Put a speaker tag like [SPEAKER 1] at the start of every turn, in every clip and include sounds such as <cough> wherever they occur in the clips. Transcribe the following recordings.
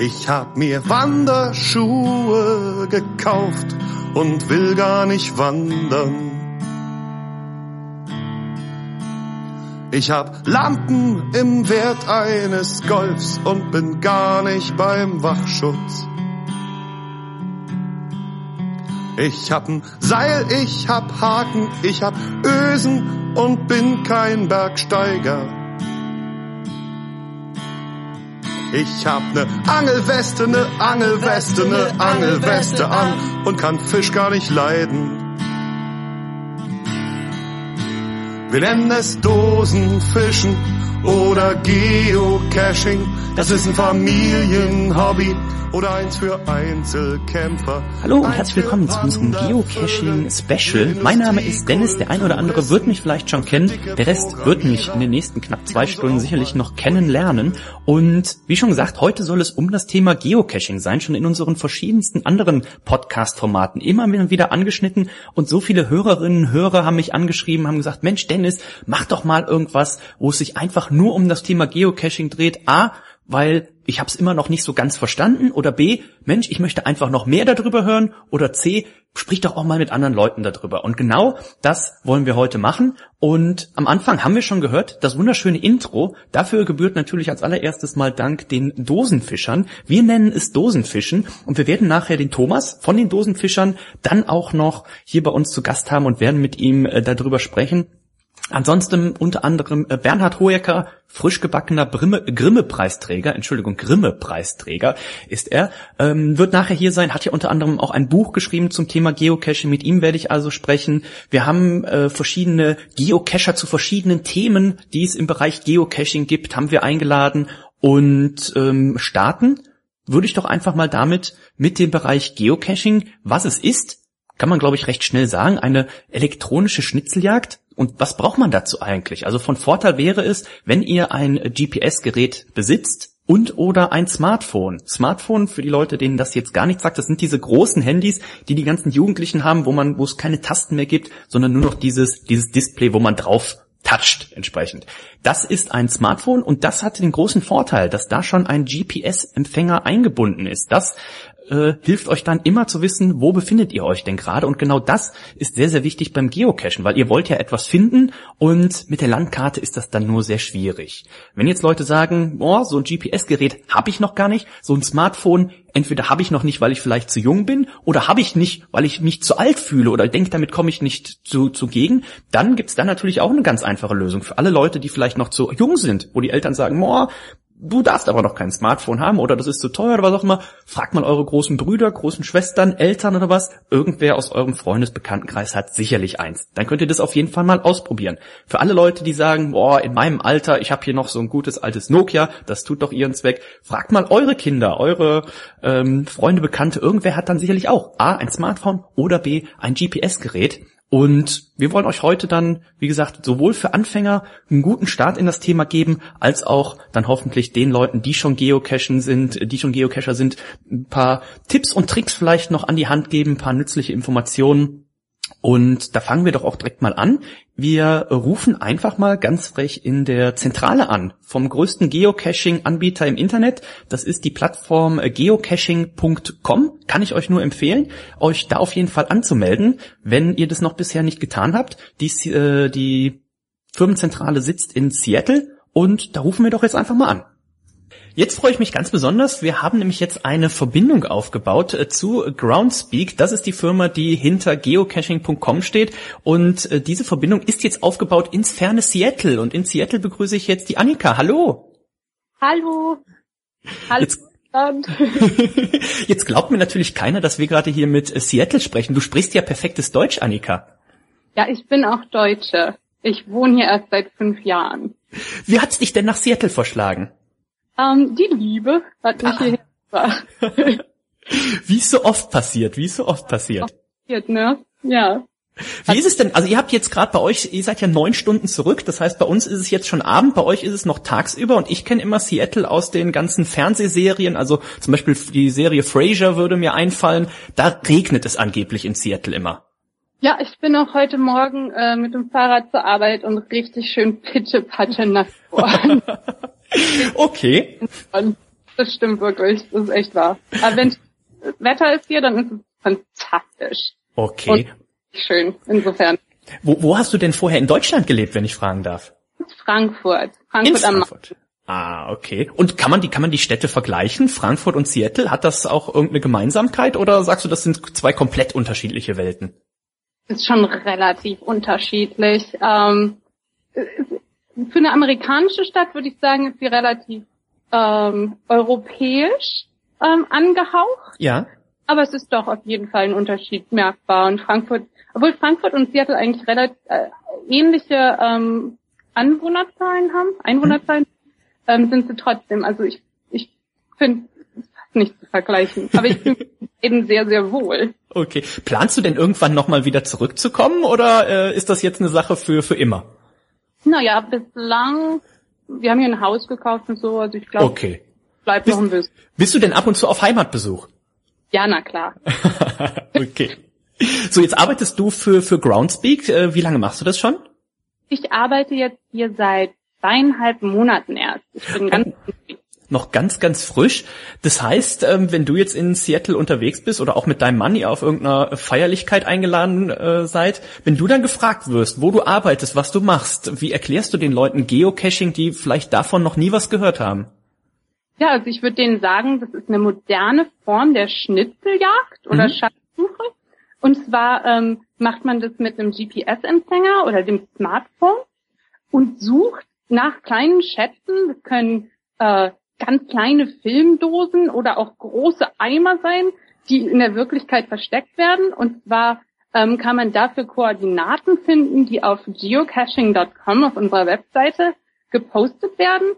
[SPEAKER 1] Ich hab mir Wanderschuhe gekauft und will gar nicht wandern. Ich hab Lampen im Wert eines Golfs und bin gar nicht beim Wachschutz. Ich hab ein Seil, ich hab Haken, ich hab Ösen und bin kein Bergsteiger. Ich hab ne Angelweste, ne Angelweste, ne Angelweste an und kann Fisch gar nicht leiden. Wir nennen es Dosenfischen oder Geocaching. Das ist ein Familienhobby oder eins für Einzelkämpfer.
[SPEAKER 2] Hallo und herzlich willkommen zu unserem Geocaching Special. Mein Name ist Dennis, der ein oder andere wird mich vielleicht schon kennen, der Rest wird mich in den nächsten knapp zwei Stunden sicherlich noch kennenlernen. Und wie schon gesagt, heute soll es um das Thema Geocaching sein, schon in unseren verschiedensten anderen Podcast-Formaten immer wieder angeschnitten und so viele Hörerinnen und Hörer haben mich angeschrieben, haben gesagt, Mensch Dennis, mach doch mal irgendwas, wo es sich einfach nur um das Thema Geocaching dreht. A, weil ich habe es immer noch nicht so ganz verstanden oder B, Mensch, ich möchte einfach noch mehr darüber hören oder C, sprich doch auch mal mit anderen Leuten darüber. Und genau das wollen wir heute machen. Und am Anfang haben wir schon gehört, das wunderschöne Intro. Dafür gebührt natürlich als allererstes mal Dank den Dosenfischern. Wir nennen es Dosenfischen und wir werden nachher den Thomas von den Dosenfischern dann auch noch hier bei uns zu Gast haben und werden mit ihm äh, darüber sprechen, Ansonsten unter anderem äh, Bernhard Hoeker, frisch gebackener Grimme-Preisträger, Entschuldigung, Grimme-Preisträger ist er, ähm, wird nachher hier sein, hat ja unter anderem auch ein Buch geschrieben zum Thema Geocaching, mit ihm werde ich also sprechen. Wir haben äh, verschiedene Geocacher zu verschiedenen Themen, die es im Bereich Geocaching gibt, haben wir eingeladen und ähm, starten würde ich doch einfach mal damit mit dem Bereich Geocaching, was es ist, kann man glaube ich recht schnell sagen, eine elektronische Schnitzeljagd und was braucht man dazu eigentlich? Also von Vorteil wäre es, wenn ihr ein GPS-Gerät besitzt und oder ein Smartphone. Smartphone für die Leute, denen das jetzt gar nichts sagt, das sind diese großen Handys, die die ganzen Jugendlichen haben, wo man, wo es keine Tasten mehr gibt, sondern nur noch dieses, dieses Display, wo man drauf toucht entsprechend. Das ist ein Smartphone und das hat den großen Vorteil, dass da schon ein GPS-Empfänger eingebunden ist. Das äh, hilft euch dann immer zu wissen, wo befindet ihr euch denn gerade. Und genau das ist sehr, sehr wichtig beim Geocachen, weil ihr wollt ja etwas finden und mit der Landkarte ist das dann nur sehr schwierig. Wenn jetzt Leute sagen, oh, so ein GPS-Gerät habe ich noch gar nicht, so ein Smartphone, entweder habe ich noch nicht, weil ich vielleicht zu jung bin, oder habe ich nicht, weil ich mich zu alt fühle oder denke, damit komme ich nicht zu, zugegen, dann gibt's da natürlich auch eine ganz einfache Lösung für alle Leute, die vielleicht noch zu jung sind, wo die Eltern sagen, oh, du darfst aber noch kein Smartphone haben oder das ist zu teuer oder was auch immer, fragt mal eure großen Brüder, großen Schwestern, Eltern oder was. Irgendwer aus eurem Freundesbekanntenkreis hat sicherlich eins. Dann könnt ihr das auf jeden Fall mal ausprobieren. Für alle Leute, die sagen, boah, in meinem Alter, ich habe hier noch so ein gutes altes Nokia, das tut doch ihren Zweck, fragt mal eure Kinder, eure ähm, Freunde, Bekannte, irgendwer hat dann sicherlich auch A, ein Smartphone oder B, ein GPS-Gerät und wir wollen euch heute dann, wie gesagt, sowohl für Anfänger einen guten Start in das Thema geben, als auch dann hoffentlich den Leuten, die schon Geocachen sind, die schon Geocacher sind, ein paar Tipps und Tricks vielleicht noch an die Hand geben, ein paar nützliche Informationen und da fangen wir doch auch direkt mal an. Wir rufen einfach mal ganz frech in der Zentrale an vom größten Geocaching-Anbieter im Internet. Das ist die Plattform geocaching.com. Kann ich euch nur empfehlen, euch da auf jeden Fall anzumelden, wenn ihr das noch bisher nicht getan habt. Die, äh, die Firmenzentrale sitzt in Seattle und da rufen wir doch jetzt einfach mal an. Jetzt freue ich mich ganz besonders. Wir haben nämlich jetzt eine Verbindung aufgebaut äh, zu Groundspeak. Das ist die Firma, die hinter geocaching.com steht. Und äh, diese Verbindung ist jetzt aufgebaut ins ferne Seattle. Und in Seattle begrüße ich jetzt die Annika. Hallo.
[SPEAKER 3] Hallo. Hallo.
[SPEAKER 2] Jetzt, <laughs> jetzt glaubt mir natürlich keiner, dass wir gerade hier mit äh, Seattle sprechen. Du sprichst ja perfektes Deutsch, Annika.
[SPEAKER 3] Ja, ich bin auch Deutsche. Ich wohne hier erst seit fünf Jahren.
[SPEAKER 2] Wie hat's dich denn nach Seattle verschlagen?
[SPEAKER 3] Ähm, die Liebe hat mich ah. hierher gebracht. <laughs>
[SPEAKER 2] Wie es so oft passiert, wie es so oft passiert.
[SPEAKER 3] Passiert, ne? Ja.
[SPEAKER 2] Wie ist es denn? Also ihr habt jetzt gerade bei euch, ihr seid ja neun Stunden zurück, das heißt bei uns ist es jetzt schon Abend, bei euch ist es noch tagsüber und ich kenne immer Seattle aus den ganzen Fernsehserien, also zum Beispiel die Serie Frasier würde mir einfallen, da regnet es angeblich in Seattle immer.
[SPEAKER 3] Ja, ich bin auch heute Morgen äh, mit dem Fahrrad zur Arbeit und richtig schön pitche-patsche nass <laughs> geworden.
[SPEAKER 2] okay.
[SPEAKER 3] Das stimmt wirklich. Das ist echt wahr. Aber wenn Wetter ist hier, dann ist es fantastisch.
[SPEAKER 2] Okay.
[SPEAKER 3] Und schön, insofern.
[SPEAKER 2] Wo, wo hast du denn vorher in Deutschland gelebt, wenn ich fragen darf?
[SPEAKER 3] Frankfurt.
[SPEAKER 2] Frankfurt in am Frankfurt. Ah, okay. Und kann man die, kann man die Städte vergleichen? Frankfurt und Seattle? Hat das auch irgendeine Gemeinsamkeit oder sagst du, das sind zwei komplett unterschiedliche Welten?
[SPEAKER 3] Ist schon relativ unterschiedlich. Ähm, für eine amerikanische Stadt würde ich sagen, ist sie relativ ähm, europäisch ähm, angehaucht.
[SPEAKER 2] Ja.
[SPEAKER 3] Aber es ist doch auf jeden Fall ein Unterschied merkbar. Und Frankfurt, obwohl Frankfurt und Seattle eigentlich relativ äh, ähnliche ähm, Anwohnerzahlen haben, Einwohnerzahlen, hm. ähm, sind sie trotzdem. Also ich, ich finde nicht zu vergleichen. Aber ich fühle mich eben sehr, sehr wohl.
[SPEAKER 2] Okay. Planst du denn irgendwann nochmal wieder zurückzukommen oder äh, ist das jetzt eine Sache für, für immer?
[SPEAKER 3] Naja, bislang, wir haben hier ein Haus gekauft und so, also ich glaube,
[SPEAKER 2] okay.
[SPEAKER 3] bleibt noch ein bisschen.
[SPEAKER 2] Bist du denn ab und zu auf Heimatbesuch?
[SPEAKER 3] Ja, na klar. <laughs>
[SPEAKER 2] okay. So, jetzt arbeitest du für, für Groundspeak. Äh, wie lange machst du das schon?
[SPEAKER 3] Ich arbeite jetzt hier seit zweieinhalb Monaten erst. Ich bin <laughs> ganz
[SPEAKER 2] noch ganz, ganz frisch. Das heißt, ähm, wenn du jetzt in Seattle unterwegs bist oder auch mit deinem Mann, ihr auf irgendeiner Feierlichkeit eingeladen äh, seid, wenn du dann gefragt wirst, wo du arbeitest, was du machst, wie erklärst du den Leuten Geocaching, die vielleicht davon noch nie was gehört haben?
[SPEAKER 3] Ja, also ich würde denen sagen, das ist eine moderne Form der Schnitzeljagd oder mhm. Schatzsuche. Und zwar ähm, macht man das mit einem GPS-Empfänger oder dem Smartphone und sucht nach kleinen Schätzen. Das können äh, ganz kleine Filmdosen oder auch große Eimer sein, die in der Wirklichkeit versteckt werden. Und zwar ähm, kann man dafür Koordinaten finden, die auf geocaching.com auf unserer Webseite gepostet werden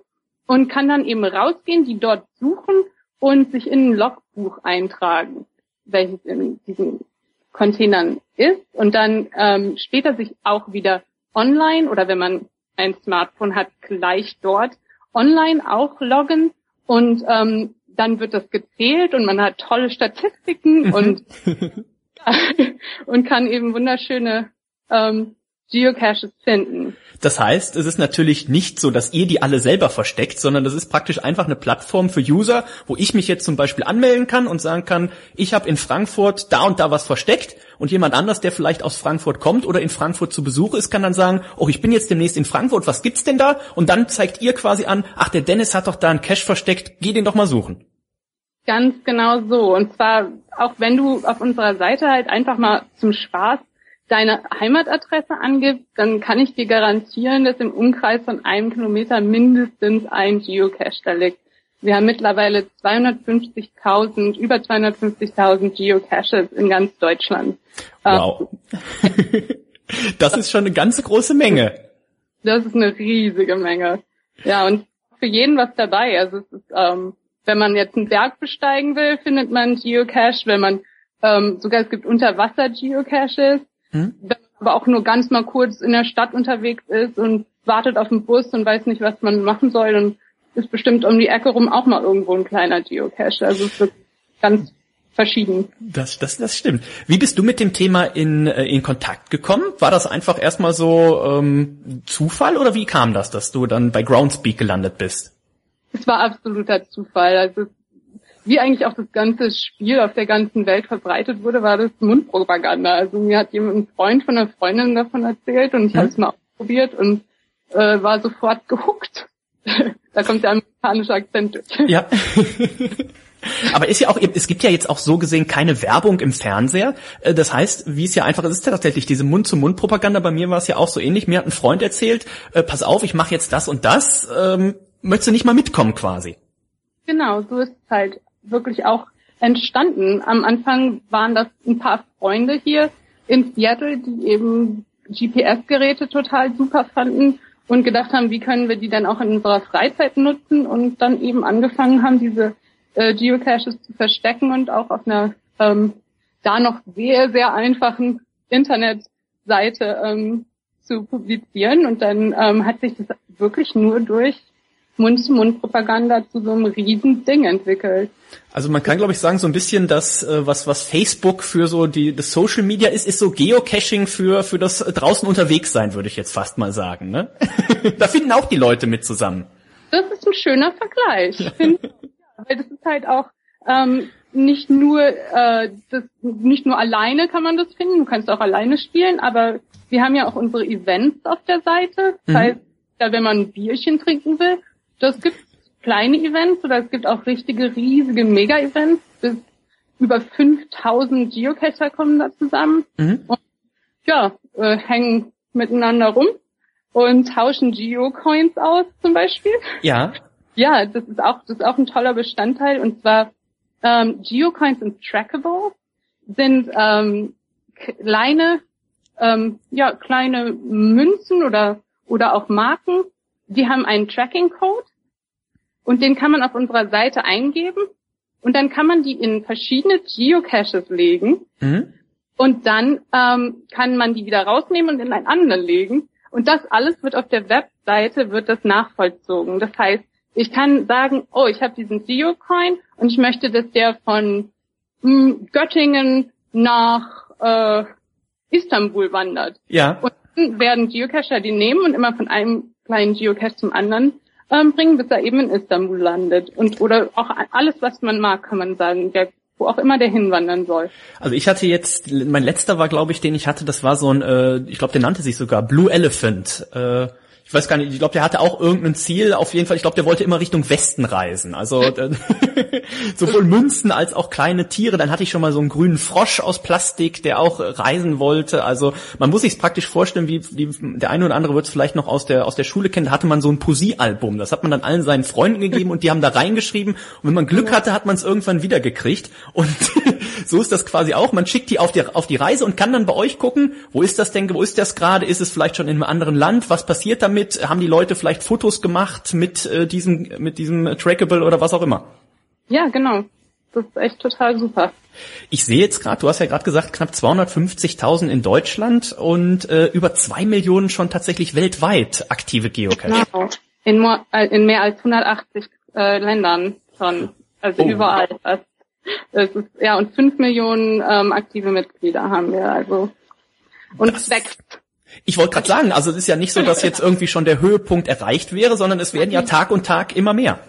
[SPEAKER 3] und kann dann eben rausgehen, die dort suchen und sich in ein Logbuch eintragen, welches in diesen Containern ist und dann ähm, später sich auch wieder online oder wenn man ein Smartphone hat, gleich dort online auch loggen und ähm, dann wird das gezählt und man hat tolle Statistiken mhm. und <laughs> und kann eben wunderschöne ähm, Geocaches finden.
[SPEAKER 2] Das heißt, es ist natürlich nicht so, dass ihr die alle selber versteckt, sondern das ist praktisch einfach eine Plattform für User, wo ich mich jetzt zum Beispiel anmelden kann und sagen kann, ich habe in Frankfurt da und da was versteckt und jemand anders, der vielleicht aus Frankfurt kommt oder in Frankfurt zu Besuch ist, kann dann sagen, oh, ich bin jetzt demnächst in Frankfurt, was gibt's denn da? Und dann zeigt ihr quasi an, ach, der Dennis hat doch da einen Cache versteckt, geh den doch mal suchen.
[SPEAKER 3] Ganz genau so. Und zwar, auch wenn du auf unserer Seite halt einfach mal zum Spaß deine Heimatadresse angibst, dann kann ich dir garantieren, dass im Umkreis von einem Kilometer mindestens ein Geocache da liegt. Wir haben mittlerweile 250.000, über 250.000 Geocaches in ganz Deutschland.
[SPEAKER 2] Wow. <laughs> das ist schon eine ganz große Menge.
[SPEAKER 3] Das ist eine riesige Menge. Ja, und für jeden was dabei. Also es ist, ähm, wenn man jetzt einen Berg besteigen will, findet man Geocache. Wenn man ähm, sogar es gibt Unterwasser-Geocaches. Hm? Wenn man aber auch nur ganz mal kurz in der Stadt unterwegs ist und wartet auf den Bus und weiß nicht, was man machen soll, dann ist bestimmt um die Ecke rum auch mal irgendwo ein kleiner Geocache. Also es wird ganz verschieden.
[SPEAKER 2] Das, das, das stimmt. Wie bist du mit dem Thema in, äh, in Kontakt gekommen? War das einfach erstmal so ähm, Zufall oder wie kam das, dass du dann bei Groundspeak gelandet bist?
[SPEAKER 3] Es war absoluter Zufall. Also wie eigentlich auch das ganze Spiel auf der ganzen Welt verbreitet wurde, war das Mundpropaganda. Also mir hat jemand ein Freund von einer Freundin davon erzählt und ich mhm. habe es mal ausprobiert und äh, war sofort gehuckt. <laughs> da kommt der amerikanische Akzent durch.
[SPEAKER 2] Ja. <laughs> Aber ist ja auch, es gibt ja jetzt auch so gesehen keine Werbung im Fernseher. Äh, das heißt, wie es ja einfach ist, ist ja tatsächlich diese Mund-zu-Mund-Propaganda. Bei mir war es ja auch so ähnlich. Mir hat ein Freund erzählt, äh, pass auf, ich mache jetzt das und das. Ähm, möchtest du nicht mal mitkommen quasi?
[SPEAKER 3] Genau, so ist es halt wirklich auch entstanden. Am Anfang waren das ein paar Freunde hier in Seattle, die eben GPS-Geräte total super fanden und gedacht haben, wie können wir die dann auch in unserer Freizeit nutzen und dann eben angefangen haben, diese äh, Geocaches zu verstecken und auch auf einer ähm, da noch sehr, sehr einfachen Internetseite ähm, zu publizieren. Und dann ähm, hat sich das wirklich nur durch Mund-zu-Mund-Propaganda zu so einem riesen Ding entwickelt.
[SPEAKER 2] Also man kann, glaube ich, sagen, so ein bisschen das, äh, was, was Facebook für so die das Social Media ist, ist so Geocaching für, für das draußen unterwegs sein, würde ich jetzt fast mal sagen. Ne? <laughs> da finden auch die Leute mit zusammen.
[SPEAKER 3] Das ist ein schöner Vergleich. weil das ist halt auch ähm, nicht nur äh, das nicht nur alleine kann man das finden, du kannst auch alleine spielen, aber wir haben ja auch unsere Events auf der Seite. Das mhm. heißt, da wenn man ein Bierchen trinken will, das gibt kleine Events oder es gibt auch richtige riesige Mega-Events. Bis über 5000 Geocacher kommen da zusammen mhm. und ja, äh, hängen miteinander rum und tauschen Geocoins aus zum Beispiel.
[SPEAKER 2] Ja.
[SPEAKER 3] Ja, das ist auch das ist auch ein toller Bestandteil und zwar ähm, Geocoins sind trackable, sind ähm, kleine, ähm, ja, kleine Münzen oder, oder auch Marken. Die haben einen Tracking-Code und den kann man auf unserer Seite eingeben und dann kann man die in verschiedene Geocaches legen mhm. und dann ähm, kann man die wieder rausnehmen und in einen anderen legen und das alles wird auf der Webseite wird das nachvollzogen. Das heißt, ich kann sagen, oh, ich habe diesen Geocoin und ich möchte, dass der von mh, hm, Göttingen nach äh, Istanbul wandert.
[SPEAKER 2] Ja.
[SPEAKER 3] Und dann werden Geocacher die nehmen und immer von einem kleinen Geocache zum anderen ähm, bringen, bis er eben in Istanbul landet. Und oder auch alles, was man mag, kann man sagen, der wo auch immer der hinwandern soll.
[SPEAKER 2] Also ich hatte jetzt, mein letzter war, glaube ich, den ich hatte, das war so ein, äh, ich glaube, der nannte sich sogar Blue Elephant. Äh, ich weiß gar nicht, ich glaube, der hatte auch irgendein Ziel, auf jeden Fall, ich glaube, der wollte immer Richtung Westen reisen. Also <laughs> äh, <laughs> sowohl Münzen als auch kleine Tiere. Dann hatte ich schon mal so einen grünen Frosch aus Plastik, der auch reisen wollte. Also man muss sich praktisch vorstellen, wie, wie der eine oder andere wird es vielleicht noch aus der aus der Schule kennen, da hatte man so ein Poesiealbum. Das hat man dann allen seinen Freunden gegeben <laughs> und die haben da reingeschrieben. Und wenn man Glück hatte, hat man es irgendwann wieder gekriegt. Und so ist das quasi auch. Man schickt die auf die auf die Reise und kann dann bei euch gucken, wo ist das denn, wo ist das gerade? Ist es vielleicht schon in einem anderen Land? Was passiert damit? Haben die Leute vielleicht Fotos gemacht mit äh, diesem, mit diesem Trackable oder was auch immer?
[SPEAKER 3] Ja, genau. Das ist echt total super.
[SPEAKER 2] Ich sehe jetzt gerade, du hast ja gerade gesagt, knapp 250.000 in Deutschland und äh, über zwei Millionen schon tatsächlich weltweit aktive Geocacher. Genau.
[SPEAKER 3] In, äh, in mehr als 180 äh, Ländern schon. Also oh. überall. Das ist, ja, und fünf Millionen ähm, aktive Mitglieder haben wir. Also und das, wächst.
[SPEAKER 2] Ich wollte gerade sagen, also es ist ja nicht so, dass jetzt irgendwie schon der Höhepunkt erreicht wäre, sondern es werden ja Tag und Tag immer mehr.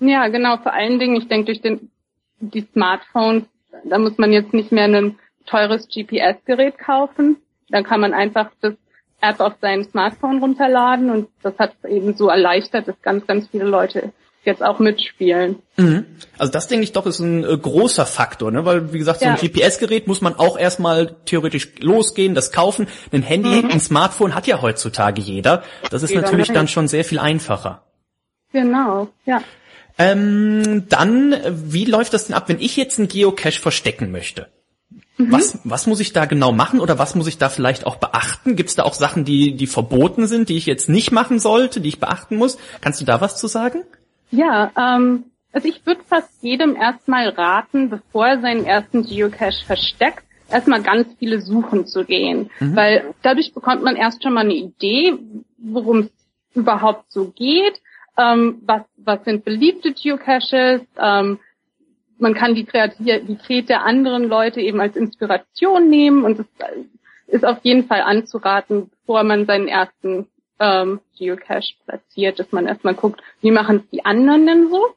[SPEAKER 3] Ja, genau. Vor allen Dingen, ich denke, durch den, die Smartphones, da muss man jetzt nicht mehr ein teures GPS-Gerät kaufen. Dann kann man einfach das App auf sein Smartphone runterladen und das hat eben so erleichtert, dass ganz, ganz viele Leute jetzt auch mitspielen.
[SPEAKER 2] Mhm. Also das denke ich doch ist ein äh, großer Faktor, ne? weil wie gesagt, so ein GPS-Gerät muss man auch erstmal theoretisch losgehen, das kaufen. Ein Handy, mhm. ein Smartphone hat ja heutzutage jeder. Das ist jeder natürlich dann schon sehr viel einfacher.
[SPEAKER 3] Genau, ja.
[SPEAKER 2] Ähm, dann, wie läuft das denn ab, wenn ich jetzt einen Geocache verstecken möchte? Mhm. Was, was muss ich da genau machen oder was muss ich da vielleicht auch beachten? Gibt es da auch Sachen, die, die verboten sind, die ich jetzt nicht machen sollte, die ich beachten muss? Kannst du da was zu sagen?
[SPEAKER 3] Ja, ähm, also ich würde fast jedem erstmal raten, bevor er seinen ersten Geocache versteckt, erstmal ganz viele suchen zu gehen. Mhm. Weil dadurch bekommt man erst schon mal eine Idee, worum es überhaupt so geht, ähm, was, was sind beliebte Geocaches, ähm, man kann die Kreativität der anderen Leute eben als Inspiration nehmen und es ist auf jeden Fall anzuraten, bevor man seinen ersten ähm, Geocache platziert, dass man erstmal guckt, wie machen es die anderen denn so?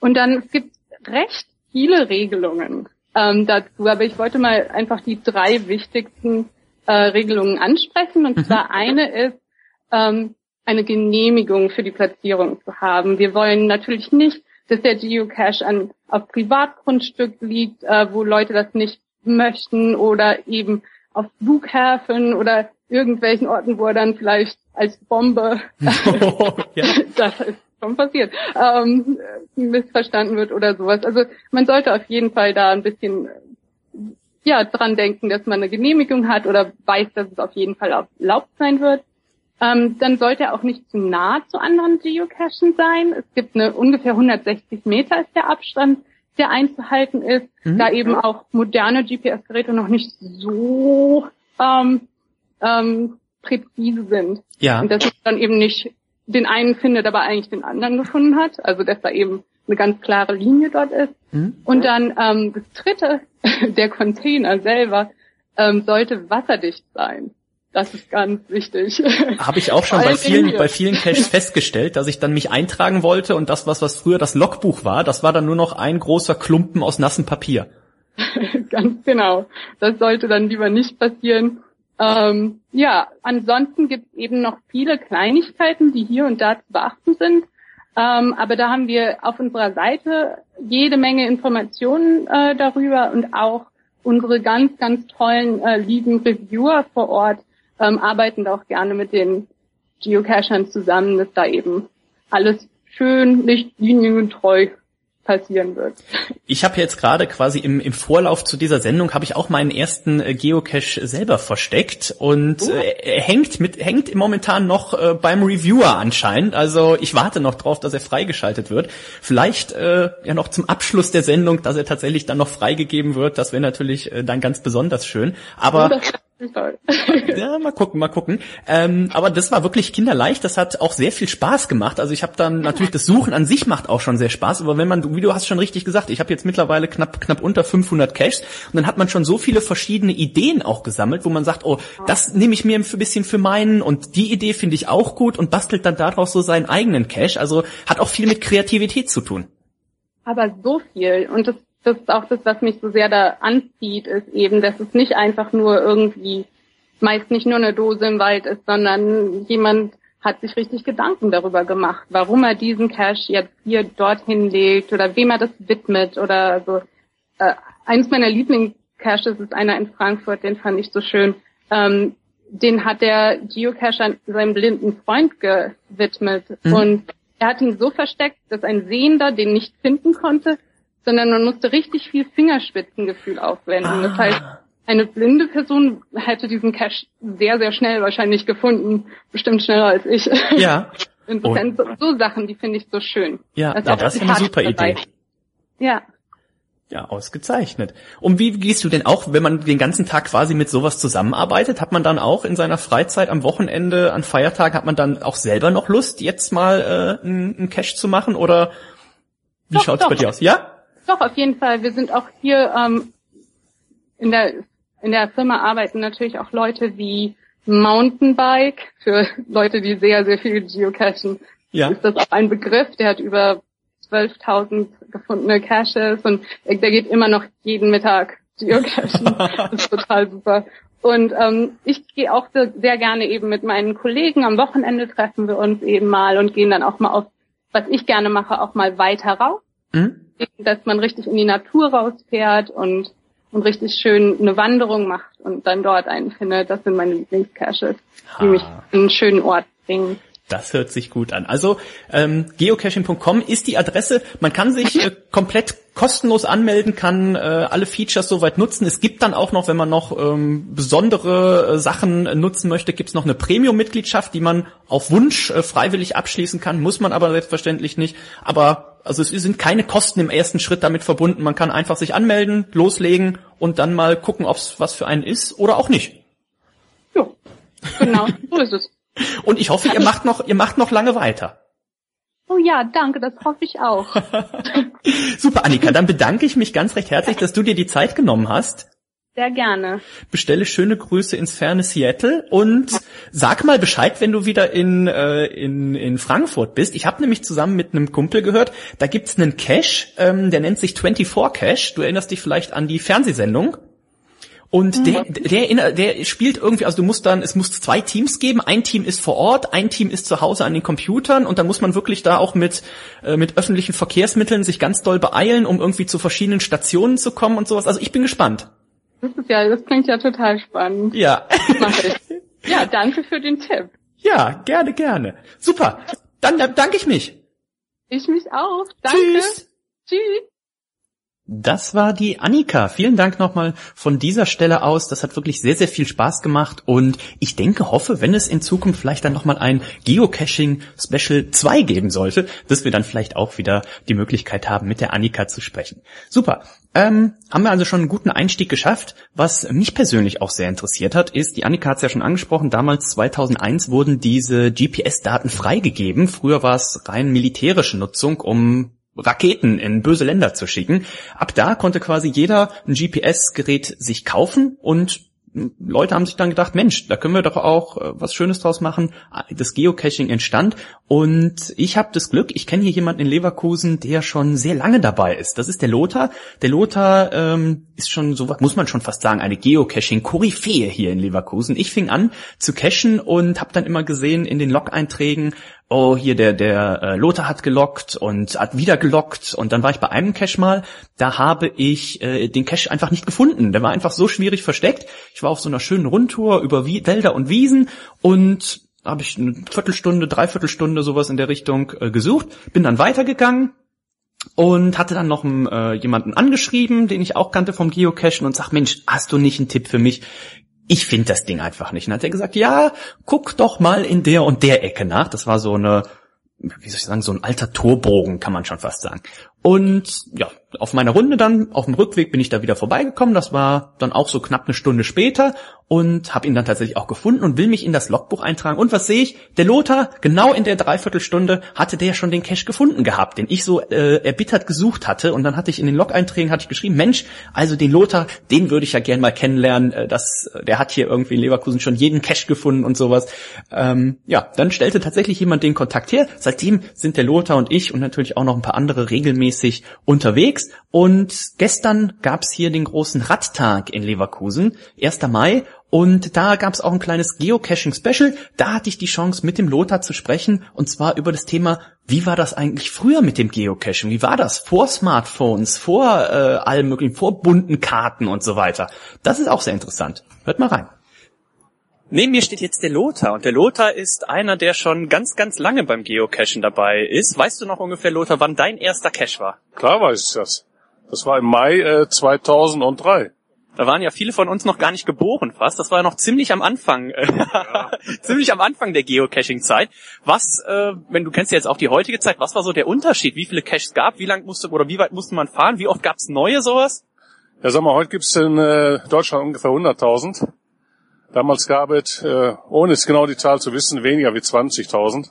[SPEAKER 3] Und dann es gibt recht viele Regelungen ähm, dazu, aber ich wollte mal einfach die drei wichtigsten äh, Regelungen ansprechen. Und mhm. zwar eine ist, ähm, eine Genehmigung für die Platzierung zu haben. Wir wollen natürlich nicht, dass der Geocache an, auf Privatgrundstück liegt, äh, wo Leute das nicht möchten oder eben auf Flughäfen oder irgendwelchen Orten, wo er dann vielleicht als Bombe, oh, <laughs> ja. <laughs> das ist schon passiert, ähm, missverstanden wird oder sowas. Also man sollte auf jeden Fall da ein bisschen ja dran denken, dass man eine Genehmigung hat oder weiß, dass es auf jeden Fall erlaubt sein wird. Ähm, dann sollte er auch nicht zu nah zu anderen Geocachen sein. Es gibt eine ungefähr 160 Meter ist der Abstand, der einzuhalten ist, mhm. da eben auch moderne GPS-Geräte noch nicht so ähm, ähm, präzise sind.
[SPEAKER 2] Ja.
[SPEAKER 3] Und dass es dann eben nicht den einen findet, aber eigentlich den anderen gefunden hat. Also dass da eben eine ganz klare Linie dort ist. Mhm. Und dann ähm, das dritte, <laughs> der Container selber ähm, sollte wasserdicht sein. Das ist ganz wichtig. <laughs>
[SPEAKER 2] Habe ich auch schon bei vielen, bei vielen Caches festgestellt, dass ich dann mich eintragen wollte und das, was, was früher das Logbuch war, das war dann nur noch ein großer Klumpen aus nassem Papier. <laughs>
[SPEAKER 3] ganz genau. Das sollte dann lieber nicht passieren. Ähm, ja, ansonsten gibt es eben noch viele Kleinigkeiten, die hier und da zu beachten sind. Ähm, aber da haben wir auf unserer Seite jede Menge Informationen äh, darüber und auch unsere ganz, ganz tollen, äh, lieben Reviewer vor Ort ähm, arbeiten da auch gerne mit den Geocachern zusammen, dass da eben alles schön lichtliniengetreu passieren wird.
[SPEAKER 2] Ich habe jetzt gerade quasi im, im Vorlauf zu dieser Sendung habe ich auch meinen ersten äh, Geocache selber versteckt und uh. äh, hängt mit hängt momentan noch äh, beim Reviewer anscheinend. Also ich warte noch drauf, dass er freigeschaltet wird. Vielleicht äh, ja noch zum Abschluss der Sendung, dass er tatsächlich dann noch freigegeben wird. Das wäre natürlich äh, dann ganz besonders schön. Aber ja, mal gucken, mal gucken. Ähm, aber das war wirklich kinderleicht. Das hat auch sehr viel Spaß gemacht. Also ich habe dann natürlich das Suchen an sich macht auch schon sehr Spaß. Aber wenn man, wie du hast schon richtig gesagt, ich habe jetzt mittlerweile knapp knapp unter 500 Caches und dann hat man schon so viele verschiedene Ideen auch gesammelt, wo man sagt, oh, das nehme ich mir ein bisschen für meinen und die Idee finde ich auch gut und bastelt dann daraus so seinen eigenen Cache. Also hat auch viel mit Kreativität zu tun.
[SPEAKER 3] Aber so viel und das das ist auch das, was mich so sehr da anzieht, ist eben, dass es nicht einfach nur irgendwie, meist nicht nur eine Dose im Wald ist, sondern jemand hat sich richtig Gedanken darüber gemacht, warum er diesen Cash jetzt hier dorthin legt oder wem er das widmet oder so. Äh, eines meiner Lieblingscaches ist einer in Frankfurt, den fand ich so schön. Ähm, den hat der Geocacher seinem blinden Freund gewidmet mhm. und er hat ihn so versteckt, dass ein Sehender den nicht finden konnte sondern man musste richtig viel Fingerspitzengefühl aufwenden. Ah. Das heißt, eine blinde Person hätte diesen Cache sehr, sehr schnell wahrscheinlich gefunden. Bestimmt schneller als ich.
[SPEAKER 2] Ja. <laughs>
[SPEAKER 3] Insofern so, so, Sachen, die finde ich so schön.
[SPEAKER 2] Ja, das, ja, das ist eine super dabei. Idee.
[SPEAKER 3] Ja.
[SPEAKER 2] Ja, ausgezeichnet. Und wie gehst du denn auch, wenn man den ganzen Tag quasi mit sowas zusammenarbeitet, hat man dann auch in seiner Freizeit am Wochenende, an Feiertagen, hat man dann auch selber noch Lust, jetzt mal äh, einen Cache zu machen oder wie doch, schaut's doch. bei dir aus? Ja?
[SPEAKER 3] Doch, auf jeden Fall. Wir sind auch hier ähm, in der in der Firma arbeiten natürlich auch Leute wie Mountainbike für Leute, die sehr, sehr viel geocachen. Ja. Ist das auch ein Begriff? Der hat über 12.000 gefundene Caches und der geht immer noch jeden Mittag geocachen. <laughs> das ist total super. Und ähm, ich gehe auch sehr gerne eben mit meinen Kollegen. Am Wochenende treffen wir uns eben mal und gehen dann auch mal auf, was ich gerne mache, auch mal weiter raus. Mhm dass man richtig in die Natur rausfährt und, und richtig schön eine Wanderung macht und dann dort einen findet. Das sind meine Lieblingscaches, die mich in einen schönen Ort bringen.
[SPEAKER 2] Das hört sich gut an. Also ähm, geocaching.com ist die Adresse. Man kann sich äh, komplett kostenlos anmelden, kann äh, alle Features soweit nutzen. Es gibt dann auch noch, wenn man noch ähm, besondere äh, Sachen nutzen möchte, gibt es noch eine Premium-Mitgliedschaft, die man auf Wunsch äh, freiwillig abschließen kann. Muss man aber selbstverständlich nicht. Aber also es sind keine Kosten im ersten Schritt damit verbunden. Man kann einfach sich anmelden, loslegen und dann mal gucken, ob es was für einen ist oder auch nicht.
[SPEAKER 3] Ja, genau, so ist es. <laughs>
[SPEAKER 2] Und ich hoffe, ihr macht noch, ihr macht noch lange weiter.
[SPEAKER 3] Oh ja, danke, das hoffe ich auch. <laughs>
[SPEAKER 2] Super, Annika, dann bedanke ich mich ganz recht herzlich, <laughs> dass du dir die Zeit genommen hast.
[SPEAKER 3] Sehr gerne.
[SPEAKER 2] Bestelle schöne Grüße ins ferne Seattle und sag mal Bescheid, wenn du wieder in, äh, in, in Frankfurt bist. Ich habe nämlich zusammen mit einem Kumpel gehört, da gibt's einen Cache, ähm, der nennt sich 24 Cache. Du erinnerst dich vielleicht an die Fernsehsendung. Und der, der, der spielt irgendwie, also du musst dann, es muss zwei Teams geben. Ein Team ist vor Ort, ein Team ist zu Hause an den Computern und dann muss man wirklich da auch mit, äh, mit öffentlichen Verkehrsmitteln sich ganz doll beeilen, um irgendwie zu verschiedenen Stationen zu kommen und sowas. Also ich bin gespannt.
[SPEAKER 3] Das ist ja, das klingt ja total spannend.
[SPEAKER 2] Ja. <laughs>
[SPEAKER 3] Ja, danke für den Tipp.
[SPEAKER 2] Ja, gerne, gerne. Super. Dann, dann danke ich mich.
[SPEAKER 3] Ich mich auch. Danke.
[SPEAKER 2] Tschüss.
[SPEAKER 3] Tschüss.
[SPEAKER 2] Das war die Annika. Vielen Dank nochmal von dieser Stelle aus. Das hat wirklich sehr, sehr viel Spaß gemacht und ich denke, hoffe, wenn es in Zukunft vielleicht dann nochmal ein Geocaching Special 2 geben sollte, dass wir dann vielleicht auch wieder die Möglichkeit haben, mit der Annika zu sprechen. Super. Ähm, haben wir also schon einen guten Einstieg geschafft. Was mich persönlich auch sehr interessiert hat, ist, die Annika hat es ja schon angesprochen, damals 2001 wurden diese GPS-Daten freigegeben. Früher war es rein militärische Nutzung, um Raketen in böse Länder zu schicken. Ab da konnte quasi jeder ein GPS-Gerät sich kaufen und Leute haben sich dann gedacht, Mensch, da können wir doch auch äh, was Schönes draus machen. Das Geocaching entstand und ich habe das Glück, ich kenne hier jemanden in Leverkusen, der schon sehr lange dabei ist. Das ist der Lothar. Der Lothar ähm, ist schon so, muss man schon fast sagen, eine Geocaching-Koryphäe hier in Leverkusen. Ich fing an zu cachen und habe dann immer gesehen in den Log-Einträgen, oh, hier der, der äh, Lothar hat gelockt und hat wieder gelockt und dann war ich bei einem Cache mal, da habe ich äh, den Cache einfach nicht gefunden. Der war einfach so schwierig versteckt. Ich war auf so einer schönen Rundtour über Wie Wälder und Wiesen und habe ich eine Viertelstunde, Dreiviertelstunde sowas in der Richtung äh, gesucht, bin dann weitergegangen und hatte dann noch äh, jemanden angeschrieben, den ich auch kannte vom Geocachen und sag, Mensch, hast du nicht einen Tipp für mich? Ich finde das Ding einfach nicht. Und dann hat er gesagt, ja, guck doch mal in der und der Ecke nach. Das war so eine, wie soll ich sagen, so ein alter Torbogen, kann man schon fast sagen. Und ja, auf meiner Runde dann, auf dem Rückweg bin ich da wieder vorbeigekommen. Das war dann auch so knapp eine Stunde später und habe ihn dann tatsächlich auch gefunden und will mich in das Logbuch eintragen. Und was sehe ich? Der Lothar, genau in der Dreiviertelstunde, hatte der schon den Cache gefunden gehabt, den ich so äh, erbittert gesucht hatte. Und dann hatte ich in den Log-Einträgen hatte ich geschrieben, Mensch, also den Lothar, den würde ich ja gern mal kennenlernen. Äh, das, der hat hier irgendwie in Leverkusen schon jeden Cache gefunden und sowas. Ähm, ja, dann stellte tatsächlich jemand den Kontakt her. Seitdem sind der Lothar und ich und natürlich auch noch ein paar andere regelmäßig unterwegs. Und gestern gab's hier den großen Radtag in Leverkusen, 1. Mai. Und da gab es auch ein kleines Geocaching-Special. Da hatte ich die Chance, mit dem Lothar zu sprechen. Und zwar über das Thema, wie war das eigentlich früher mit dem Geocaching? Wie war das? Vor Smartphones, vor äh, allem möglichen, vor bunten Karten und so weiter. Das ist auch sehr interessant. Hört mal rein. Neben mir steht jetzt der Lothar und der Lothar ist einer, der schon ganz, ganz lange beim Geocachen dabei ist. Weißt du noch ungefähr, Lothar, wann dein erster Cache war?
[SPEAKER 4] Klar weiß ich das. Das war im Mai äh, 2003.
[SPEAKER 2] Da waren ja viele von uns noch gar nicht geboren fast. Das war ja noch ziemlich am Anfang, äh, ja. <laughs> ziemlich am Anfang der Geocaching-Zeit. Was, äh, wenn du kennst ja jetzt auch die heutige Zeit, was war so der Unterschied? Wie viele Caches gab? Wie lang musste oder wie weit musste man fahren? Wie oft gab es neue sowas?
[SPEAKER 4] Ja, sag mal, heute gibt's in äh, Deutschland ungefähr 100.000. Damals gab es, äh, ohne jetzt genau die Zahl zu wissen, weniger wie 20.000.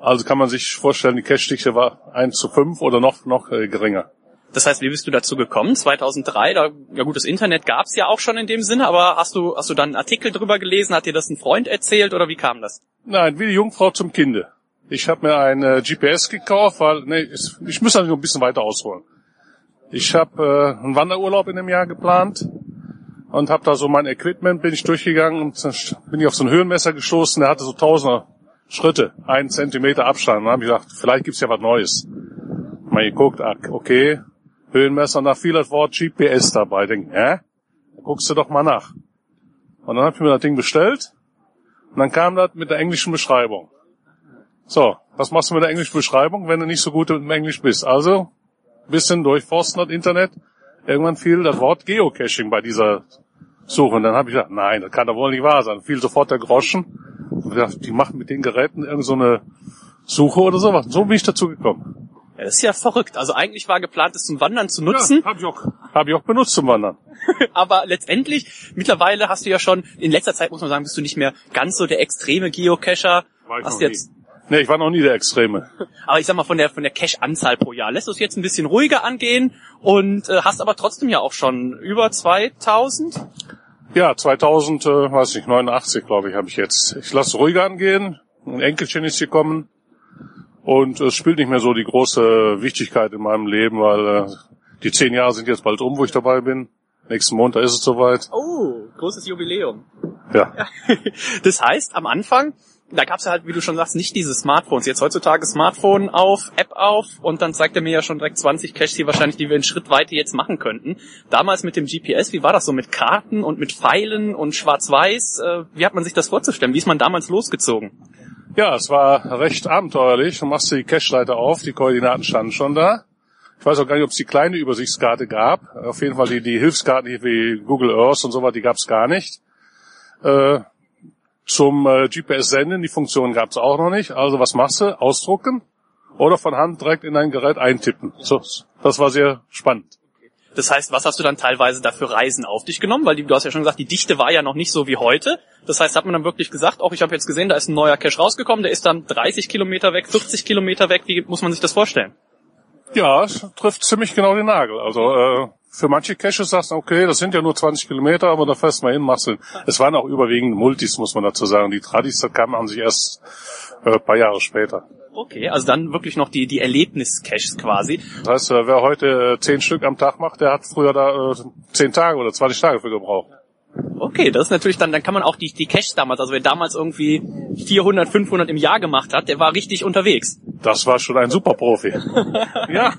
[SPEAKER 4] Also kann man sich vorstellen, die Cache-Dichte war 1 zu 5 oder noch, noch äh, geringer.
[SPEAKER 2] Das heißt, wie bist du dazu gekommen? 2003, da, ja gut, das Internet gab's ja auch schon in dem Sinne, aber hast du, hast du dann einen Artikel drüber gelesen? Hat dir das ein Freund erzählt oder wie kam das?
[SPEAKER 4] Nein, wie die Jungfrau zum Kinde. Ich habe mir ein äh, GPS gekauft, weil, nee, ich, ich muss noch ein bisschen weiter ausholen. Ich habe äh, einen Wanderurlaub in dem Jahr geplant und habe da so mein Equipment, bin ich durchgegangen und bin ich auf so ein Höhenmesser gestoßen, der hatte so tausende Schritte, einen Zentimeter Abstand. Und dann habe ich gedacht, vielleicht gibt's ja was Neues. Mal geguckt, ah, okay, Höhenmesser und da fiel das Wort GPS dabei. Denk, hä? Guckst du doch mal nach. Und dann habe ich mir das Ding bestellt und dann kam das mit der englischen Beschreibung. So, was machst du mit der englischen Beschreibung, wenn du nicht so gut im Englisch bist? Also, bisschen durchforsten das Internet. Irgendwann fiel das Wort Geocaching bei dieser Suche. Und dann habe ich gedacht, nein, das kann doch wohl nicht wahr sein. Fiel sofort der Groschen. Und gedacht, die machen mit den Geräten irgendeine so eine Suche oder sowas. So bin ich dazu gekommen.
[SPEAKER 2] Ja, das ist ja verrückt. Also eigentlich war geplant, es zum Wandern zu nutzen.
[SPEAKER 4] Ja, habe ich, auch, hab ich auch benutzt zum Wandern. <laughs>
[SPEAKER 2] Aber letztendlich, mittlerweile hast du ja schon, in letzter Zeit muss man sagen, bist du nicht mehr ganz so der extreme Geocacher.
[SPEAKER 4] War ich hast jetzt, nie. Nee, ich war noch nie der Extreme.
[SPEAKER 2] Aber ich sag mal, von der, von der Cache-Anzahl pro Jahr lässt du es jetzt ein bisschen ruhiger angehen und äh, hast aber trotzdem ja auch schon über 2000?
[SPEAKER 4] Ja, 2000, äh, weiß ich, 89 glaube ich, habe ich jetzt. Ich lasse ruhiger angehen. Ein Enkelchen ist gekommen. Und es spielt nicht mehr so die große Wichtigkeit in meinem Leben, weil äh, die zehn Jahre sind jetzt bald um, wo ich dabei bin. Nächsten Montag ist es soweit.
[SPEAKER 2] Oh, großes Jubiläum.
[SPEAKER 4] Ja. <laughs>
[SPEAKER 2] Das heißt, am Anfang, da gab es ja halt, wie du schon sagst, nicht diese Smartphones. Jetzt heutzutage Smartphone auf, App auf und dann zeigt er mir ja schon direkt 20 Caches hier wahrscheinlich, die wir in Schrittweite jetzt machen könnten. Damals mit dem GPS, wie war das so mit Karten und mit Pfeilen und Schwarz-Weiß? Äh, wie hat man sich das vorzustellen? Wie ist man damals losgezogen?
[SPEAKER 4] Ja, es war recht abenteuerlich. Du machst die Cache-Leiter auf, die Koordinaten standen schon da. Ich weiß auch gar nicht, ob es die kleine Übersichtskarte gab. Auf jeden Fall die, die Hilfskarten wie Google Earth und so weiter, die gab es gar nicht. Äh, zum äh, GPS-Senden, die Funktion gab es auch noch nicht. Also was machst du? Ausdrucken oder von Hand direkt in dein Gerät eintippen. So, das war sehr spannend.
[SPEAKER 2] Das heißt, was hast du dann teilweise dafür Reisen auf dich genommen? Weil die, du hast ja schon gesagt, die Dichte war ja noch nicht so wie heute. Das heißt, hat man dann wirklich gesagt, auch ich habe jetzt gesehen, da ist ein neuer Cache rausgekommen, der ist dann 30 Kilometer weg, 40 Kilometer weg. Wie muss man sich das vorstellen?
[SPEAKER 4] Ja, es trifft ziemlich genau den Nagel. Also äh, für manche Caches sagst du, okay, das sind ja nur 20 Kilometer, aber da fährst du mal hin, machst du. Es waren auch überwiegend Multis, muss man dazu sagen. Die Tradis, kamen an sich erst äh, ein paar Jahre später.
[SPEAKER 2] Okay, also dann wirklich noch die, die Erlebnis-Caches quasi.
[SPEAKER 4] Das heißt, äh, wer heute äh, zehn Stück am Tag macht, der hat früher da äh, zehn Tage oder 20 Tage für gebraucht.
[SPEAKER 2] Okay, das ist natürlich dann, dann kann man auch die, die Caches damals, also wer damals irgendwie 400, 500 im Jahr gemacht hat, der war richtig unterwegs.
[SPEAKER 4] Das war schon ein Superprofi. <laughs>
[SPEAKER 2] ja.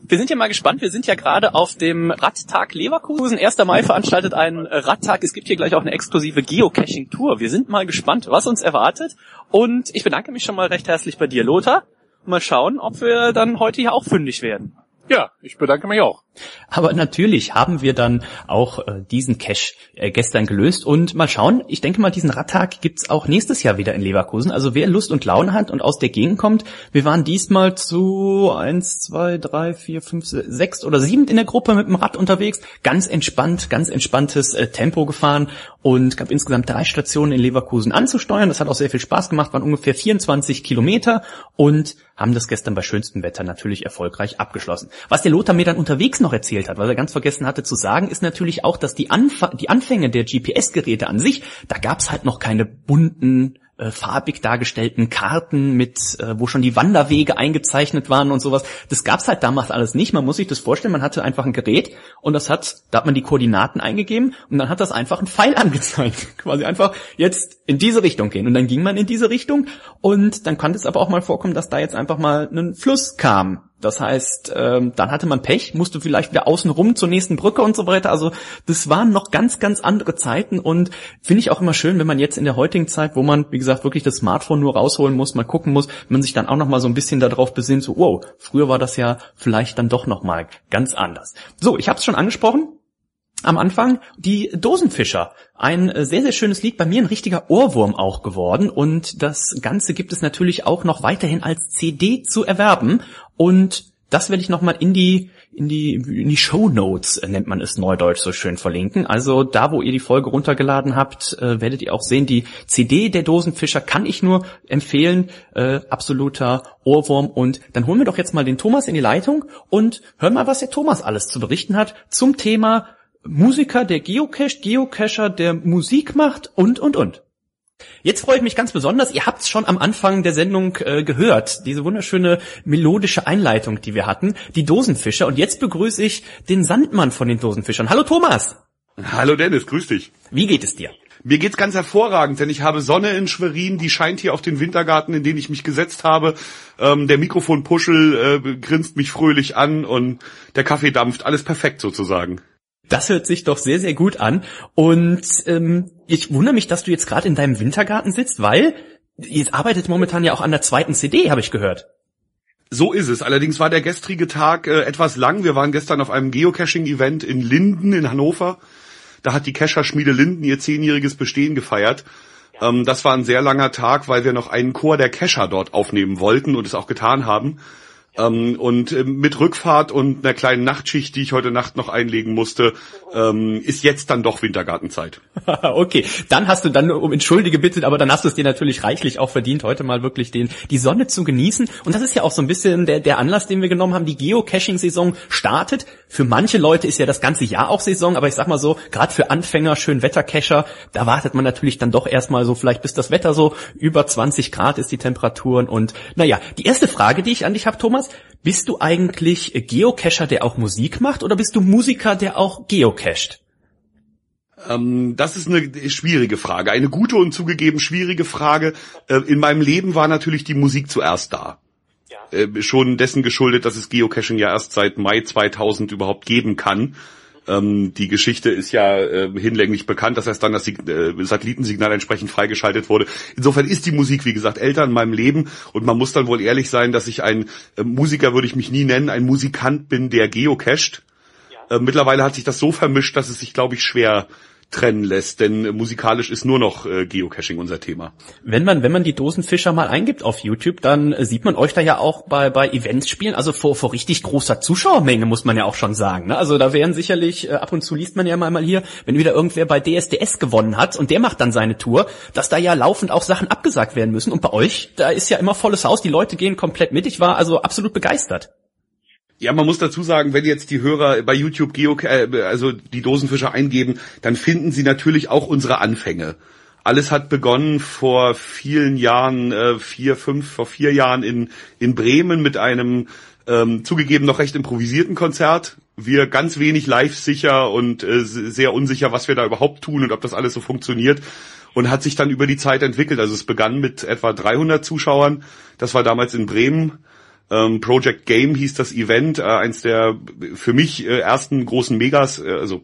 [SPEAKER 2] Wir sind ja mal gespannt. Wir sind ja gerade auf dem Radtag Leverkusen. 1. Mai veranstaltet ein Radtag. Es gibt hier gleich auch eine exklusive Geocaching-Tour. Wir sind mal gespannt, was uns erwartet. Und ich bedanke mich schon mal recht herzlich bei dir, Lothar. Mal schauen, ob wir dann heute hier auch fündig werden.
[SPEAKER 4] Ja, ich bedanke mich auch.
[SPEAKER 2] Aber natürlich haben wir dann auch äh, diesen Cache äh, gestern gelöst und mal schauen, ich denke mal, diesen Radtag gibt's auch nächstes Jahr wieder in Leverkusen. Also wer Lust und Laune hat und aus der Gegend kommt, wir waren diesmal zu eins, zwei, drei, vier, fünf, sechs oder sieben in der Gruppe mit dem Rad unterwegs, ganz entspannt, ganz entspanntes äh, Tempo gefahren und gab insgesamt drei Stationen in Leverkusen anzusteuern. Das hat auch sehr viel Spaß gemacht, waren ungefähr 24 Kilometer und haben das gestern bei schönstem Wetter natürlich erfolgreich abgeschlossen. Was der Lothar mir dann unterwegs noch erzählt hat, was er ganz vergessen hatte zu sagen, ist natürlich auch, dass die, Anf die Anfänge der GPS-Geräte an sich, da gab's halt noch keine bunten äh, farbig dargestellten Karten mit, äh, wo schon die Wanderwege eingezeichnet waren und sowas. Das gab's halt damals alles nicht. Man muss sich das vorstellen, man hatte einfach ein Gerät und das hat, da hat man die Koordinaten eingegeben und dann hat das einfach ein Pfeil <laughs> angezeigt. Quasi einfach jetzt in diese Richtung gehen. Und dann ging man in diese Richtung und dann kann es aber auch mal vorkommen, dass da jetzt einfach mal ein Fluss kam das heißt, ähm, dann hatte man Pech, musste vielleicht wieder außen rum zur nächsten Brücke und so weiter. Also das waren noch ganz, ganz andere Zeiten und finde ich auch immer schön, wenn man jetzt in der heutigen Zeit, wo man, wie gesagt, wirklich das Smartphone nur rausholen muss, mal gucken muss, man sich dann auch noch mal so ein bisschen darauf besinnt, so, wow, früher war das ja vielleicht dann doch noch mal ganz anders. So, ich habe es schon angesprochen am Anfang, die Dosenfischer. Ein äh, sehr, sehr schönes Lied, bei mir ein richtiger Ohrwurm auch geworden. Und das Ganze gibt es natürlich auch noch weiterhin als CD zu erwerben. Und das werde ich nochmal in die, in die, in die Show Notes, äh, nennt man es neudeutsch so schön, verlinken. Also da, wo ihr die Folge runtergeladen habt, äh, werdet ihr auch sehen, die CD der Dosenfischer kann ich nur empfehlen. Äh, absoluter Ohrwurm. Und dann holen wir doch jetzt mal den Thomas in die Leitung und hören mal, was der Thomas alles zu berichten hat zum Thema Musiker, der geocached, Geocacher, der Musik macht und, und, und. Jetzt freue ich mich ganz besonders, ihr habt es schon am Anfang der Sendung äh, gehört, diese wunderschöne melodische Einleitung, die wir hatten, die Dosenfischer. Und jetzt begrüße ich den Sandmann von den Dosenfischern. Hallo Thomas.
[SPEAKER 5] Hallo Dennis, grüß dich.
[SPEAKER 2] Wie geht es dir?
[SPEAKER 5] Mir geht's ganz hervorragend, denn ich habe Sonne in Schwerin, die scheint hier auf den Wintergarten, in den ich mich gesetzt habe. Ähm, der Mikrofonpuschel äh, grinst mich fröhlich an und der Kaffee dampft, alles perfekt sozusagen.
[SPEAKER 2] Das hört sich doch sehr, sehr gut an. Und ähm, ich wundere mich, dass du jetzt gerade in deinem Wintergarten sitzt, weil ihr arbeitet momentan ja auch an der zweiten CD, habe ich gehört.
[SPEAKER 5] So ist es. Allerdings war der gestrige Tag äh, etwas lang. Wir waren gestern auf einem Geocaching-Event in Linden in Hannover. Da hat die Cacher-Schmiede Linden ihr zehnjähriges Bestehen gefeiert. Ähm, das war ein sehr langer Tag, weil wir noch einen Chor der Cacher dort aufnehmen wollten und es auch getan haben. Ähm, und äh, mit Rückfahrt und einer kleinen Nachtschicht, die ich heute Nacht noch einlegen musste, ähm, ist jetzt dann doch Wintergartenzeit. <laughs>
[SPEAKER 2] okay, dann hast du dann um Entschuldige bitte, aber dann hast du es dir natürlich reichlich auch verdient, heute mal wirklich den die Sonne zu genießen. Und das ist ja auch so ein bisschen der, der Anlass, den wir genommen haben. Die Geocaching-Saison startet. Für manche Leute ist ja das ganze Jahr auch Saison, aber ich sag mal so, gerade für Anfänger, schön Wettercacher, da wartet man natürlich dann doch erstmal so, vielleicht bis das Wetter so über 20 Grad ist die Temperaturen. Und naja, die erste Frage, die ich an dich habe, Thomas, bist du eigentlich Geocacher, der auch Musik macht, oder bist du Musiker, der auch geocached?
[SPEAKER 5] Ähm, das ist eine schwierige Frage. Eine gute und zugegeben schwierige Frage. Äh, in meinem Leben war natürlich die Musik zuerst da. Äh, schon dessen geschuldet, dass es Geocaching ja erst seit Mai 2000 überhaupt geben kann. Ähm, die Geschichte ist ja äh, hinlänglich bekannt, dass erst dann das Sig äh, Satellitensignal entsprechend freigeschaltet wurde. Insofern ist die Musik, wie gesagt, älter in meinem Leben und man muss dann wohl ehrlich sein, dass ich ein äh, Musiker würde ich mich nie nennen, ein Musikant bin, der geocached. Äh, mittlerweile hat sich das so vermischt, dass es sich, glaube ich, schwer trennen lässt, denn äh, musikalisch ist nur noch äh, Geocaching unser Thema.
[SPEAKER 2] Wenn man wenn man die Dosenfischer mal eingibt auf YouTube, dann äh, sieht man euch da ja auch bei bei Events spielen, also vor vor richtig großer Zuschauermenge muss man ja auch schon sagen. Ne? Also da wären sicherlich äh, ab und zu liest man ja mal mal hier, wenn wieder irgendwer bei DSDS gewonnen hat und der macht dann seine Tour, dass da ja laufend auch Sachen abgesagt werden müssen und bei euch da ist ja immer volles Haus, die Leute gehen komplett mit. Ich war also absolut begeistert.
[SPEAKER 5] Ja, man muss dazu sagen, wenn jetzt die Hörer bei YouTube Geo, äh, also die Dosenfischer eingeben, dann finden sie natürlich auch unsere Anfänge. Alles hat begonnen vor vielen Jahren, äh, vier, fünf, vor vier Jahren in, in Bremen mit einem ähm, zugegeben noch recht improvisierten Konzert. Wir ganz wenig live sicher und äh, sehr unsicher, was wir da überhaupt tun und ob das alles so funktioniert. Und hat sich dann über die Zeit entwickelt. Also es begann mit etwa 300 Zuschauern. Das war damals in Bremen. Ähm, Project Game hieß das Event, äh, eins der für mich äh, ersten großen Megas, äh, also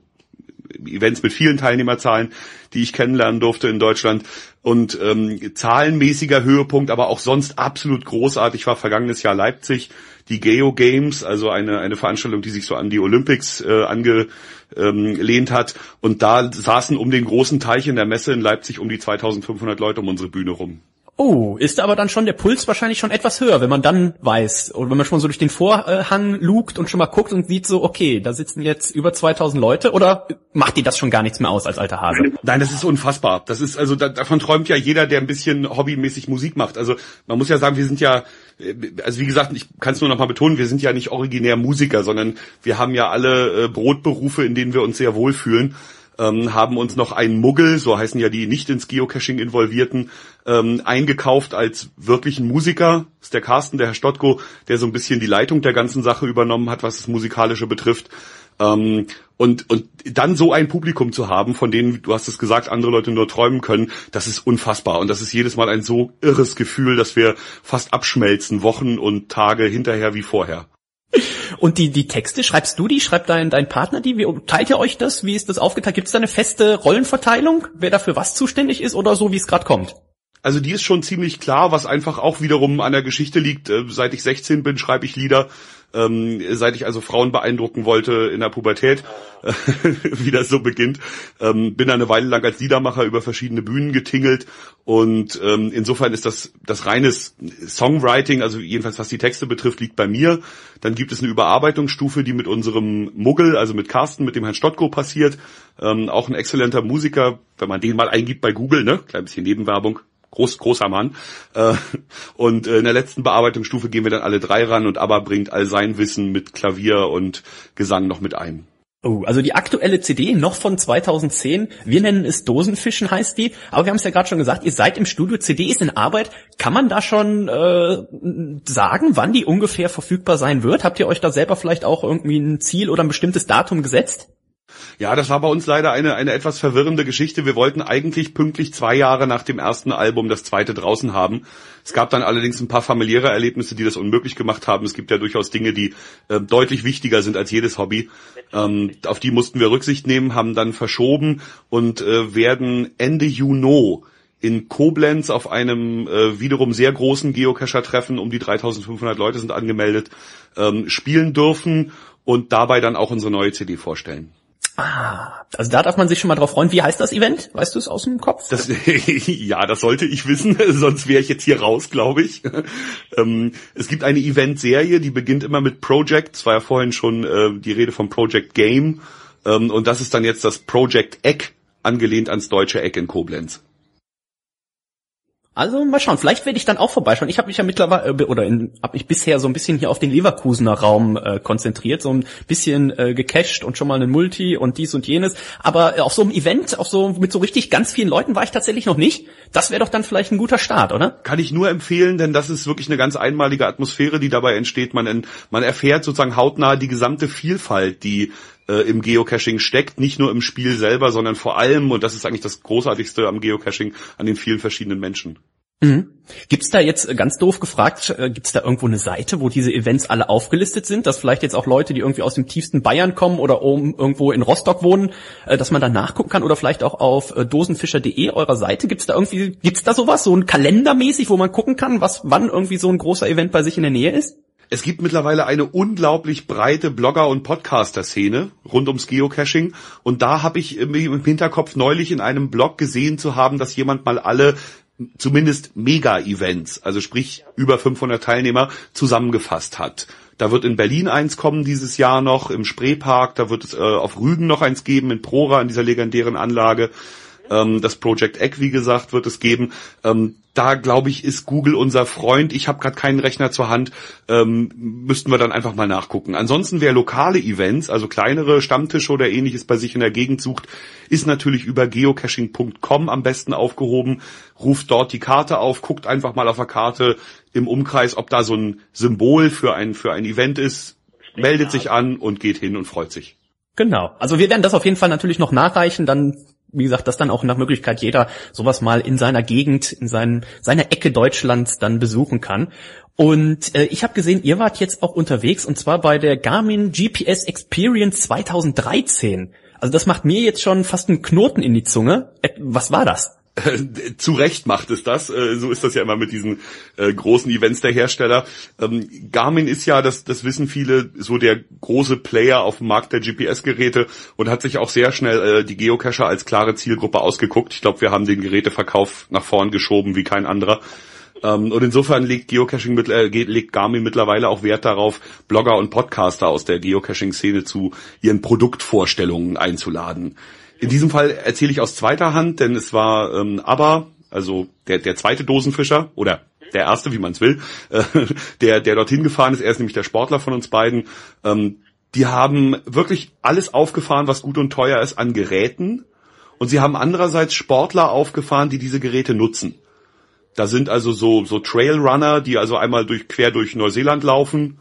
[SPEAKER 5] Events mit vielen Teilnehmerzahlen, die ich kennenlernen durfte in Deutschland. Und ähm, zahlenmäßiger Höhepunkt, aber auch sonst absolut großartig war vergangenes Jahr Leipzig, die Geo Games, also eine, eine Veranstaltung, die sich so an die Olympics äh, angelehnt hat. Und da saßen um den großen Teich in der Messe in Leipzig um die 2500 Leute um unsere Bühne rum.
[SPEAKER 2] Oh, ist aber dann schon der Puls wahrscheinlich schon etwas höher, wenn man dann weiß oder wenn man schon so durch den Vorhang lugt und schon mal guckt und sieht so, okay, da sitzen jetzt über 2000 Leute oder macht die das schon gar nichts mehr aus als alter Hase?
[SPEAKER 5] Nein, das ist unfassbar. Das ist also davon träumt ja jeder, der ein bisschen hobbymäßig Musik macht. Also man muss ja sagen, wir sind ja äh, also wie gesagt, ich kann es nur noch mal betonen, wir sind ja nicht originär Musiker, sondern wir haben ja alle äh, Brotberufe, in denen wir uns sehr wohlfühlen ähm, haben uns noch einen Muggel, so heißen ja die nicht ins Geocaching involvierten, ähm, eingekauft als wirklichen Musiker. Das ist der Carsten, der Herr Stottko, der so ein bisschen die Leitung der ganzen Sache übernommen hat, was das Musikalische betrifft. Ähm, und, und dann so ein Publikum zu haben, von denen, du hast es gesagt, andere Leute nur träumen können, das ist unfassbar. Und das ist jedes Mal ein so irres Gefühl, dass wir fast abschmelzen, Wochen und Tage hinterher wie vorher.
[SPEAKER 2] Und die, die Texte, schreibst du die? Schreibt dein, dein Partner die? Wie, teilt ihr euch das? Wie ist das aufgeteilt? Gibt es da eine feste Rollenverteilung, wer dafür was zuständig ist oder so, wie es gerade kommt?
[SPEAKER 5] Also die ist schon ziemlich klar, was einfach auch wiederum an der Geschichte liegt. Äh, seit ich 16 bin, schreibe ich Lieder ähm, seit ich also Frauen beeindrucken wollte in der Pubertät, <laughs> wie das so beginnt, ähm, bin eine Weile lang als Liedermacher über verschiedene Bühnen getingelt und ähm, insofern ist das das reines Songwriting, also jedenfalls was die Texte betrifft, liegt bei mir. Dann gibt es eine Überarbeitungsstufe, die mit unserem Muggel, also mit Carsten, mit dem Herrn Stottko passiert. Ähm, auch ein exzellenter Musiker, wenn man den mal eingibt bei Google, ne, klein bisschen Nebenwerbung, groß, großer Mann. Äh, und äh, in der letzten Bearbeitungsstufe gehen wir dann alle drei ran und ABBA bringt all sein Wissen mit Klavier und Gesang noch mit ein.
[SPEAKER 2] Oh, also die aktuelle CD noch von 2010. Wir nennen es Dosenfischen heißt die. Aber wir haben es ja gerade schon gesagt, ihr seid im Studio, CD ist in Arbeit. Kann man da schon äh, sagen, wann die ungefähr verfügbar sein wird? Habt ihr euch da selber vielleicht auch irgendwie ein Ziel oder ein bestimmtes Datum gesetzt?
[SPEAKER 5] Ja, das war bei uns leider eine, eine etwas verwirrende Geschichte. Wir wollten eigentlich pünktlich zwei Jahre nach dem ersten Album das zweite draußen haben. Es gab dann allerdings ein paar familiäre Erlebnisse, die das unmöglich gemacht haben. Es gibt ja durchaus Dinge, die äh, deutlich wichtiger sind als jedes Hobby. Ähm, auf die mussten wir Rücksicht nehmen, haben dann verschoben und äh, werden Ende Juni in Koblenz auf einem äh, wiederum sehr großen Geocacher-Treffen, um die 3500 Leute sind angemeldet, ähm, spielen dürfen und dabei dann auch unsere neue CD vorstellen.
[SPEAKER 2] Ah, also da darf man sich schon mal drauf freuen. Wie heißt das Event? Weißt du es aus dem Kopf?
[SPEAKER 5] Das, <laughs> ja, das sollte ich wissen, <laughs> sonst wäre ich jetzt hier raus, glaube ich. <laughs> ähm, es gibt eine Event-Serie, die beginnt immer mit Project. Es war ja vorhin schon äh, die Rede vom Project Game. Ähm, und das ist dann jetzt das Project Egg, angelehnt ans deutsche Egg in Koblenz.
[SPEAKER 2] Also mal schauen, vielleicht werde ich dann auch vorbeischauen. Ich habe mich ja mittlerweile äh, oder habe mich bisher so ein bisschen hier auf den Leverkusener Raum äh, konzentriert, so ein bisschen äh, gecached und schon mal einen Multi und dies und jenes. Aber äh, auf so einem Event, auf so mit so richtig ganz vielen Leuten war ich tatsächlich noch nicht. Das wäre doch dann vielleicht ein guter Start, oder?
[SPEAKER 5] Kann ich nur empfehlen, denn das ist wirklich eine ganz einmalige Atmosphäre, die dabei entsteht. Man, man erfährt sozusagen hautnah die gesamte Vielfalt, die äh, im Geocaching steckt, nicht nur im Spiel selber, sondern vor allem, und das ist eigentlich das Großartigste am Geocaching, an den vielen verschiedenen Menschen.
[SPEAKER 2] Mhm. Gibt's da jetzt äh, ganz doof gefragt, äh, gibt's da irgendwo eine Seite, wo diese Events alle aufgelistet sind, dass vielleicht jetzt auch Leute, die irgendwie aus dem tiefsten Bayern kommen oder oben irgendwo in Rostock wohnen, äh, dass man da nachgucken kann oder vielleicht auch auf dosenfischer.de eurer Seite gibt's da irgendwie gibt's da sowas, so ein Kalendermäßig, wo man gucken kann, was wann irgendwie so ein großer Event bei sich in der Nähe ist?
[SPEAKER 5] Es gibt mittlerweile eine unglaublich breite Blogger- und Podcaster-Szene rund ums Geocaching. Und da habe ich im Hinterkopf neulich in einem Blog gesehen zu haben, dass jemand mal alle zumindest Mega-Events, also sprich über 500 Teilnehmer, zusammengefasst hat. Da wird in Berlin eins kommen dieses Jahr noch, im Spreepark, da wird es äh, auf Rügen noch eins geben, in Prora, in dieser legendären Anlage. Ähm, das Project Egg, wie gesagt, wird es geben. Ähm, da glaube ich, ist Google unser Freund. Ich habe gerade keinen Rechner zur Hand. Ähm, müssten wir dann einfach mal nachgucken. Ansonsten, wer lokale Events, also kleinere Stammtische oder ähnliches bei sich in der Gegend sucht, ist natürlich über geocaching.com am besten aufgehoben. Ruft dort die Karte auf, guckt einfach mal auf der Karte im Umkreis, ob da so ein Symbol für ein, für ein Event ist, meldet sich an und geht hin und freut sich.
[SPEAKER 2] Genau. Also wir werden das auf jeden Fall natürlich noch nachreichen, dann wie gesagt, dass dann auch nach Möglichkeit jeder sowas mal in seiner Gegend, in seinen, seiner Ecke Deutschlands dann besuchen kann. Und äh, ich habe gesehen, ihr wart jetzt auch unterwegs und zwar bei der Garmin GPS Experience 2013. Also das macht mir jetzt schon fast einen Knoten in die Zunge. Äh, was war das? <laughs>
[SPEAKER 5] zu Recht macht es das. Äh, so ist das ja immer mit diesen äh, großen Events der Hersteller. Ähm, Garmin ist ja, das, das wissen viele, so der große Player auf dem Markt der GPS-Geräte und hat sich auch sehr schnell äh, die Geocacher als klare Zielgruppe ausgeguckt. Ich glaube, wir haben den Geräteverkauf nach vorn geschoben wie kein anderer. Ähm, und insofern legt Geocaching legt Garmin mittlerweile auch Wert darauf, Blogger und Podcaster aus der Geocaching-Szene zu ihren Produktvorstellungen einzuladen. In diesem Fall erzähle ich aus zweiter Hand, denn es war ähm, aber, also der, der zweite Dosenfischer oder der erste, wie man es will, <laughs> äh, der, der dorthin gefahren ist. Er ist nämlich der Sportler von uns beiden. Ähm, die haben wirklich alles aufgefahren, was gut und teuer ist an Geräten. Und sie haben andererseits Sportler aufgefahren, die diese Geräte nutzen. Da sind also so, so Trailrunner, die also einmal durch, quer durch Neuseeland laufen,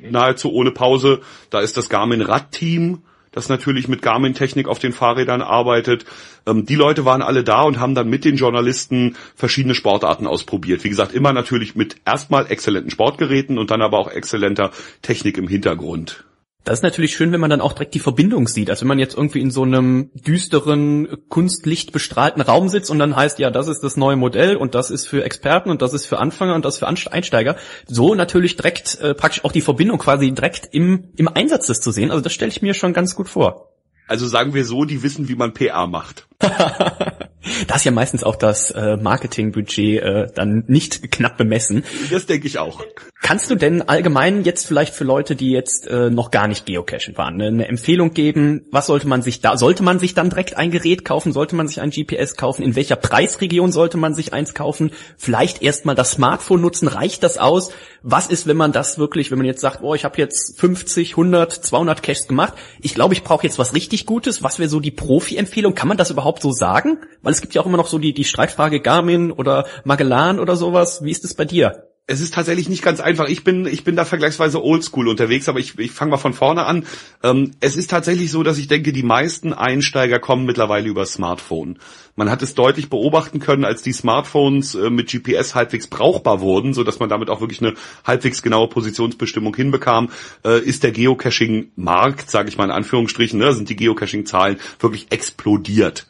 [SPEAKER 5] nahezu ohne Pause. Da ist das Garmin Radteam das natürlich mit Garmin-Technik auf den Fahrrädern arbeitet. Ähm, die Leute waren alle da und haben dann mit den Journalisten verschiedene Sportarten ausprobiert. Wie gesagt, immer natürlich mit erstmal exzellenten Sportgeräten und dann aber auch exzellenter Technik im Hintergrund.
[SPEAKER 2] Das ist natürlich schön, wenn man dann auch direkt die Verbindung sieht. Also wenn man jetzt irgendwie in so einem düsteren, kunstlichtbestrahlten Raum sitzt und dann heißt, ja, das ist das neue Modell und das ist für Experten und das ist für Anfänger und das für Einsteiger. So natürlich direkt äh, praktisch auch die Verbindung quasi direkt im, im Einsatz das zu sehen. Also das stelle ich mir schon ganz gut vor.
[SPEAKER 5] Also sagen wir so, die wissen, wie man PR macht. <laughs>
[SPEAKER 2] da ist ja meistens auch das äh, Marketingbudget äh, dann nicht knapp bemessen.
[SPEAKER 5] Das denke ich auch.
[SPEAKER 2] Kannst du denn allgemein jetzt vielleicht für Leute, die jetzt äh, noch gar nicht geocachen waren, ne, eine Empfehlung geben? Was sollte man sich da, sollte man sich dann direkt ein Gerät kaufen? Sollte man sich ein GPS kaufen? In welcher Preisregion sollte man sich eins kaufen? Vielleicht erstmal das Smartphone nutzen, reicht das aus? Was ist, wenn man das wirklich, wenn man jetzt sagt, oh, ich habe jetzt 50, 100, 200 Caches gemacht, ich glaube, ich brauche jetzt was richtig Gutes. Was wäre so die Profi-Empfehlung? Kann man das überhaupt so sagen? Weil es gibt ja auch immer noch so die, die Streitfrage Garmin oder Magellan oder sowas. Wie ist es bei dir?
[SPEAKER 5] Es ist tatsächlich nicht ganz einfach. Ich bin, ich bin da vergleichsweise oldschool unterwegs, aber ich, ich fange mal von vorne an. Ähm, es ist tatsächlich so, dass ich denke, die meisten Einsteiger kommen mittlerweile über Smartphone. Man hat es deutlich beobachten können, als die Smartphones äh, mit GPS halbwegs brauchbar wurden, so dass man damit auch wirklich eine halbwegs genaue Positionsbestimmung hinbekam, äh, ist der Geocaching-Markt, sage ich mal in Anführungsstrichen, ne, sind die Geocaching-Zahlen wirklich explodiert.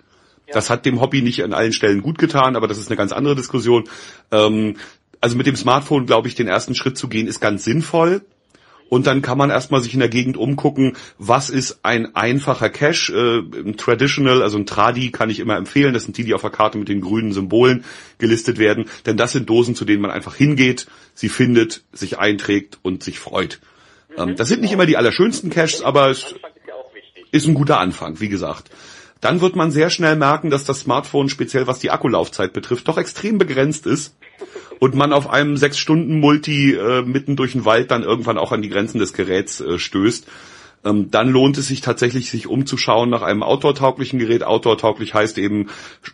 [SPEAKER 5] Das hat dem Hobby nicht an allen Stellen gut getan, aber das ist eine ganz andere Diskussion. Ähm, also mit dem Smartphone, glaube ich, den ersten Schritt zu gehen, ist ganz sinnvoll. Und dann kann man erstmal sich in der Gegend umgucken, was ist ein einfacher Cache, äh, ein Traditional, also ein Tradi kann ich immer empfehlen. Das sind die, die auf der Karte mit den grünen Symbolen gelistet werden. Denn das sind Dosen, zu denen man einfach hingeht, sie findet, sich einträgt und sich freut. Ähm, das sind nicht immer die allerschönsten Caches, aber es ist ein guter Anfang, wie gesagt dann wird man sehr schnell merken, dass das Smartphone speziell was die Akkulaufzeit betrifft doch extrem begrenzt ist und man auf einem sechs Stunden Multi äh, mitten durch den Wald dann irgendwann auch an die Grenzen des Geräts äh, stößt. Ähm, dann lohnt es sich tatsächlich, sich umzuschauen nach einem outdoor-tauglichen Gerät. Outdoor-tauglich heißt eben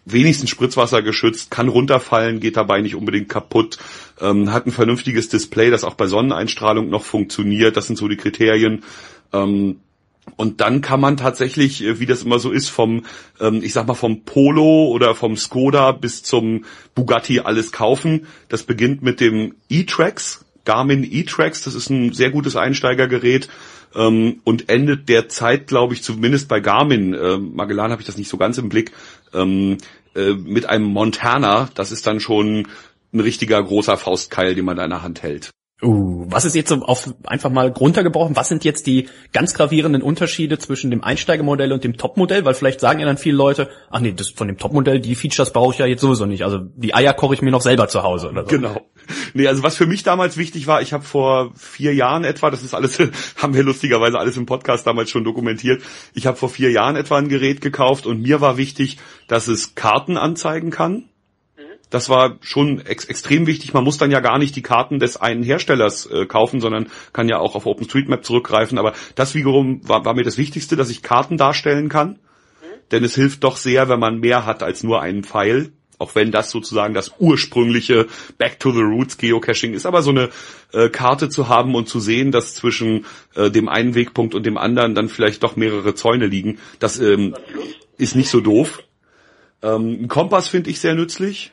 [SPEAKER 5] wenigstens Spritzwasser geschützt, kann runterfallen, geht dabei nicht unbedingt kaputt, ähm, hat ein vernünftiges Display, das auch bei Sonneneinstrahlung noch funktioniert. Das sind so die Kriterien. Ähm, und dann kann man tatsächlich, äh, wie das immer so ist, vom, ähm, ich sag mal, vom Polo oder vom Skoda bis zum Bugatti alles kaufen. Das beginnt mit dem E-Trax, Garmin E-Trax. Das ist ein sehr gutes Einsteigergerät ähm, und endet derzeit, glaube ich, zumindest bei Garmin, äh, Magellan habe ich das nicht so ganz im Blick, ähm, äh, mit einem Montana. Das ist dann schon ein richtiger großer Faustkeil, den man da in der Hand hält.
[SPEAKER 2] Uh, was ist jetzt so auf einfach mal runtergebrochen? Was sind jetzt die ganz gravierenden Unterschiede zwischen dem Einsteigermodell und dem Topmodell? Weil vielleicht sagen ja dann viele Leute, ach nee, das von dem Topmodell, die Features brauche ich ja jetzt sowieso nicht. Also die Eier koche ich mir noch selber zu Hause oder so.
[SPEAKER 5] Genau. nee, also was für mich damals wichtig war, ich habe vor vier Jahren etwa, das ist alles, <laughs> haben wir lustigerweise alles im Podcast damals schon dokumentiert, ich habe vor vier Jahren etwa ein Gerät gekauft und mir war wichtig, dass es Karten anzeigen kann. Das war schon ex extrem wichtig. Man muss dann ja gar nicht die Karten des einen Herstellers äh, kaufen, sondern kann ja auch auf OpenStreetMap zurückgreifen. Aber das wiederum war, war mir das Wichtigste, dass ich Karten darstellen kann. Denn es hilft doch sehr, wenn man mehr hat als nur einen Pfeil. Auch wenn das sozusagen das ursprüngliche Back to the Roots Geocaching ist, aber so eine äh, Karte zu haben und zu sehen, dass zwischen äh, dem einen Wegpunkt und dem anderen dann vielleicht doch mehrere Zäune liegen, das ähm, ist nicht so doof. Ähm, ein Kompass finde ich sehr nützlich.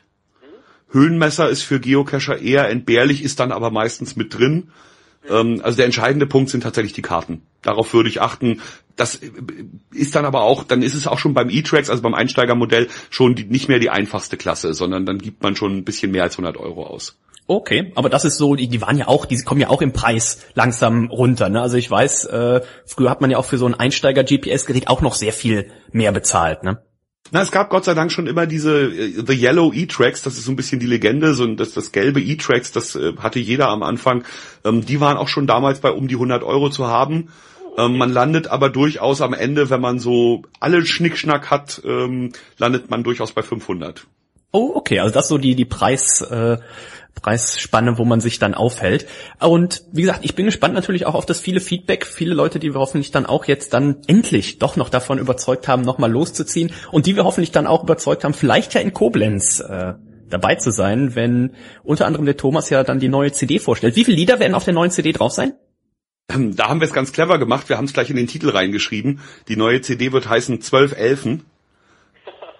[SPEAKER 5] Höhenmesser ist für Geocacher eher entbehrlich, ist dann aber meistens mit drin. Ähm, also der entscheidende Punkt sind tatsächlich die Karten. Darauf würde ich achten. Das ist dann aber auch, dann ist es auch schon beim E-Tracks, also beim Einsteigermodell, schon die, nicht mehr die einfachste Klasse, sondern dann gibt man schon ein bisschen mehr als 100 Euro aus.
[SPEAKER 2] Okay, aber das ist so, die, die waren ja auch, die kommen ja auch im Preis langsam runter. Ne? Also ich weiß, äh, früher hat man ja auch für so ein Einsteiger-GPS-Gerät auch noch sehr viel mehr bezahlt. Ne?
[SPEAKER 5] Na, es gab Gott sei Dank schon immer diese äh, The Yellow E-Tracks, das ist so ein bisschen die Legende, so das, das gelbe E-Tracks, das äh, hatte jeder am Anfang. Ähm, die waren auch schon damals bei um die 100 Euro zu haben. Ähm, man landet aber durchaus am Ende, wenn man so alle Schnickschnack hat, ähm, landet man durchaus bei 500.
[SPEAKER 2] Oh, okay, also das ist so die, die Preis, äh, Preisspanne, wo man sich dann aufhält. Und wie gesagt, ich bin gespannt natürlich auch auf das viele Feedback, viele Leute, die wir hoffentlich dann auch jetzt dann endlich doch noch davon überzeugt haben, nochmal loszuziehen und die wir hoffentlich dann auch überzeugt haben, vielleicht ja in Koblenz äh, dabei zu sein, wenn unter anderem der Thomas ja dann die neue CD vorstellt. Wie viele Lieder werden auf der neuen CD drauf sein?
[SPEAKER 5] Ähm, da haben wir es ganz clever gemacht. Wir haben es gleich in den Titel reingeschrieben. Die neue CD wird heißen Zwölf Elfen.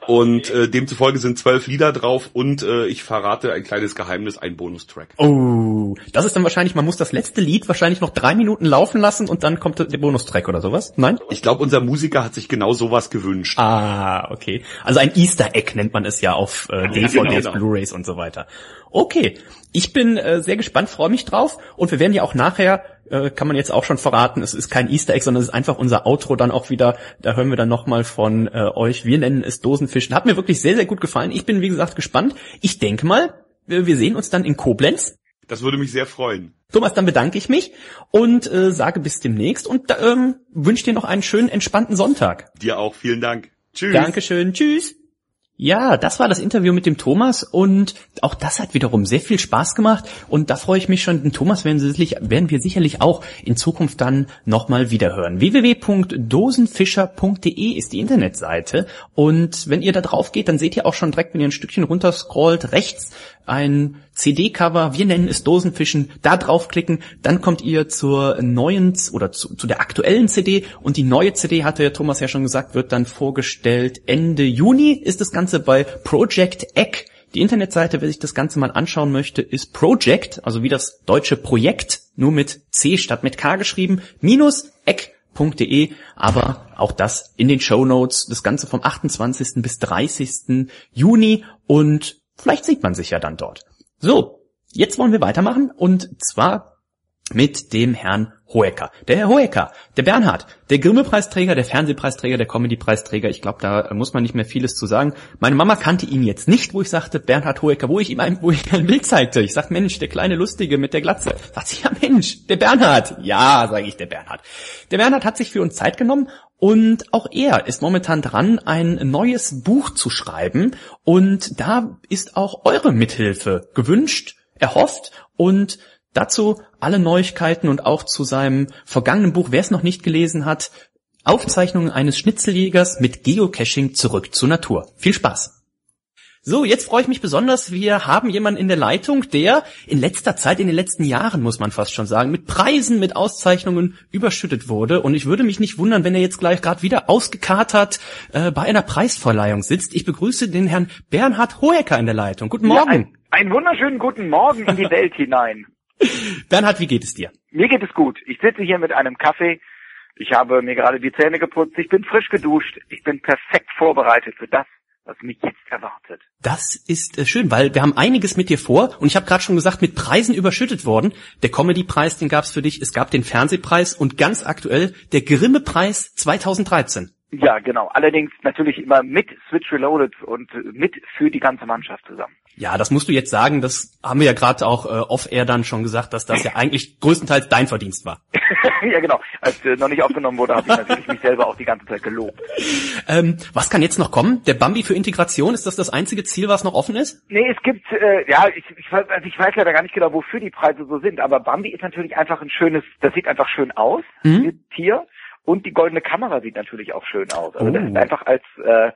[SPEAKER 5] Und äh, demzufolge sind zwölf Lieder drauf und äh, ich verrate ein kleines Geheimnis, ein Bonustrack.
[SPEAKER 2] Oh, das ist dann wahrscheinlich, man muss das letzte Lied wahrscheinlich noch drei Minuten laufen lassen und dann kommt der Bonustrack oder sowas? Nein?
[SPEAKER 5] Ich glaube, unser Musiker hat sich genau sowas gewünscht.
[SPEAKER 2] Ah, okay. Also ein Easter Egg nennt man es ja auf äh, DVDs, ja, genau. Blu-rays und so weiter. Okay, ich bin äh, sehr gespannt, freue mich drauf und wir werden ja auch nachher, äh, kann man jetzt auch schon verraten, es ist kein Easter Egg, sondern es ist einfach unser Outro dann auch wieder, da hören wir dann nochmal von äh, euch, wir nennen es Dosenfischen. Hat mir wirklich sehr, sehr gut gefallen. Ich bin, wie gesagt, gespannt. Ich denke mal, wir sehen uns dann in Koblenz.
[SPEAKER 5] Das würde mich sehr freuen.
[SPEAKER 2] Thomas, dann bedanke ich mich und äh, sage bis demnächst und ähm, wünsche dir noch einen schönen, entspannten Sonntag.
[SPEAKER 5] Dir auch, vielen Dank.
[SPEAKER 2] Tschüss. Dankeschön, tschüss. Ja, das war das Interview mit dem Thomas und auch das hat wiederum sehr viel Spaß gemacht und da freue ich mich schon, den Thomas werden, sicherlich, werden wir sicherlich auch in Zukunft dann nochmal wiederhören. www.dosenfischer.de ist die Internetseite und wenn ihr da drauf geht, dann seht ihr auch schon direkt, wenn ihr ein Stückchen runterscrollt, rechts ein CD-Cover, wir nennen es Dosenfischen, da draufklicken, dann kommt ihr zur neuen oder zu, zu, der aktuellen CD und die neue CD, hatte Thomas ja schon gesagt, wird dann vorgestellt Ende Juni ist das Ganze bei Project Egg. Die Internetseite, wer sich das Ganze mal anschauen möchte, ist Project, also wie das deutsche Projekt, nur mit C statt mit K geschrieben, minus Egg.de, aber auch das in den Show Notes, das Ganze vom 28. bis 30. Juni und Vielleicht sieht man sich ja dann dort. So, jetzt wollen wir weitermachen und zwar mit dem Herrn Hoeker. Der Herr Hoeker, der Bernhard, der Grimme-Preisträger, der Fernsehpreisträger, der Comedy-Preisträger. Ich glaube, da muss man nicht mehr vieles zu sagen. Meine Mama kannte ihn jetzt nicht, wo ich sagte, Bernhard Hoeker, wo ich ihm ein, wo ich ein Bild zeigte. Ich sagte, Mensch, der kleine Lustige mit der Glatze. Sagt sie, ja Mensch, der Bernhard. Ja, sage ich, der Bernhard. Der Bernhard hat sich für uns Zeit genommen und auch er ist momentan dran, ein neues Buch zu schreiben. Und da ist auch eure Mithilfe gewünscht, erhofft und dazu alle Neuigkeiten und auch zu seinem vergangenen Buch, wer es noch nicht gelesen hat, Aufzeichnungen eines Schnitzeljägers mit Geocaching zurück zur Natur. Viel Spaß! So, jetzt freue ich mich besonders. Wir haben jemanden in der Leitung, der in letzter Zeit, in den letzten Jahren, muss man fast schon sagen, mit Preisen, mit Auszeichnungen überschüttet wurde. Und ich würde mich nicht wundern, wenn er jetzt gleich gerade wieder ausgekatert äh, bei einer Preisverleihung sitzt. Ich begrüße den Herrn Bernhard Hohecker in der Leitung. Guten Morgen. Ja,
[SPEAKER 6] ein, einen wunderschönen guten Morgen in die <laughs> Welt hinein.
[SPEAKER 2] Bernhard, wie geht es dir?
[SPEAKER 6] Mir geht es gut. Ich sitze hier mit einem Kaffee. Ich habe mir gerade die Zähne geputzt. Ich bin frisch geduscht. Ich bin perfekt vorbereitet für das, was mich jetzt erwartet.
[SPEAKER 2] Das ist äh, schön, weil wir haben einiges mit dir vor und ich habe gerade schon gesagt, mit Preisen überschüttet worden. Der Comedy-Preis, den gab's für dich, es gab den Fernsehpreis und ganz aktuell der Grimme-Preis 2013.
[SPEAKER 6] Ja, genau. Allerdings natürlich immer mit Switch Reloaded und mit für die ganze Mannschaft zusammen.
[SPEAKER 2] Ja, das musst du jetzt sagen. Das haben wir ja gerade auch äh, off-air dann schon gesagt, dass das ja eigentlich größtenteils dein Verdienst war. <laughs>
[SPEAKER 6] ja, genau. Als äh, noch nicht aufgenommen wurde, habe ich natürlich mich selber auch die ganze Zeit gelobt.
[SPEAKER 2] Ähm, was kann jetzt noch kommen? Der Bambi für Integration, ist das das einzige Ziel, was noch offen ist?
[SPEAKER 6] Nee, es gibt, äh, ja, ich, ich, weiß, also ich weiß leider gar nicht genau, wofür die Preise so sind, aber Bambi ist natürlich einfach ein schönes, das sieht einfach schön aus,
[SPEAKER 2] Mhm.
[SPEAKER 6] Tier. Und die goldene Kamera sieht natürlich auch schön aus. Also das
[SPEAKER 2] Oh.
[SPEAKER 6] ist einfach als, äh,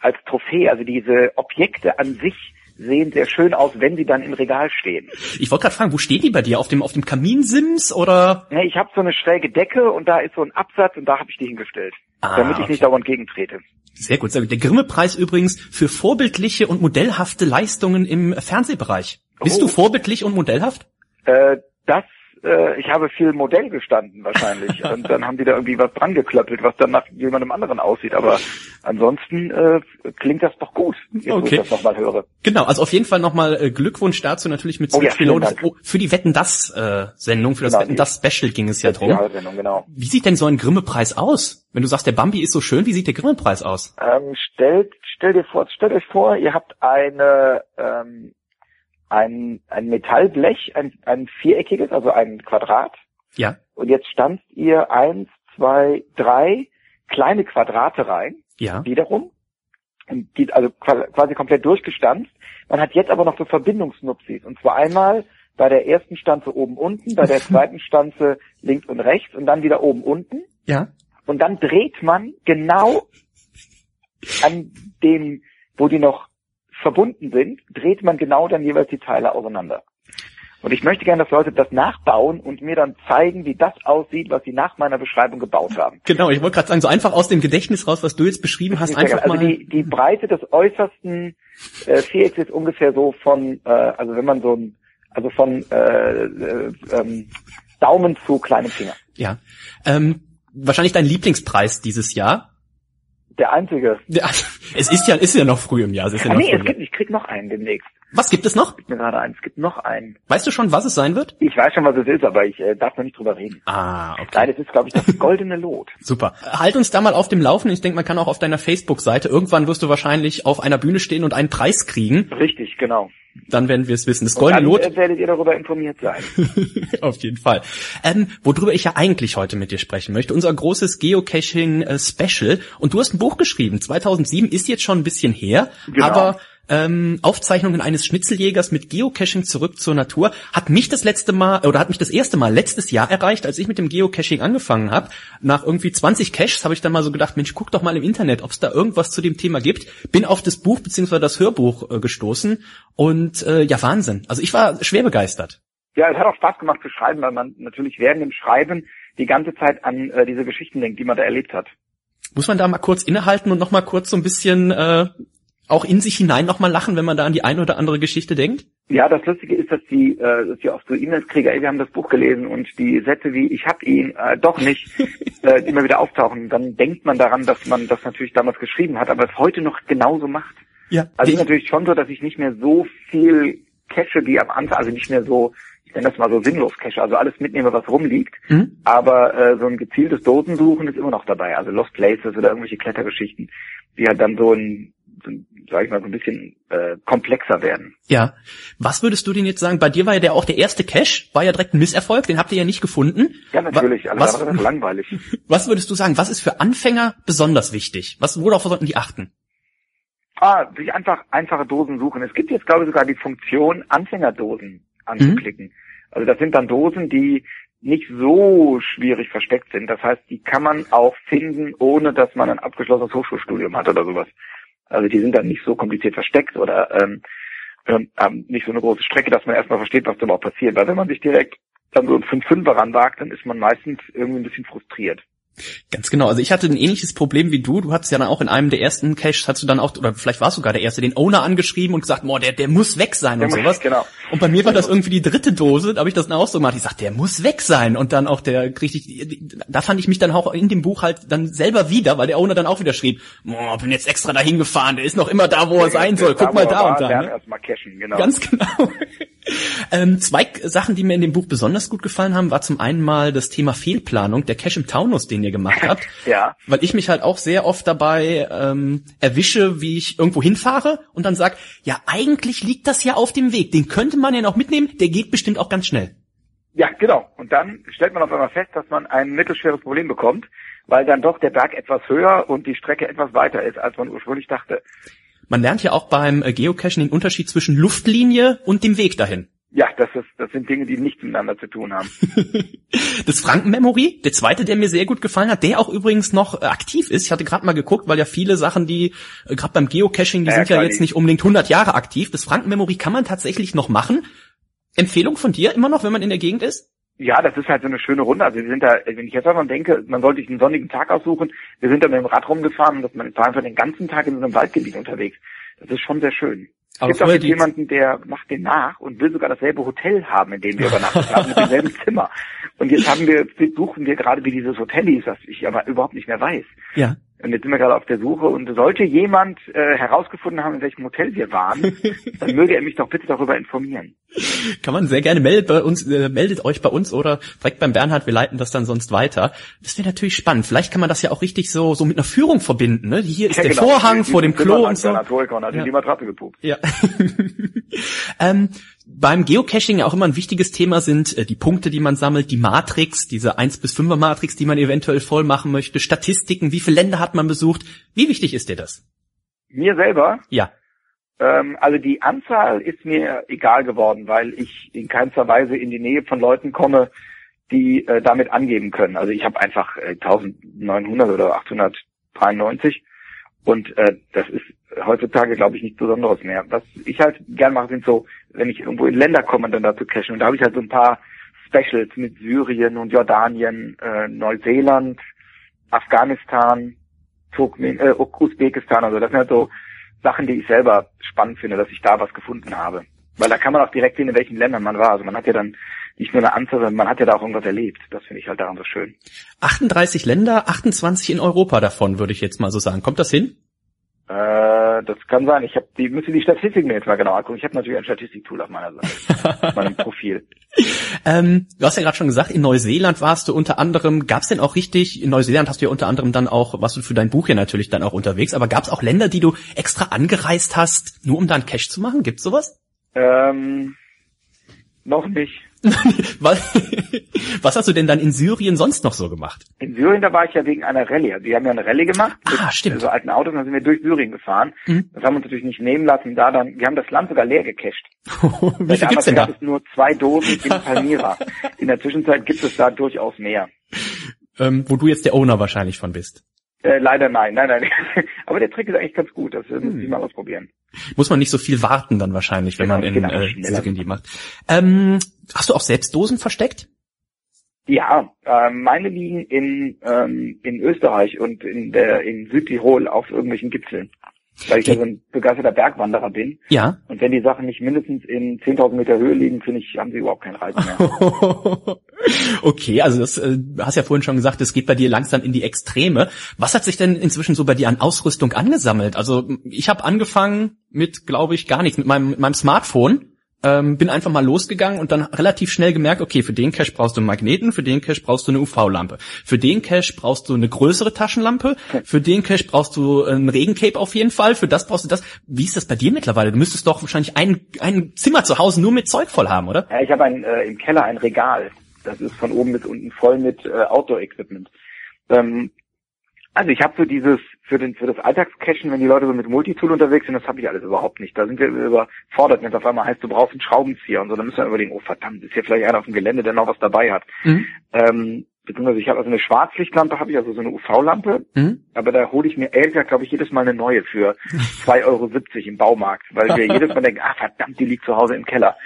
[SPEAKER 6] als Trophäe, also diese Objekte an sich sehen sehr schön aus, wenn sie dann im Regal stehen.
[SPEAKER 2] Ich wollte gerade fragen, wo steht die bei dir? Auf dem auf dem Kaminsims oder?
[SPEAKER 6] Ja, ich habe so eine schräge Decke und da ist so ein Absatz und da habe ich die hingestellt,
[SPEAKER 2] Ah,
[SPEAKER 6] damit ich
[SPEAKER 2] okay.
[SPEAKER 6] nicht dauernd gegentrete.
[SPEAKER 2] Sehr gut, sehr gut. Der Grimme-Preis übrigens für vorbildliche und modellhafte Leistungen im Fernsehbereich. Bist
[SPEAKER 6] Oh.
[SPEAKER 2] du vorbildlich und modellhaft?
[SPEAKER 6] Äh, das, äh, ich habe viel Modell gestanden wahrscheinlich <laughs> und dann haben die da irgendwie was dran geklöppelt, was dann nach jemandem anderen aussieht. Aber ansonsten äh, klingt das doch gut, jetzt
[SPEAKER 2] Okay.
[SPEAKER 6] ich das nochmal höre.
[SPEAKER 2] Genau, also auf jeden Fall nochmal äh, Glückwunsch dazu natürlich mit
[SPEAKER 6] Oh ja.
[SPEAKER 2] Oh, für die Wetten das äh, Sendung, für das
[SPEAKER 6] Genau,
[SPEAKER 2] Wetten das Special ging es ja drum.
[SPEAKER 6] Genau.
[SPEAKER 2] Wie sieht denn so ein Grimme-Preis aus? Wenn du sagst, der Bambi ist so schön, wie sieht der Grimme-Preis aus?
[SPEAKER 6] Ähm, stellt, stell dir vor, stellt euch vor, ihr habt eine, ähm, ein, ein Metallblech, ein, ein viereckiges, also ein Quadrat.
[SPEAKER 2] Ja.
[SPEAKER 6] Und jetzt stanzt ihr eins, zwei, drei kleine Quadrate rein.
[SPEAKER 2] Ja.
[SPEAKER 6] wiederum. Und die, also qua- quasi komplett durchgestanzt. Man hat jetzt aber noch so Verbindungsnupsis. Und zwar einmal bei der ersten Stanze oben unten, bei der <laughs> zweiten Stanze links und rechts und dann wieder oben unten.
[SPEAKER 2] Ja.
[SPEAKER 6] Und dann dreht man genau an dem, wo die noch verbunden sind, dreht man genau dann jeweils die Teile auseinander. Und ich möchte gerne, dass Leute das nachbauen und mir dann zeigen, wie das aussieht, was sie nach meiner Beschreibung gebaut haben.
[SPEAKER 2] Genau, ich wollte gerade sagen, so einfach aus dem Gedächtnis raus, was du jetzt beschrieben hast, einfach
[SPEAKER 6] also
[SPEAKER 2] mal.
[SPEAKER 6] die, die Breite des äußersten äh, Vierecks ist ungefähr so von, äh, also wenn man so ein, also von äh, äh, ähm, Daumen zu kleinem Finger.
[SPEAKER 2] Ja. Ähm, wahrscheinlich dein Lieblingspreis dieses Jahr.
[SPEAKER 6] Der einzige.
[SPEAKER 2] Ja, <laughs> es ist ja, ist ja noch früh im Jahr. Es ist ja
[SPEAKER 6] Ah,
[SPEAKER 2] noch
[SPEAKER 6] nee,
[SPEAKER 2] früh
[SPEAKER 6] es gibt, ich krieg noch einen demnächst.
[SPEAKER 2] Was gibt es noch?
[SPEAKER 6] Mir gerade einen. Es gibt noch einen.
[SPEAKER 2] Weißt du schon, was es sein wird?
[SPEAKER 6] Ich weiß schon, was es ist, aber ich äh, darf noch nicht drüber reden.
[SPEAKER 2] Ah, okay.
[SPEAKER 6] Nein, es ist, glaube ich, das <laughs> goldene Lot.
[SPEAKER 2] Super. Halt uns da mal auf dem Laufen. Ich denke, man kann auch auf deiner Facebook-Seite. Irgendwann wirst du wahrscheinlich auf einer Bühne stehen und einen Preis kriegen.
[SPEAKER 6] Richtig, genau.
[SPEAKER 2] Dann werden wir es wissen. Das
[SPEAKER 6] Und
[SPEAKER 2] goldene Lot.
[SPEAKER 6] äh, werdet ihr darüber informiert sein. <laughs>
[SPEAKER 2] Auf jeden Fall. Ähm, worüber ich ja eigentlich heute mit dir sprechen möchte, unser großes Geocaching-Special. Und du hast ein Buch geschrieben. 2007 ist jetzt schon ein bisschen her,
[SPEAKER 6] Genau.
[SPEAKER 2] aber ähm, Aufzeichnungen eines Schnitzeljägers mit Geocaching zurück zur Natur hat mich das letzte Mal oder hat mich das erste Mal letztes Jahr erreicht, als ich mit dem Geocaching angefangen habe. Nach irgendwie 20 Caches habe ich dann mal so gedacht, Mensch, guck doch mal im Internet, ob es da irgendwas zu dem Thema gibt. Bin auf das Buch beziehungsweise das Hörbuch äh, gestoßen und äh, ja Wahnsinn. Also ich war schwer begeistert.
[SPEAKER 6] Ja, es hat auch Spaß gemacht zu schreiben, weil man natürlich während dem Schreiben die ganze Zeit an äh, diese Geschichten denkt, die man da erlebt hat.
[SPEAKER 2] Muss man da mal kurz innehalten und noch mal kurz so ein bisschen äh, auch in sich hinein noch mal lachen, wenn man da an die eine oder andere Geschichte denkt?
[SPEAKER 6] Ja, das Lustige ist, dass die, äh, dass ich oft so E-Mails kriege, ey, wir haben das Buch gelesen und die Sätze wie ich hab ihn äh, doch nicht <laughs> äh, immer wieder auftauchen. Dann denkt man daran, dass man das natürlich damals geschrieben hat, aber es heute noch genauso macht.
[SPEAKER 2] Ja.
[SPEAKER 6] Also es ist natürlich schon so, dass ich nicht mehr so viel cache wie am Anfang, also nicht mehr so, ich nenne das mal so sinnlos cache, also alles mitnehme, was rumliegt.
[SPEAKER 2] Mhm.
[SPEAKER 6] Aber äh, so ein gezieltes Dosensuchen ist immer noch dabei, also Lost Places oder irgendwelche Klettergeschichten, die halt dann so ein, sag ich mal, so ein bisschen äh, komplexer werden.
[SPEAKER 2] Ja. Was würdest du denn jetzt sagen? Bei dir war ja der auch der erste Cache, war ja direkt ein Misserfolg, den habt ihr ja nicht gefunden.
[SPEAKER 6] Ja, natürlich, alles
[SPEAKER 2] was,
[SPEAKER 6] andere ist langweilig. <laughs>
[SPEAKER 2] was würdest du sagen? Was ist für Anfänger besonders wichtig? Was, worauf sollten die achten?
[SPEAKER 6] Ah, sich einfach einfache Dosen suchen. Es gibt jetzt, glaube ich, sogar die Funktion, Anfängerdosen anzuklicken. Also das sind dann Dosen, die nicht so schwierig versteckt sind. Das heißt, die kann man auch finden, ohne dass man ein abgeschlossenes Hochschulstudium hat oder sowas. Also die sind dann nicht so kompliziert versteckt oder ähm, ähm, haben nicht so eine große Strecke, dass man erstmal versteht, was da überhaupt passiert. Weil wenn man sich direkt dann so ein 5-5er ranwagt, dann ist man meistens irgendwie ein bisschen frustriert.
[SPEAKER 2] Ganz genau. Also ich hatte ein ähnliches Problem wie du. Du hattest ja dann auch in einem der ersten Caches, hast du dann auch, oder vielleicht warst du sogar der Erste, den Owner angeschrieben und gesagt, boah, der, der muss weg sein und
[SPEAKER 6] Der muss-
[SPEAKER 2] sowas.
[SPEAKER 6] genau.
[SPEAKER 2] Und bei mir war das irgendwie die dritte Dose, da habe ich das dann auch so gemacht. Ich sagte, der muss weg sein. Und dann auch der richtig, da fand ich mich dann auch in dem Buch halt dann selber wieder, weil der Owner dann auch wieder schrieb, boah, bin jetzt extra dahin gefahren, der ist noch immer da, wo er sein soll. Guck mal da
[SPEAKER 6] war,
[SPEAKER 2] und da. Ne?
[SPEAKER 6] erstmal cashen, genau.
[SPEAKER 2] Ganz genau. <laughs> Ähm, zwei Sachen, die mir in dem Buch besonders gut gefallen haben, war zum einen mal das Thema Fehlplanung, der Cache im Taunus, den ihr gemacht habt. <laughs>
[SPEAKER 6] Ja.
[SPEAKER 2] Weil ich mich halt auch sehr oft dabei ähm, erwische, wie ich irgendwo hinfahre und dann sag, ja, eigentlich liegt das ja auf dem Weg. Den könnte man ja noch mitnehmen, der geht bestimmt auch ganz schnell.
[SPEAKER 6] Ja, genau. Und dann stellt man auf einmal fest, dass man ein mittelschweres Problem bekommt, weil dann doch der Berg etwas höher und die Strecke etwas weiter ist, als man ursprünglich dachte.
[SPEAKER 2] Man lernt ja auch beim äh, Geocachen den Unterschied zwischen Luftlinie und dem Weg dahin.
[SPEAKER 6] Ja, das ist, das sind Dinge, die nichts miteinander zu tun haben. <laughs>
[SPEAKER 2] Das Franken-Memory, der zweite, der mir sehr gut gefallen hat, der auch übrigens noch äh, aktiv ist. Ich hatte gerade mal geguckt, weil ja viele Sachen, die äh, gerade beim Geocaching, die
[SPEAKER 6] Ja,
[SPEAKER 2] sind ja jetzt nicht unbedingt 100 Jahre aktiv. Das Franken-Memory kann man tatsächlich noch machen. Empfehlung von dir immer noch, wenn man in der Gegend ist?
[SPEAKER 6] Ja, das ist halt so eine schöne Runde. Also wir sind da, wenn ich jetzt einmal denke, man sollte sich einen sonnigen Tag aussuchen. Wir sind da mit dem Rad rumgefahren und man war einfach den ganzen Tag in so einem Waldgebiet unterwegs. Das ist schon sehr schön. Es
[SPEAKER 2] Aber
[SPEAKER 6] gibt auch jetzt jemanden, der macht den nach und will sogar dasselbe Hotel haben, in dem wir übernachtet haben, mit demselben <laughs> Zimmer. Und jetzt haben wir, suchen wir gerade, wie dieses Hotel hieß, das ich aber überhaupt nicht mehr weiß.
[SPEAKER 2] Ja.
[SPEAKER 6] Und jetzt sind wir gerade auf der Suche und sollte jemand äh, herausgefunden haben, in welchem Hotel wir waren, <laughs> dann möge er mich doch bitte darüber informieren.
[SPEAKER 2] Kann man sehr gerne meldet bei uns, äh, meldet euch bei uns oder direkt beim Bernhard, wir leiten das dann sonst weiter. Das wäre natürlich spannend. Vielleicht kann man das ja auch richtig so, so mit einer Führung verbinden. Ne? Hier ist
[SPEAKER 6] Ja,
[SPEAKER 2] der
[SPEAKER 6] genau.
[SPEAKER 2] Vorhang vor dem Klo und so.
[SPEAKER 6] hat
[SPEAKER 2] Ja.
[SPEAKER 6] in die Matratze gepupt.
[SPEAKER 2] Ja. <laughs> ähm, beim Geocaching ja auch immer ein wichtiges Thema sind äh, die Punkte, die man sammelt, die Matrix, diese 1 bis 5er Matrix, die man eventuell voll machen möchte, Statistiken, wie viele Länder hat man besucht. Wie wichtig ist dir das?
[SPEAKER 6] Mir selber,
[SPEAKER 2] Ja.
[SPEAKER 6] ähm, also die Anzahl ist mir egal geworden, weil ich in keinster Weise in die Nähe von Leuten komme, die äh, damit angeben können. Also ich habe einfach äh, 1900 oder 893 und äh, das ist heutzutage, glaube ich, nichts Besonderes mehr. Was ich halt gern mache, sind so, wenn ich irgendwo in Länder komme, dann dazu cashen. Und da habe ich halt so ein paar Specials mit Syrien und Jordanien, äh, Neuseeland, Afghanistan, Turkmen, äh, Usbekistan. Also das sind halt so Sachen, die ich selber spannend finde, dass ich da was gefunden habe. Weil da kann man auch direkt sehen, in welchen Ländern man war. Also man hat ja dann nicht nur eine Anzahl, sondern man hat ja da auch irgendwas erlebt. Das finde ich halt daran so schön.
[SPEAKER 2] 38 Länder, 28 in Europa davon, würde ich jetzt mal so sagen. Kommt das hin?
[SPEAKER 6] Äh, das kann sein. Ich habe die müsste die Statistiken mir jetzt mal genau angucken. Ich habe natürlich ein Statistiktool auf meiner Seite, <laughs> auf meinem Profil.
[SPEAKER 2] Ähm, du hast ja gerade schon gesagt, in Neuseeland warst du unter anderem, gab es denn auch richtig, in Neuseeland hast du ja unter anderem dann auch, warst du für dein Buch ja natürlich dann auch unterwegs, aber gab es auch Länder, die du extra angereist hast, nur um da einen Cache zu machen? Gibt's sowas?
[SPEAKER 6] Ähm, noch nicht. <laughs>
[SPEAKER 2] Was, was hast du denn dann in Syrien sonst noch so gemacht?
[SPEAKER 6] In Syrien, da war ich ja wegen einer Rallye. Also Wir haben ja eine Rallye gemacht
[SPEAKER 2] Ah, stimmt.
[SPEAKER 6] so alten Autos dann sind wir durch Syrien gefahren.
[SPEAKER 2] Mhm.
[SPEAKER 6] Das haben wir uns natürlich nicht nehmen lassen. Da dann, wir haben das Land sogar leer gecached. <laughs>
[SPEAKER 2] Wie viel gibt's denn da?
[SPEAKER 6] es nur zwei Dosen in Palmyra. In der Zwischenzeit gibt es da durchaus mehr.
[SPEAKER 2] Ähm, wo du jetzt der Owner wahrscheinlich von bist.
[SPEAKER 6] Äh, leider nein, nein, nein. <laughs> Aber der Trick ist eigentlich ganz gut. Das
[SPEAKER 2] Hm.
[SPEAKER 6] muss ich mal ausprobieren.
[SPEAKER 2] Muss man nicht so viel warten dann wahrscheinlich, wenn
[SPEAKER 6] Genau,
[SPEAKER 2] man in
[SPEAKER 6] geht einfach
[SPEAKER 2] äh, die macht. Ähm, hast du auch selbst Dosen versteckt?
[SPEAKER 6] Ja, äh, meine liegen in, ähm, in Österreich und in der in Südtirol auf irgendwelchen Gipfeln. Weil ich ja so ein begeisterter Bergwanderer bin.
[SPEAKER 2] Ja.
[SPEAKER 6] Und wenn die Sachen nicht mindestens in 10.000 Meter Höhe liegen, finde ich, haben sie überhaupt keinen Reiz mehr. <laughs>
[SPEAKER 2] okay, also das äh, hast ja vorhin schon gesagt, es geht bei dir langsam in die Extreme. Was hat sich denn inzwischen so bei dir an Ausrüstung angesammelt? Also ich habe angefangen mit, glaube ich, gar nichts, mit meinem, mit meinem Smartphone. Ähm, bin einfach mal losgegangen und dann relativ schnell gemerkt, okay, für den Cache brauchst du einen Magneten, für den Cache brauchst du eine UV-Lampe, für den Cache brauchst du eine größere Taschenlampe, für den Cache brauchst du ein Regencape auf jeden Fall, für das brauchst du das. Wie ist das bei dir mittlerweile? Du müsstest doch wahrscheinlich ein, ein Zimmer zu Hause nur mit Zeug voll haben, oder?
[SPEAKER 6] Ja, ich habe ein, äh, im Keller ein Regal. Das ist von oben bis unten voll mit äh, Outdoor-Equipment. Ähm, also ich habe so dieses für den für das Alltagscachen, wenn die Leute so mit Multitool unterwegs sind, das habe ich alles überhaupt nicht. Da sind wir überfordert, wenn es auf einmal heißt, du brauchst einen Schraubenzieher und so, dann müssen wir überlegen, oh verdammt, ist hier vielleicht einer auf dem Gelände, der noch was dabei hat.
[SPEAKER 2] Mhm.
[SPEAKER 6] Ähm, beziehungsweise ich habe also eine Schwarzlichtlampe, habe ich also so eine UV-Lampe,
[SPEAKER 2] Mhm.
[SPEAKER 6] aber da hole ich mir ehrlich gesagt, glaube ich, jedes Mal eine neue für <laughs> 2,70 Euro im Baumarkt, weil wir jedes Mal denken, ah verdammt, die liegt zu Hause im Keller.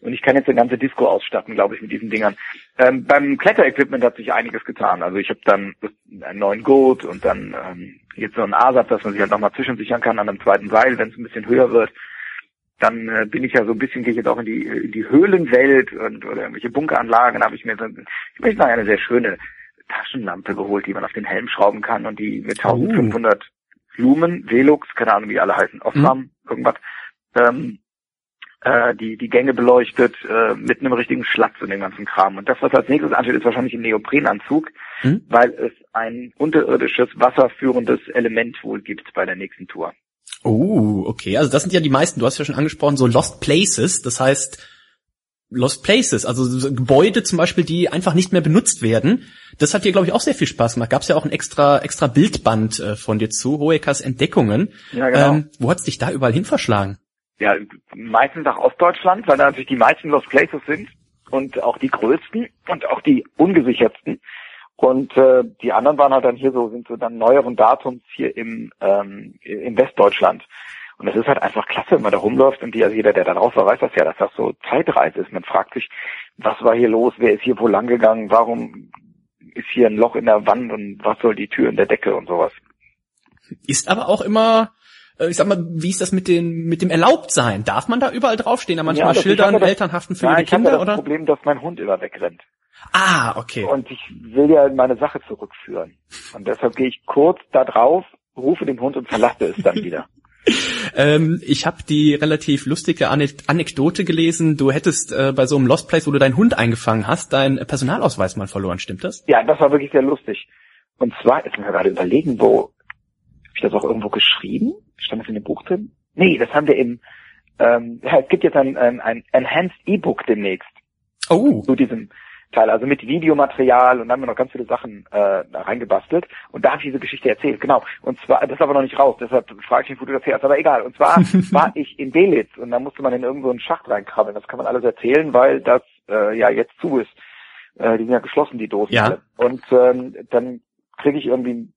[SPEAKER 6] Und ich kann jetzt eine ganze Disco ausstatten, glaube ich, mit diesen Dingern. Ähm, beim Kletterequipment hat sich einiges getan. Also ich habe dann einen neuen Gurt und dann ähm, jetzt so einen A-Satz, dass man sich halt nochmal zwischensichern kann an einem zweiten Seil, wenn es ein bisschen höher wird. Dann äh, bin ich ja so ein bisschen, gehe ich jetzt auch in die, in die Höhlenwelt und oder irgendwelche Bunkeranlagen, habe ich mir so ich möchte mal eine sehr schöne Taschenlampe geholt, die man auf den Helm schrauben kann und die mit 1500 Lumen, Velux, keine Ahnung wie die alle heißen, Osram, irgendwas, ähm, äh, die, die Gänge beleuchtet, äh, mit einem richtigen Schlatz und dem ganzen Kram. Und das, was als nächstes ansteht, ist wahrscheinlich ein Neoprenanzug,
[SPEAKER 2] Hm?
[SPEAKER 6] weil es ein unterirdisches, wasserführendes Element wohl gibt bei der nächsten Tour.
[SPEAKER 2] Oh, okay. Also das sind ja die meisten, du hast ja schon angesprochen, so Lost Places. Das heißt, Lost Places, also so Gebäude zum Beispiel, die einfach nicht mehr benutzt werden. Das hat dir, glaube ich, auch sehr viel Spaß gemacht. Gab es ja auch ein extra, extra Bildband äh, von dir zu, Hoekers Entdeckungen.
[SPEAKER 6] Ja, genau.
[SPEAKER 2] Ähm, wo hat's dich da überall hin verschlagen?
[SPEAKER 6] Ja, meistens nach Ostdeutschland, weil da natürlich die meisten Lost Places sind und auch die größten und auch die ungesichertsten. Und äh, die anderen waren halt dann hier so, sind so dann neueren Datums hier im, ähm, in Westdeutschland. Und es ist halt einfach klasse, wenn man da rumläuft und die, also jeder, der da drauf war, weiß das ja, dass das so Zeitreise ist. Man fragt sich, was war hier los, wer ist hier wo lang gegangen, warum ist hier ein Loch in der Wand und was soll die Tür in der Decke und sowas.
[SPEAKER 2] Ist aber auch immer, ich sag mal, wie ist das mit dem, mit dem Erlaubtsein? Darf man da überall draufstehen? Da manchmal
[SPEAKER 6] ich
[SPEAKER 2] Schildern,
[SPEAKER 6] habe das-
[SPEAKER 2] Elternhaften für
[SPEAKER 6] Nein,
[SPEAKER 2] ihre
[SPEAKER 6] ich habe
[SPEAKER 2] Kinder,
[SPEAKER 6] ja das
[SPEAKER 2] oder?
[SPEAKER 6] Problem, dass mein Hund immer wegrennt.
[SPEAKER 2] Ah, okay.
[SPEAKER 6] Und ich will ja meine Sache zurückführen. Und deshalb gehe ich kurz da drauf, rufe den Hund und verlasse es dann wieder. <laughs>
[SPEAKER 2] Ähm, ich habe die relativ lustige Anek Anekdote gelesen. Du hättest äh, bei so einem Lost Place, wo du deinen Hund eingefangen hast, deinen Personalausweis mal verloren. Stimmt das?
[SPEAKER 6] Ja, das war wirklich sehr lustig. Und zwar, jetzt wir gerade überlegen, wo, hab ich das auch irgendwo geschrieben? Stand das in dem Buch drin? Nee, das haben wir im, ähm, ja, es gibt jetzt ein, ein, ein Enhanced E-Book demnächst
[SPEAKER 2] Oh,
[SPEAKER 6] zu diesem Teil, also mit Videomaterial und dann haben wir noch ganz viele Sachen äh, da reingebastelt und da habe ich diese Geschichte erzählt, genau. Und zwar, das ist aber noch nicht raus, deshalb frage ich mich, wo du das her hast, aber egal. Und zwar <laughs> war ich in Belitz und da musste man in irgendeinen so einen Schacht reinkrabbeln. Das kann man alles erzählen, weil das äh, ja jetzt zu ist. Äh, die sind ja geschlossen, die Dosen.
[SPEAKER 2] Ja.
[SPEAKER 6] Und ähm, dann kriege ich irgendwie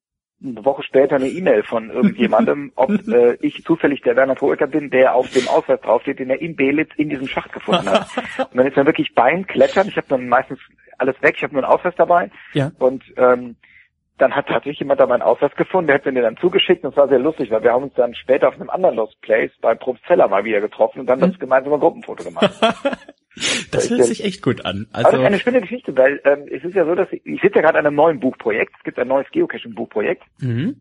[SPEAKER 6] eine Woche später eine E-Mail von irgendjemandem, <laughs> ob äh, ich zufällig der Werner Troeker bin, der auf dem Ausweis draufsteht, den er in Belitz in diesem Schacht gefunden hat. <laughs> Und dann ist man wirklich Bein klettern. Ich habe dann meistens alles weg. Ich habe nur einen Ausweis dabei.
[SPEAKER 2] Ja.
[SPEAKER 6] Und ähm, dann hat tatsächlich jemand da meinen Ausweis gefunden, der hat mir den dann zugeschickt und es war sehr lustig, weil wir haben uns dann später auf einem anderen Lost Place bei Probstzeller mal wieder getroffen und dann das gemeinsame Gruppenfoto gemacht. <laughs> <laughs>
[SPEAKER 2] das hört sich echt gut an.
[SPEAKER 6] Aber das
[SPEAKER 2] Also
[SPEAKER 6] ist eine schöne Geschichte, weil ähm, es ist ja so, dass ich, ich sitze ja gerade an einem neuen Buchprojekt. Es gibt ein neues Geocaching-Buchprojekt,
[SPEAKER 2] mhm.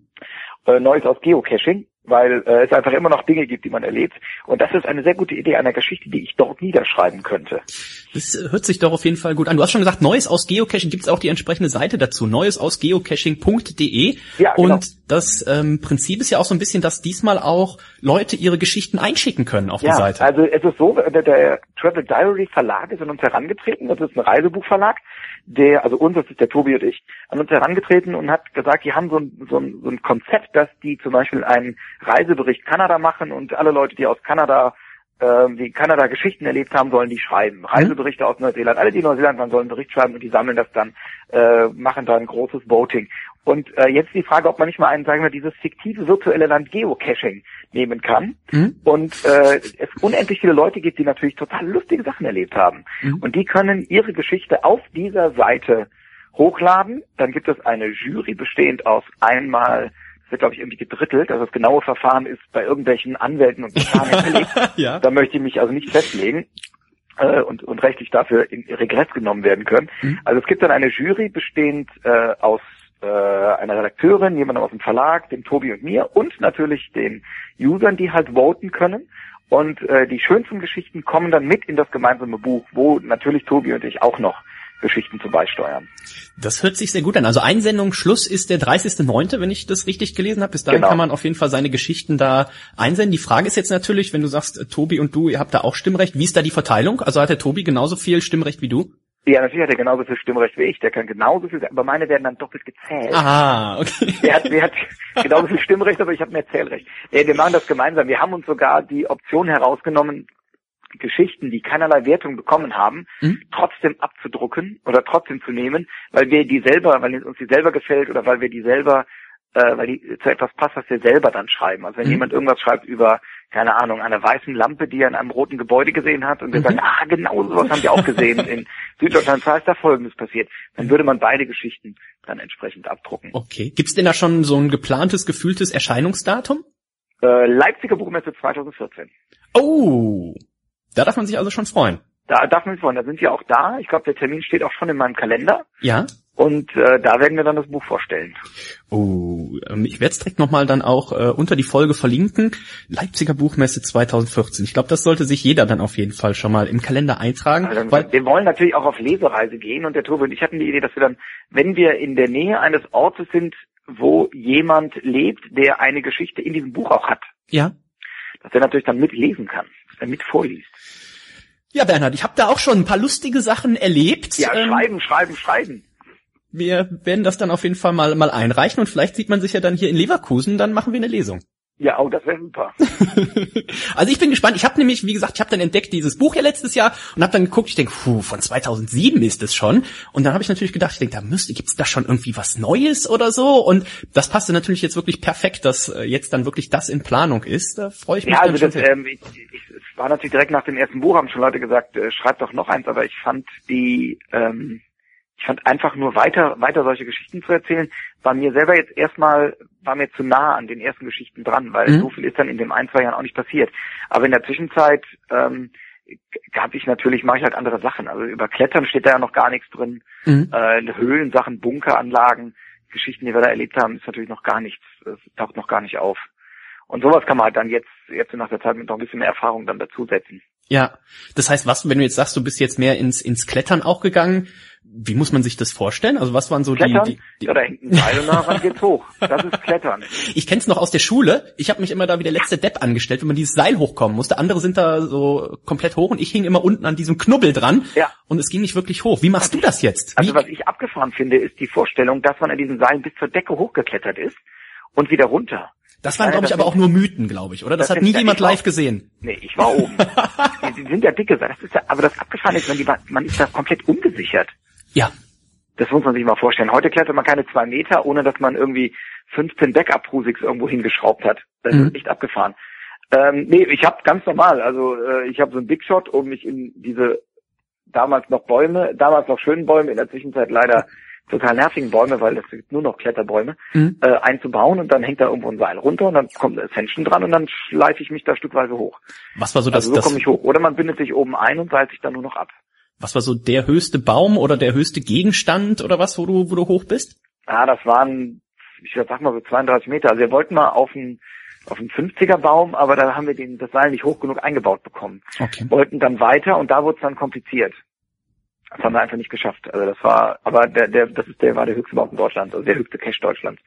[SPEAKER 6] Äh, Neues aus Geocaching, weil äh, es einfach immer noch Dinge gibt, die man erlebt. Und das ist eine sehr gute Idee einer Geschichte, die ich dort niederschreiben könnte.
[SPEAKER 2] das hört sich doch auf jeden Fall gut an. Du hast schon gesagt, Neues aus Geocaching gibt es auch die entsprechende Seite dazu, neuesausgeocaching.de.
[SPEAKER 6] Ja, genau.
[SPEAKER 2] Und das ähm, Prinzip ist ja auch so ein bisschen, dass diesmal auch Leute ihre Geschichten einschicken können auf die Seite.
[SPEAKER 6] also es ist so, der, der Travel Diary Verlag ist an uns herangetreten, das ist ein Reisebuchverlag, der, also uns, das ist der Tobi und ich, an uns herangetreten und hat gesagt, die haben so ein, so ein, so ein Konzept, dass die zum Beispiel einen Reisebericht Kanada machen und alle Leute, die aus Kanada ähm, die Kanada Geschichten erlebt haben, sollen die schreiben. Reiseberichte aus Neuseeland. Alle, die in Neuseeland waren, sollen einen Bericht schreiben und die sammeln das dann, äh, machen da ein großes Voting. Und äh, jetzt die Frage, ob man nicht mal einen, sagen wir, dieses fiktive virtuelle Land Geocaching nehmen kann.
[SPEAKER 2] Mhm.
[SPEAKER 6] Und äh, es unendlich viele Leute gibt, die natürlich total lustige Sachen erlebt haben.
[SPEAKER 2] Mhm.
[SPEAKER 6] Und die können ihre Geschichte auf dieser Seite hochladen. Dann gibt es eine Jury bestehend aus einmal das wird, glaube ich, irgendwie gedrittelt. Also das genaue Verfahren ist bei irgendwelchen Anwälten und hinterlegt. <laughs>
[SPEAKER 2] ja.
[SPEAKER 6] Da möchte ich mich also nicht festlegen äh, und, und rechtlich dafür in Regress genommen werden können.
[SPEAKER 2] Mhm.
[SPEAKER 6] Also es gibt dann eine Jury bestehend äh, aus äh, einer Redakteurin, jemandem aus dem Verlag, dem Tobi und mir und natürlich den Usern, die halt voten können. Und äh, die schönsten Geschichten kommen dann mit in das gemeinsame Buch, wo natürlich Tobi und ich auch noch Geschichten zu beisteuern.
[SPEAKER 2] Das hört sich sehr gut an. Also Einsendungsschluss ist der 30.09., wenn ich das richtig gelesen habe. Bis dahin
[SPEAKER 6] Genau.
[SPEAKER 2] kann man auf jeden Fall seine Geschichten da einsenden. Die Frage ist jetzt natürlich, wenn du sagst, äh, Tobi und du, ihr habt da auch Stimmrecht, wie ist da die Verteilung? Also hat der Tobi genauso viel Stimmrecht wie du?
[SPEAKER 6] Ja, natürlich hat er genauso viel Stimmrecht wie ich. Der kann genauso viel, aber meine werden dann doppelt gezählt.
[SPEAKER 2] Ah, okay.
[SPEAKER 6] Der hat, der hat genauso viel Stimmrecht, aber ich habe mehr Zählrecht. Nee, wir machen das gemeinsam. Wir haben uns sogar die Option herausgenommen, Geschichten, die keinerlei Wertung bekommen haben,
[SPEAKER 2] Mhm.
[SPEAKER 6] trotzdem abzudrucken oder trotzdem zu nehmen, weil wir die selber, weil uns die selber gefällt oder weil wir die selber, äh, weil die zu etwas passt, was wir selber dann schreiben. Also wenn
[SPEAKER 2] Mhm.
[SPEAKER 6] jemand irgendwas schreibt über, keine Ahnung, einer weißen Lampe, die er in einem roten Gebäude gesehen hat und wir
[SPEAKER 2] Mhm.
[SPEAKER 6] sagen, ah, genau sowas haben wir auch gesehen <laughs> in Süddeutschland, da ist da Folgendes passiert, dann würde man beide Geschichten dann entsprechend abdrucken.
[SPEAKER 2] Okay. Gibt's denn da schon so ein geplantes, gefühltes Erscheinungsdatum?
[SPEAKER 6] Äh, Leipziger Buchmesse 2014.
[SPEAKER 2] Oh, da darf man sich also schon freuen.
[SPEAKER 6] Da darf man sich freuen, da sind wir auch da. Ich glaube, der Termin steht auch schon in meinem Kalender.
[SPEAKER 2] Ja?
[SPEAKER 6] Und äh, da werden wir dann das Buch vorstellen.
[SPEAKER 2] Oh, ähm, ich werde es direkt nochmal dann auch äh, unter die Folge verlinken. Leipziger Buchmesse 2014. Ich glaube, das sollte sich jeder dann auf jeden Fall schon mal im Kalender eintragen.
[SPEAKER 6] Also,
[SPEAKER 2] weil,
[SPEAKER 6] wir wollen natürlich auch auf Lesereise gehen und der Tobi und ich hatten die Idee, dass wir dann, wenn wir in der Nähe eines Ortes sind, wo jemand lebt, der eine Geschichte in diesem Buch auch hat,
[SPEAKER 2] ja.
[SPEAKER 6] dass er natürlich dann mitlesen kann, dass er mit vorliest.
[SPEAKER 2] Ja, Bernhard, ich habe da auch schon ein paar lustige Sachen erlebt.
[SPEAKER 6] Ja,
[SPEAKER 2] Ähm,
[SPEAKER 6] schreiben, schreiben, schreiben.
[SPEAKER 2] Wir werden das dann auf jeden Fall mal, mal einreichen und vielleicht sieht man sich ja dann hier in Leverkusen, dann machen wir eine Lesung.
[SPEAKER 6] Ja, oh, das wäre super. <laughs>
[SPEAKER 2] Also ich bin gespannt. Ich habe nämlich, wie gesagt, ich habe dann entdeckt dieses Buch ja letztes Jahr und habe dann geguckt. Ich denke, puh, von 2007 ist es schon. Und dann habe ich natürlich gedacht, ich denke, da müsste, gibt's da schon irgendwie was Neues oder so? Und das passte natürlich jetzt wirklich perfekt, dass äh, jetzt dann wirklich das in Planung ist. Da freue ich mich
[SPEAKER 6] Ja, also das, ähm, ich, ich, es war natürlich direkt nach dem ersten Buch, haben schon Leute gesagt, äh, schreib doch noch eins, aber ich fand die, ähm, ich fand einfach nur weiter, weiter solche Geschichten zu erzählen, war mir selber jetzt erstmal, war mir zu nah an den ersten Geschichten dran, weil
[SPEAKER 2] Mhm.
[SPEAKER 6] so viel ist dann in den ein, zwei Jahren auch nicht passiert. Aber in der Zwischenzeit, ähm, gab ich natürlich, mache ich halt andere Sachen. Also über Klettern steht da ja noch gar nichts drin.
[SPEAKER 2] Mhm.
[SPEAKER 6] Äh, Höhlensachen, Bunkeranlagen, Geschichten, die wir da erlebt haben, ist natürlich noch gar nichts, es taucht noch gar nicht auf. Und sowas kann man halt dann jetzt, jetzt nach der Zeit mit noch ein bisschen mehr Erfahrung dann dazusetzen.
[SPEAKER 2] Ja, das heißt, was, wenn du jetzt sagst, du bist jetzt mehr ins, ins Klettern auch gegangen, wie muss man sich das vorstellen? Also was waren so die,
[SPEAKER 6] Klettern,
[SPEAKER 2] die, die
[SPEAKER 6] ja, da hängt ein Seil und daran geht's hoch. Das ist Klettern. <laughs>
[SPEAKER 2] Ich kenn's noch aus der Schule. Ich habe mich immer da wie der letzte Depp angestellt, wenn man dieses Seil hochkommen musste. Andere sind da so komplett hoch und ich hing immer unten an diesem Knubbel dran.
[SPEAKER 6] Ja.
[SPEAKER 2] Und es ging nicht wirklich hoch. Wie machst du das jetzt?
[SPEAKER 6] Also
[SPEAKER 2] Wie?
[SPEAKER 6] was ich abgefahren finde, ist die Vorstellung, dass man an diesen Seilen bis zur Decke hochgeklettert ist und wieder runter.
[SPEAKER 2] Das waren, glaube ich, aber auch nur Mythen, glaube ich, oder? Das,
[SPEAKER 6] das
[SPEAKER 2] hat nie jemand live gesehen.
[SPEAKER 6] Nee, ich war oben. <laughs> die, die sind ja dicke Seile. Das ist ja, aber das Abgefahren ist, man, die, man ist da komplett ungesichert.
[SPEAKER 2] Ja.
[SPEAKER 6] Das muss man sich mal vorstellen. Heute klettert man keine zwei Meter, ohne dass man irgendwie 15 Backup-Prusix irgendwo hingeschraubt hat. Das
[SPEAKER 2] Mhm.
[SPEAKER 6] ist echt abgefahren. Ähm, nee, ich habe ganz normal, also äh, ich habe so einen Big Shot, um mich in diese damals noch Bäume, damals noch schönen Bäume, in der Zwischenzeit leider total nervigen Bäume, weil es gibt nur noch Kletterbäume,
[SPEAKER 2] Mhm.
[SPEAKER 6] äh, einzubauen und dann hängt da irgendwo ein Seil runter und dann kommt eine Ascension dran und dann schleife ich mich da stückweise hoch.
[SPEAKER 2] Was war so das,
[SPEAKER 6] Also so komme ich hoch. Oder man bindet sich oben ein und seilt sich dann nur noch ab.
[SPEAKER 2] Was war so der höchste Baum oder der höchste Gegenstand oder was, wo du, wo du hoch bist?
[SPEAKER 6] Ja, das waren, ich sag mal so 32 Meter. Also wir wollten mal auf einen, auf einen 50er Baum, aber da haben wir den, das Seil nicht hoch genug eingebaut bekommen.
[SPEAKER 2] Okay.
[SPEAKER 6] Wollten dann weiter und da wurde es dann kompliziert. Das haben wir einfach nicht geschafft. Also das war, aber der, der, das ist der, war der höchste Baum Deutschlands, also der höchste Cache Deutschlands.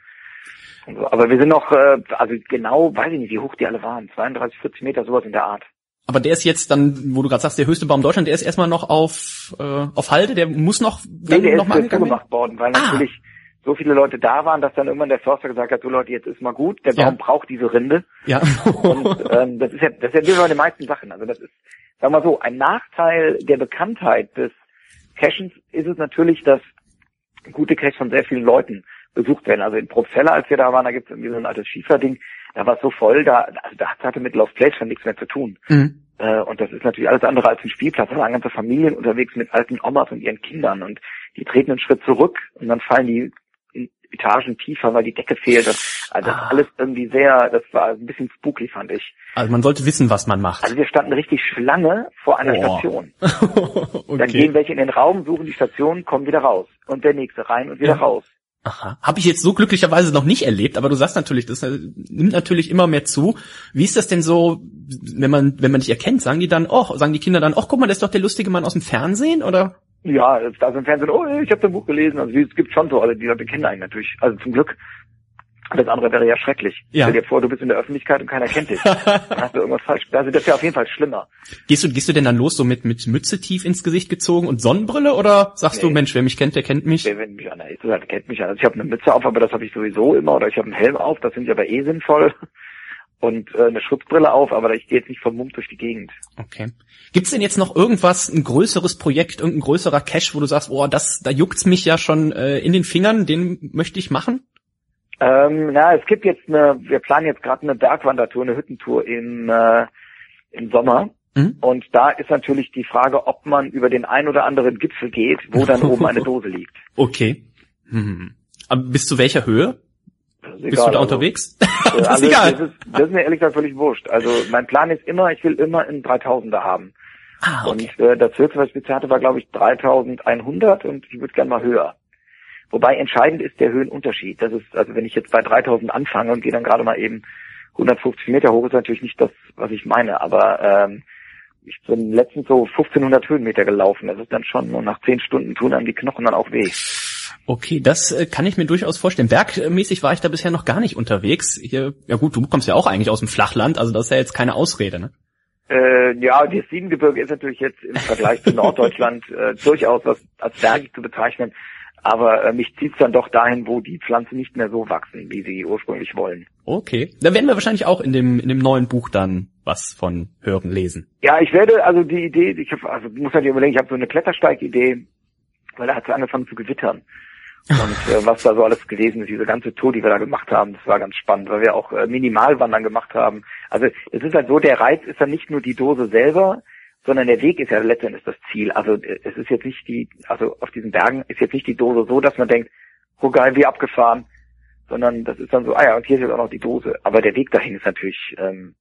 [SPEAKER 6] So. Aber wir sind noch, äh, also genau, weiß ich nicht, wie hoch die alle waren. 32, 40 Meter, sowas in der Art.
[SPEAKER 2] Aber der ist jetzt dann, wo du gerade sagst, der höchste Baum Deutschland, der ist erstmal noch auf, äh, auf Halde, der muss noch,
[SPEAKER 6] Nee, der
[SPEAKER 2] noch
[SPEAKER 6] ist
[SPEAKER 2] mal
[SPEAKER 6] zugemacht worden, weil
[SPEAKER 2] Ah.
[SPEAKER 6] natürlich so viele Leute da waren, dass dann irgendwann der Förster gesagt hat, so Leute, jetzt ist mal gut, der
[SPEAKER 2] Ja.
[SPEAKER 6] Baum braucht diese Rinde.
[SPEAKER 2] Ja.
[SPEAKER 6] Und ähm, das ist ja, das ist ja wie bei den meisten Sachen. Also das ist, sagen wir mal so, ein Nachteil der Bekanntheit des Cachens ist es natürlich, dass gute Caches von sehr vielen Leuten besucht werden. Also in Probstheller, als wir da waren, da gibt es irgendwie so ein altes Schieferding, da war es so voll, da, also da hatte mit Lost Place schon nichts mehr zu tun.
[SPEAKER 2] mhm.
[SPEAKER 6] Äh, und das ist natürlich alles andere als ein Spielplatz. Da waren ganze Familien unterwegs mit alten Omas und ihren Kindern und die treten einen Schritt zurück und dann fallen die in Etagen tiefer, weil die Decke fehlt. Und, also das
[SPEAKER 2] Ah.
[SPEAKER 6] alles irgendwie sehr, das war ein bisschen spooky, fand ich.
[SPEAKER 2] Also man sollte wissen, was man macht.
[SPEAKER 6] Also wir standen richtig Schlange vor einer
[SPEAKER 2] Boah.
[SPEAKER 6] Station. <laughs> Dann gehen welche in den Raum, suchen die Station, kommen wieder raus. Und der nächste rein und wieder
[SPEAKER 2] Ja.
[SPEAKER 6] raus.
[SPEAKER 2] Aha. Habe ich jetzt so glücklicherweise noch nicht erlebt, aber du sagst natürlich, das äh, nimmt natürlich immer mehr zu. Wie ist das denn so, wenn man, wenn man dich erkennt, sagen die dann, oh, sagen die Kinder dann, oh, guck mal, das ist doch der lustige Mann aus dem Fernsehen, oder?
[SPEAKER 6] Ja, da ist im Fernsehen, oh, ich habe das Buch gelesen. Also es gibt schon so, also die Leute kennen einen natürlich. Also zum Glück. Alles andere wäre ja schrecklich.
[SPEAKER 2] Ja.
[SPEAKER 6] Stell dir vor, du bist in der Öffentlichkeit und keiner kennt dich. <laughs> Dann hast du irgendwas falsch. Also das wäre auf jeden Fall schlimmer.
[SPEAKER 2] Gehst du, gehst du denn dann los so mit, mit Mütze tief ins Gesicht gezogen und Sonnenbrille, oder sagst du,
[SPEAKER 6] Nee.
[SPEAKER 2] Mensch, wer mich kennt, der kennt mich?
[SPEAKER 6] Wer wenn mich einer ist, der kennt mich an. Also ich habe eine Mütze auf, aber das habe ich sowieso immer. Oder ich habe einen Helm auf, das finde ich aber eh sinnvoll. <laughs> Und äh, eine Schutzbrille auf, aber ich gehe jetzt nicht vermummt durch die Gegend.
[SPEAKER 2] Okay. Gibt's denn jetzt noch irgendwas, ein größeres Projekt, irgendein größerer Cache, wo du sagst, oh, das, da juckt's mich ja schon äh, in den Fingern, den möchte ich machen?
[SPEAKER 6] Ähm, na, es gibt jetzt eine, wir planen jetzt gerade eine Bergwandertour, eine Hüttentour im, äh, im Sommer.
[SPEAKER 2] Mhm.
[SPEAKER 6] Und da ist natürlich die Frage, ob man über den ein oder anderen Gipfel geht, wo dann oben eine <laughs> Dose liegt.
[SPEAKER 2] Okay. Hm. Aber bis zu welcher Höhe? Bist
[SPEAKER 6] egal,
[SPEAKER 2] du da
[SPEAKER 6] also,
[SPEAKER 2] unterwegs?
[SPEAKER 6] äh, <laughs>
[SPEAKER 2] das ist
[SPEAKER 6] also,
[SPEAKER 2] egal.
[SPEAKER 6] Das ist, das ist mir ehrlich gesagt völlig wurscht. Also mein Plan ist immer, ich will immer einen 3000er haben.
[SPEAKER 2] Ah, okay.
[SPEAKER 6] Und äh, das höchste, was ich bisher hatte, war glaube ich 3100 und ich würde gerne mal höher. Wobei entscheidend ist der Höhenunterschied. Das ist, also wenn ich jetzt bei 3000 anfange und gehe dann gerade mal eben 150 Meter hoch, ist natürlich nicht das, was ich meine, aber ähm, ich bin letztens so 1500 Höhenmeter gelaufen. Das ist dann schon, und nach 10 Stunden tun einem die Knochen dann auch weh.
[SPEAKER 2] Okay, das äh, kann ich mir durchaus vorstellen. Bergmäßig war ich da bisher noch gar nicht unterwegs. Hier, ja gut, du kommst ja auch eigentlich aus dem Flachland, also das ist ja jetzt keine Ausrede, ne?
[SPEAKER 6] Äh, ja, das Siebengebirge ist natürlich jetzt im Vergleich zu Norddeutschland <laughs> äh, durchaus was als bergig zu bezeichnen. Aber äh, mich zieht's dann doch dahin, wo die Pflanzen nicht mehr so wachsen, wie sie ursprünglich wollen.
[SPEAKER 2] Okay. Da werden wir wahrscheinlich auch in dem, in dem neuen Buch dann was von hören, lesen.
[SPEAKER 6] Ja, ich werde, also die Idee, ich hab, also muss halt überlegen, ich habe so eine Klettersteigidee, weil da hat es angefangen zu gewittern. Und äh, was da so alles gewesen ist, diese ganze Tour, die wir da gemacht haben, das war ganz spannend, weil wir auch äh, Minimalwandern gemacht haben. Also es ist halt so, der Reiz ist dann nicht nur die Dose selber, sondern der Weg ist ja letztendlich das Ziel. Also es ist jetzt nicht die, also auf diesen Bergen ist jetzt nicht die Dose so, dass man denkt, oh geil, wie abgefahren, sondern das ist dann so, ah ja, und hier ist jetzt auch noch die Dose. Aber der Weg dahin ist natürlich, ähm,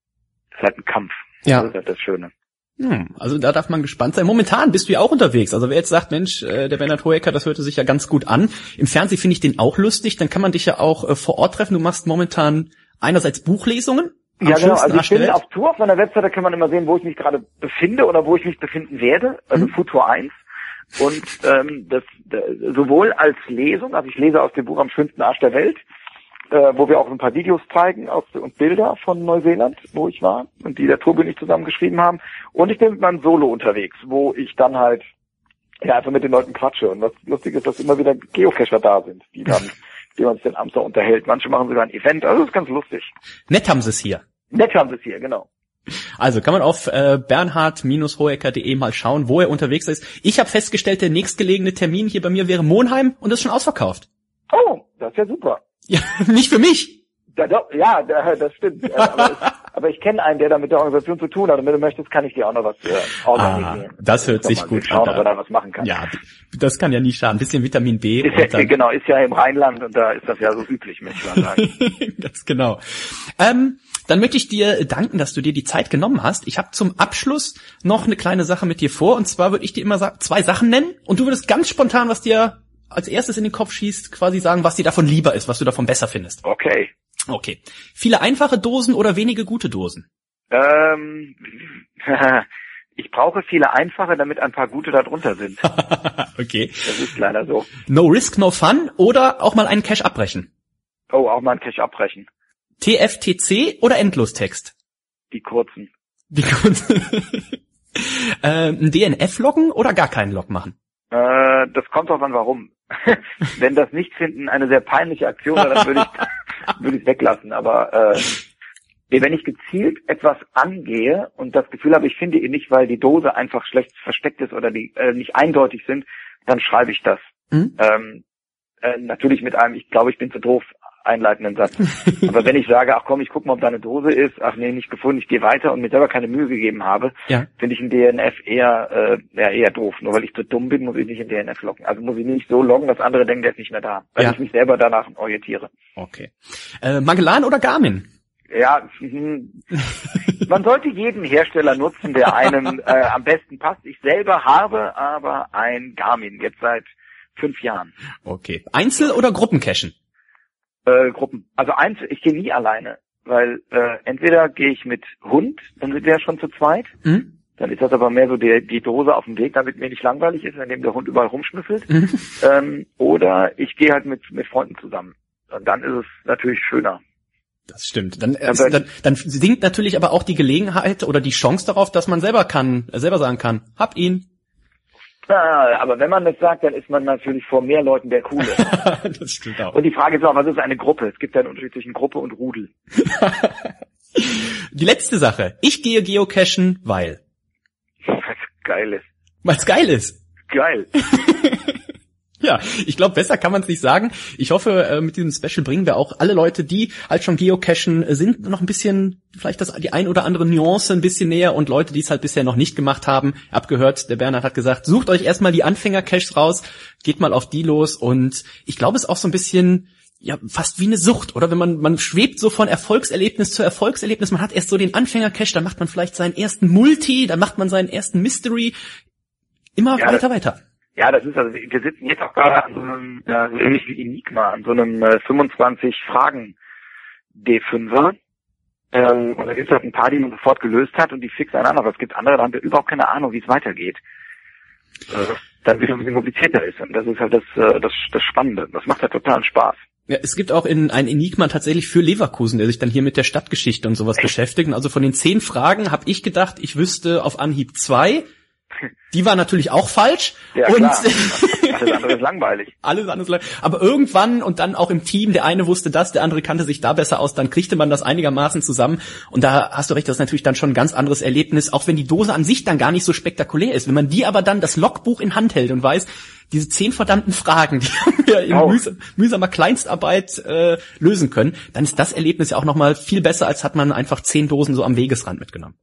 [SPEAKER 6] ist halt ein Kampf.
[SPEAKER 2] Ja.
[SPEAKER 6] Das ist halt das Schöne.
[SPEAKER 2] Hm, also da darf man gespannt sein. Momentan bist du ja auch unterwegs. Also wer jetzt sagt, Mensch, äh, der Bernhard Hoeker, das hörte sich ja ganz gut an. Im Fernsehen finde ich den auch lustig. Dann kann man dich ja auch äh, vor Ort treffen. Du machst momentan einerseits Buchlesungen.
[SPEAKER 6] Ja, genau. Also ich bin auf Tour. Auf meiner Webseite kann man immer sehen, wo ich mich gerade befinde oder wo ich mich befinden werde. Also
[SPEAKER 2] Mhm.
[SPEAKER 6] Futur 1. Und ähm, das, sowohl als Lesung, also ich lese aus dem Buch am schönsten Arsch der Welt, äh, wo wir auch ein paar Videos zeigen aus, und Bilder von Neuseeland, wo ich war und die der ich zusammen geschrieben haben. Und ich bin mit meinem Solo unterwegs, wo ich dann halt ja einfach mit den Leuten quatsche. Und was lustig ist, dass immer wieder Geocacher da sind, die dann, <laughs> die man sich dann abends unterhält. Manche machen sogar ein Event, also das ist ganz lustig.
[SPEAKER 2] Nett haben sie es hier.
[SPEAKER 6] Nett haben sie es hier, genau.
[SPEAKER 2] Also kann man auf äh, bernhard-hoeker.de mal schauen, wo er unterwegs ist. Ich habe festgestellt, der nächstgelegene Termin hier bei mir wäre Monheim und ist schon ausverkauft.
[SPEAKER 6] Oh, das ist ja super.
[SPEAKER 2] Ja, <laughs> nicht für mich.
[SPEAKER 6] Da, doch, ja, da, das stimmt. <laughs> Aber, ich, aber ich kenne einen, der da mit der Organisation zu tun hat. Und wenn du möchtest, kann ich dir auch noch was äh, organisieren.
[SPEAKER 2] Ah, das hört sich gut
[SPEAKER 6] schauen,
[SPEAKER 2] an.
[SPEAKER 6] ob er da was machen kann.
[SPEAKER 2] Ja, das kann ja nie schaden. Ein bisschen Vitamin B.
[SPEAKER 6] Ist ja,
[SPEAKER 2] dann,
[SPEAKER 6] genau, ist ja im Rheinland und da ist das ja so üblich, möchte ich mal sagen. <laughs>
[SPEAKER 2] Ganz genau. Ähm, dann möchte ich dir danken, dass du dir die Zeit genommen hast. Ich habe zum Abschluss noch eine kleine Sache mit dir vor. Und zwar würde ich dir immer zwei Sachen nennen. Und du würdest ganz spontan, was dir als erstes in den Kopf schießt, quasi sagen, was dir davon lieber ist, was du davon besser findest.
[SPEAKER 6] Okay.
[SPEAKER 2] Okay. Viele einfache Dosen oder wenige gute Dosen?
[SPEAKER 6] Ähm, <laughs> ich brauche viele einfache, damit ein paar gute darunter sind. <laughs>
[SPEAKER 2] okay.
[SPEAKER 6] Das ist leider so.
[SPEAKER 2] No risk, no fun oder auch mal einen Cash abbrechen?
[SPEAKER 6] Oh, auch mal einen Cash abbrechen.
[SPEAKER 2] TFTC oder Endlostext?
[SPEAKER 6] Die kurzen.
[SPEAKER 2] Die kurzen. <laughs> ähm, ein DNF loggen oder gar keinen Log machen?
[SPEAKER 6] Äh, das kommt drauf an, warum. Wenn das Nichtfinden eine sehr peinliche Aktion dann würde ich würde ich weglassen. Aber äh, wenn ich gezielt etwas angehe und das Gefühl habe, ich finde ihn nicht, weil die Dose einfach schlecht versteckt ist oder die äh, nicht eindeutig sind, dann schreibe ich das.
[SPEAKER 2] Mhm.
[SPEAKER 6] Ähm, äh, natürlich mit einem, ich glaube, ich bin zu doof, einleitenden Satz. <laughs> Aber wenn ich sage, ach komm, ich guck mal, ob da eine Dose ist, ach nee, nicht gefunden, ich gehe weiter und mir selber keine Mühe gegeben habe,
[SPEAKER 2] Ja.
[SPEAKER 6] finde ich ein DNF eher, äh, ja, eher doof. Nur weil ich zu dumm bin, muss ich nicht in DNF loggen. Also muss ich nicht so loggen, dass andere denken, der ist nicht mehr da. Weil
[SPEAKER 2] Ja.
[SPEAKER 6] ich mich selber danach orientiere.
[SPEAKER 2] Okay. Äh, Magellan oder Garmin?
[SPEAKER 6] Ja, mhm. <laughs> man sollte jeden Hersteller nutzen, der einem äh, am besten passt. Ich selber habe aber ein Garmin, jetzt seit fünf Jahren.
[SPEAKER 2] Okay. Einzel- oder Gruppencachen?
[SPEAKER 6] Äh, Gruppen. Also eins, ich gehe nie alleine, weil äh, entweder gehe ich mit Hund, dann sind wir ja schon zu zweit.
[SPEAKER 2] Mhm.
[SPEAKER 6] Dann ist das aber mehr so die, die Dose auf dem Weg, damit mir nicht langweilig ist, indem der Hund überall rumschnüffelt.
[SPEAKER 2] Mhm.
[SPEAKER 6] Ähm, oder ich gehe halt mit, mit Freunden zusammen. Und dann ist es natürlich schöner.
[SPEAKER 2] Das stimmt. Dann, äh,
[SPEAKER 6] Aber-
[SPEAKER 2] dann, dann sinkt natürlich aber auch die Gelegenheit oder die Chance darauf, dass man selber kann, äh, selber sagen kann, hab ihn.
[SPEAKER 6] Aber wenn man das sagt, dann ist man natürlich vor mehr Leuten der Coole. <laughs>
[SPEAKER 2] das stimmt auch.
[SPEAKER 6] Und die Frage ist auch, was ist eine Gruppe? Es gibt ja einen Unterschied zwischen Gruppe und Rudel. <laughs>
[SPEAKER 2] Die letzte Sache. Ich gehe geocachen, weil. <laughs>
[SPEAKER 6] Was geil ist.
[SPEAKER 2] Weil's geil ist.
[SPEAKER 6] Geil.
[SPEAKER 2] Ja, ich glaube, besser kann man es nicht sagen. Ich hoffe, äh, mit diesem Special bringen wir auch alle Leute, die halt schon geocachen äh, sind, noch ein bisschen, vielleicht das die ein oder andere Nuance ein bisschen näher und Leute, die es halt bisher noch nicht gemacht haben. Abgehört, der Bernhard hat gesagt, sucht euch erstmal die Anfänger-Caches raus, geht mal auf die los und ich glaube, es ist auch so ein bisschen ja, fast wie eine Sucht, oder? Wenn man, man schwebt so von Erfolgserlebnis zu Erfolgserlebnis, man hat erst so den Anfänger-Cache, dann macht man vielleicht seinen ersten Multi, dann macht man seinen ersten Mystery, immer
[SPEAKER 6] Ja,
[SPEAKER 2] weiter, weiter.
[SPEAKER 6] Ja, das ist also, wir sitzen jetzt auch gerade an so einem, so ähnlich wie Enigma, an so einem äh, 25 Fragen D5er. Ähm, und da gibt es halt ein paar, die man sofort gelöst hat und die fix an, aber es gibt andere, da haben wir überhaupt keine Ahnung, wie es weitergeht. Äh, dann wieder ein bisschen komplizierter ist. Und das ist halt das, äh, das, das Spannende. Das macht halt totalen Spaß.
[SPEAKER 2] Ja, es gibt auch in ein Enigma tatsächlich für Leverkusen, der sich dann hier mit der Stadtgeschichte und sowas beschäftigt. Und also von den zehn Fragen habe ich gedacht, ich wüsste auf Anhieb zwei. Die war natürlich auch falsch.
[SPEAKER 6] Ja,
[SPEAKER 2] und
[SPEAKER 6] klar. <laughs> Alles andere ist langweilig.
[SPEAKER 2] alles andere. lang- Aber irgendwann und dann auch im Team, der eine wusste das, der andere kannte sich da besser aus, dann kriegte man das einigermaßen zusammen. Und da hast du recht, das ist natürlich dann schon ein ganz anderes Erlebnis, auch wenn die Dose an sich dann gar nicht so spektakulär ist. Wenn man die aber dann das Logbuch in Hand hält und weiß, diese zehn verdammten Fragen, die <laughs> haben wir in mühsam, mühsamer Kleinstarbeit äh, lösen können, dann ist das Erlebnis ja auch nochmal viel besser, als hat man einfach zehn Dosen so am Wegesrand mitgenommen.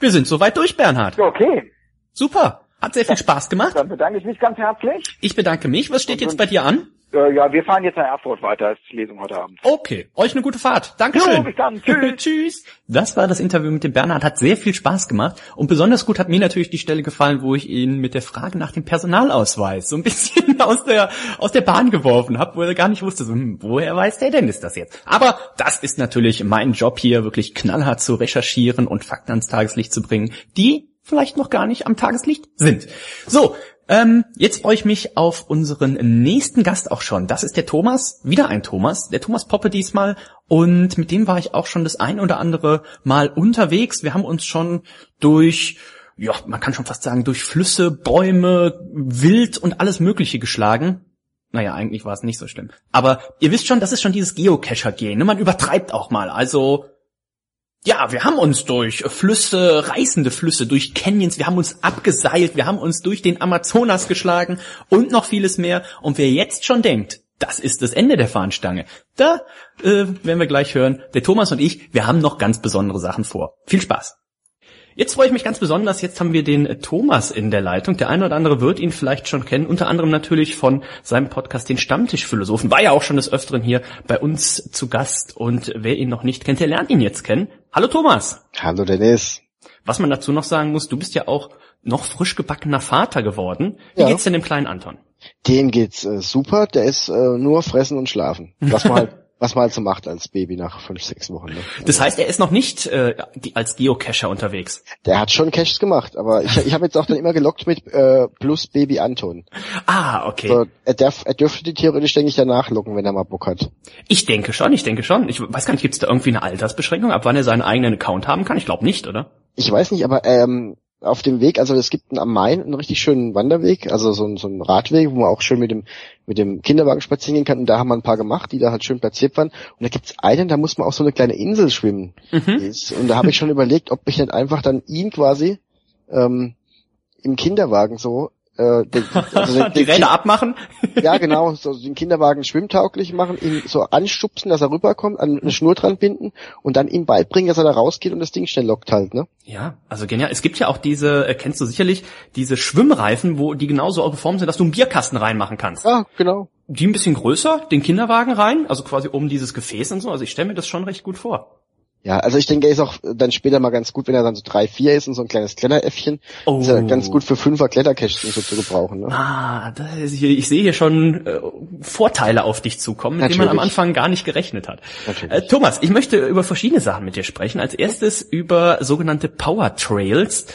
[SPEAKER 2] Wir sind soweit durch, Bernhard.
[SPEAKER 6] Okay,
[SPEAKER 2] Super. Hat sehr viel Spaß gemacht.
[SPEAKER 6] dann bedanke ich mich ganz herzlich.
[SPEAKER 2] Ich bedanke mich. Was steht jetzt bei dir an?
[SPEAKER 6] Äh, ja, wir fahren jetzt nach Erfurt weiter als Lesung heute Abend.
[SPEAKER 2] Okay, euch eine gute Fahrt. Dankeschön.
[SPEAKER 6] Jo, bis dann. <laughs> Tschüss.
[SPEAKER 2] Tschüss. Das war das Interview mit dem Bernhard. Hat sehr viel Spaß gemacht. Und besonders gut hat mir natürlich die Stelle gefallen, wo ich ihn mit der Frage nach dem Personalausweis so ein <laughs> bisschen aus der, aus der Bahn geworfen habe, wo er gar nicht wusste, so, hm, woher weiß der denn ist das jetzt? Aber das ist natürlich mein Job hier, wirklich knallhart zu recherchieren und Fakten ans Tageslicht zu bringen, die vielleicht noch gar nicht am Tageslicht sind. So, ähm, jetzt freue ich mich auf unseren nächsten Gast auch schon. Das ist der Thomas, wieder ein Thomas, der Thomas Poppe diesmal. Und mit dem war ich auch schon das ein oder andere Mal unterwegs. Wir haben uns schon durch, ja, man kann schon fast sagen, durch Flüsse, Bäume, Wild und alles Mögliche geschlagen. Naja, eigentlich war es nicht so schlimm. Aber ihr wisst schon, das ist schon dieses Geocacher-Gehen. Ne? Man übertreibt auch mal. Also ja, wir haben uns durch Flüsse, reißende Flüsse, durch Canyons, wir haben uns abgeseilt, wir haben uns durch den Amazonas geschlagen und noch vieles mehr. Und wer jetzt schon denkt, das ist das Ende der Fahnenstange, da äh, werden wir gleich hören, der Thomas und ich, wir haben noch ganz besondere Sachen vor. Viel Spaß! Jetzt freue ich mich ganz besonders, jetzt haben wir den Thomas in der Leitung. Der eine oder andere wird ihn vielleicht schon kennen, unter anderem natürlich von seinem Podcast Den Stammtischphilosophen. War ja auch schon des Öfteren hier bei uns zu Gast und wer ihn noch nicht kennt, der lernt ihn jetzt kennen. Hallo Thomas!
[SPEAKER 7] Hallo Dennis.
[SPEAKER 2] Was man dazu noch sagen muss, du bist ja auch noch frisch gebackener Vater geworden. Wie
[SPEAKER 7] Ja.
[SPEAKER 2] geht's denn dem kleinen Anton?
[SPEAKER 7] Dem geht's äh, super, der ist äh, nur fressen und schlafen. Was man halt, was man halt so macht als Baby nach fünf, sechs Wochen. Ne?
[SPEAKER 2] Das heißt, er ist noch nicht äh, als Geocacher unterwegs.
[SPEAKER 7] Der hat schon Caches gemacht, aber ich, ich habe jetzt auch dann immer gelockt mit äh, plus Baby Anton.
[SPEAKER 2] Ah, okay.
[SPEAKER 7] So, er, darf, er dürfte die theoretisch, denke ich, danach locken, wenn er mal Bock hat.
[SPEAKER 2] Ich denke schon, ich denke schon. Ich weiß gar nicht, gibt's da irgendwie eine Altersbeschränkung, ab wann er seinen eigenen Account haben kann? Ich glaube nicht, oder?
[SPEAKER 7] Ich weiß nicht, aber ähm, auf dem Weg, also es gibt am Main einen richtig schönen Wanderweg, also so, ein- so ein Radweg, wo man auch schön mit dem mit dem Kinderwagen spazieren gehen kann. Und da haben wir ein paar gemacht, die da halt schön platziert waren. Und da gibt's einen, da muss man auf so eine kleine Insel schwimmen. Ist- Und da habe ich schon <laughs> überlegt, ob ich nicht einfach dann ihn quasi ähm, im Kinderwagen so äh, den, <laughs> also den,
[SPEAKER 2] Die
[SPEAKER 7] den
[SPEAKER 2] Räder abmachen?
[SPEAKER 7] ja, genau, so den Kinderwagen schwimmtauglich machen, ihn so anstupsen, dass er rüberkommt, an eine Schnur dran binden und dann ihm beibringen, dass er da rausgeht und das Ding schnell lockt halt, ne?
[SPEAKER 2] Ja, also genial. Es gibt ja auch diese, äh, kennst du sicherlich, diese Schwimmreifen, wo die genauso auch geformt sind, dass du einen Bierkasten reinmachen kannst.
[SPEAKER 7] Ja, genau.
[SPEAKER 2] Die ein bisschen größer, den Kinderwagen rein, also quasi um dieses Gefäß und so. Also ich stelle mir das schon recht gut vor.
[SPEAKER 7] Ja, also ich denke, er ist auch dann später mal ganz gut, wenn er dann so drei, vier ist und so ein kleines Kletteräffchen.
[SPEAKER 2] Oh.
[SPEAKER 7] Ist ja ganz gut für Fünfer Kletterkästchen so zu gebrauchen, ne?
[SPEAKER 2] Ah, hier, ich sehe hier schon äh, Vorteile auf dich zukommen, mit denen man am. Anfang gar nicht gerechnet hat. Äh, Thomas, ich möchte über verschiedene Sachen mit dir sprechen. Als erstes über sogenannte Power Trails.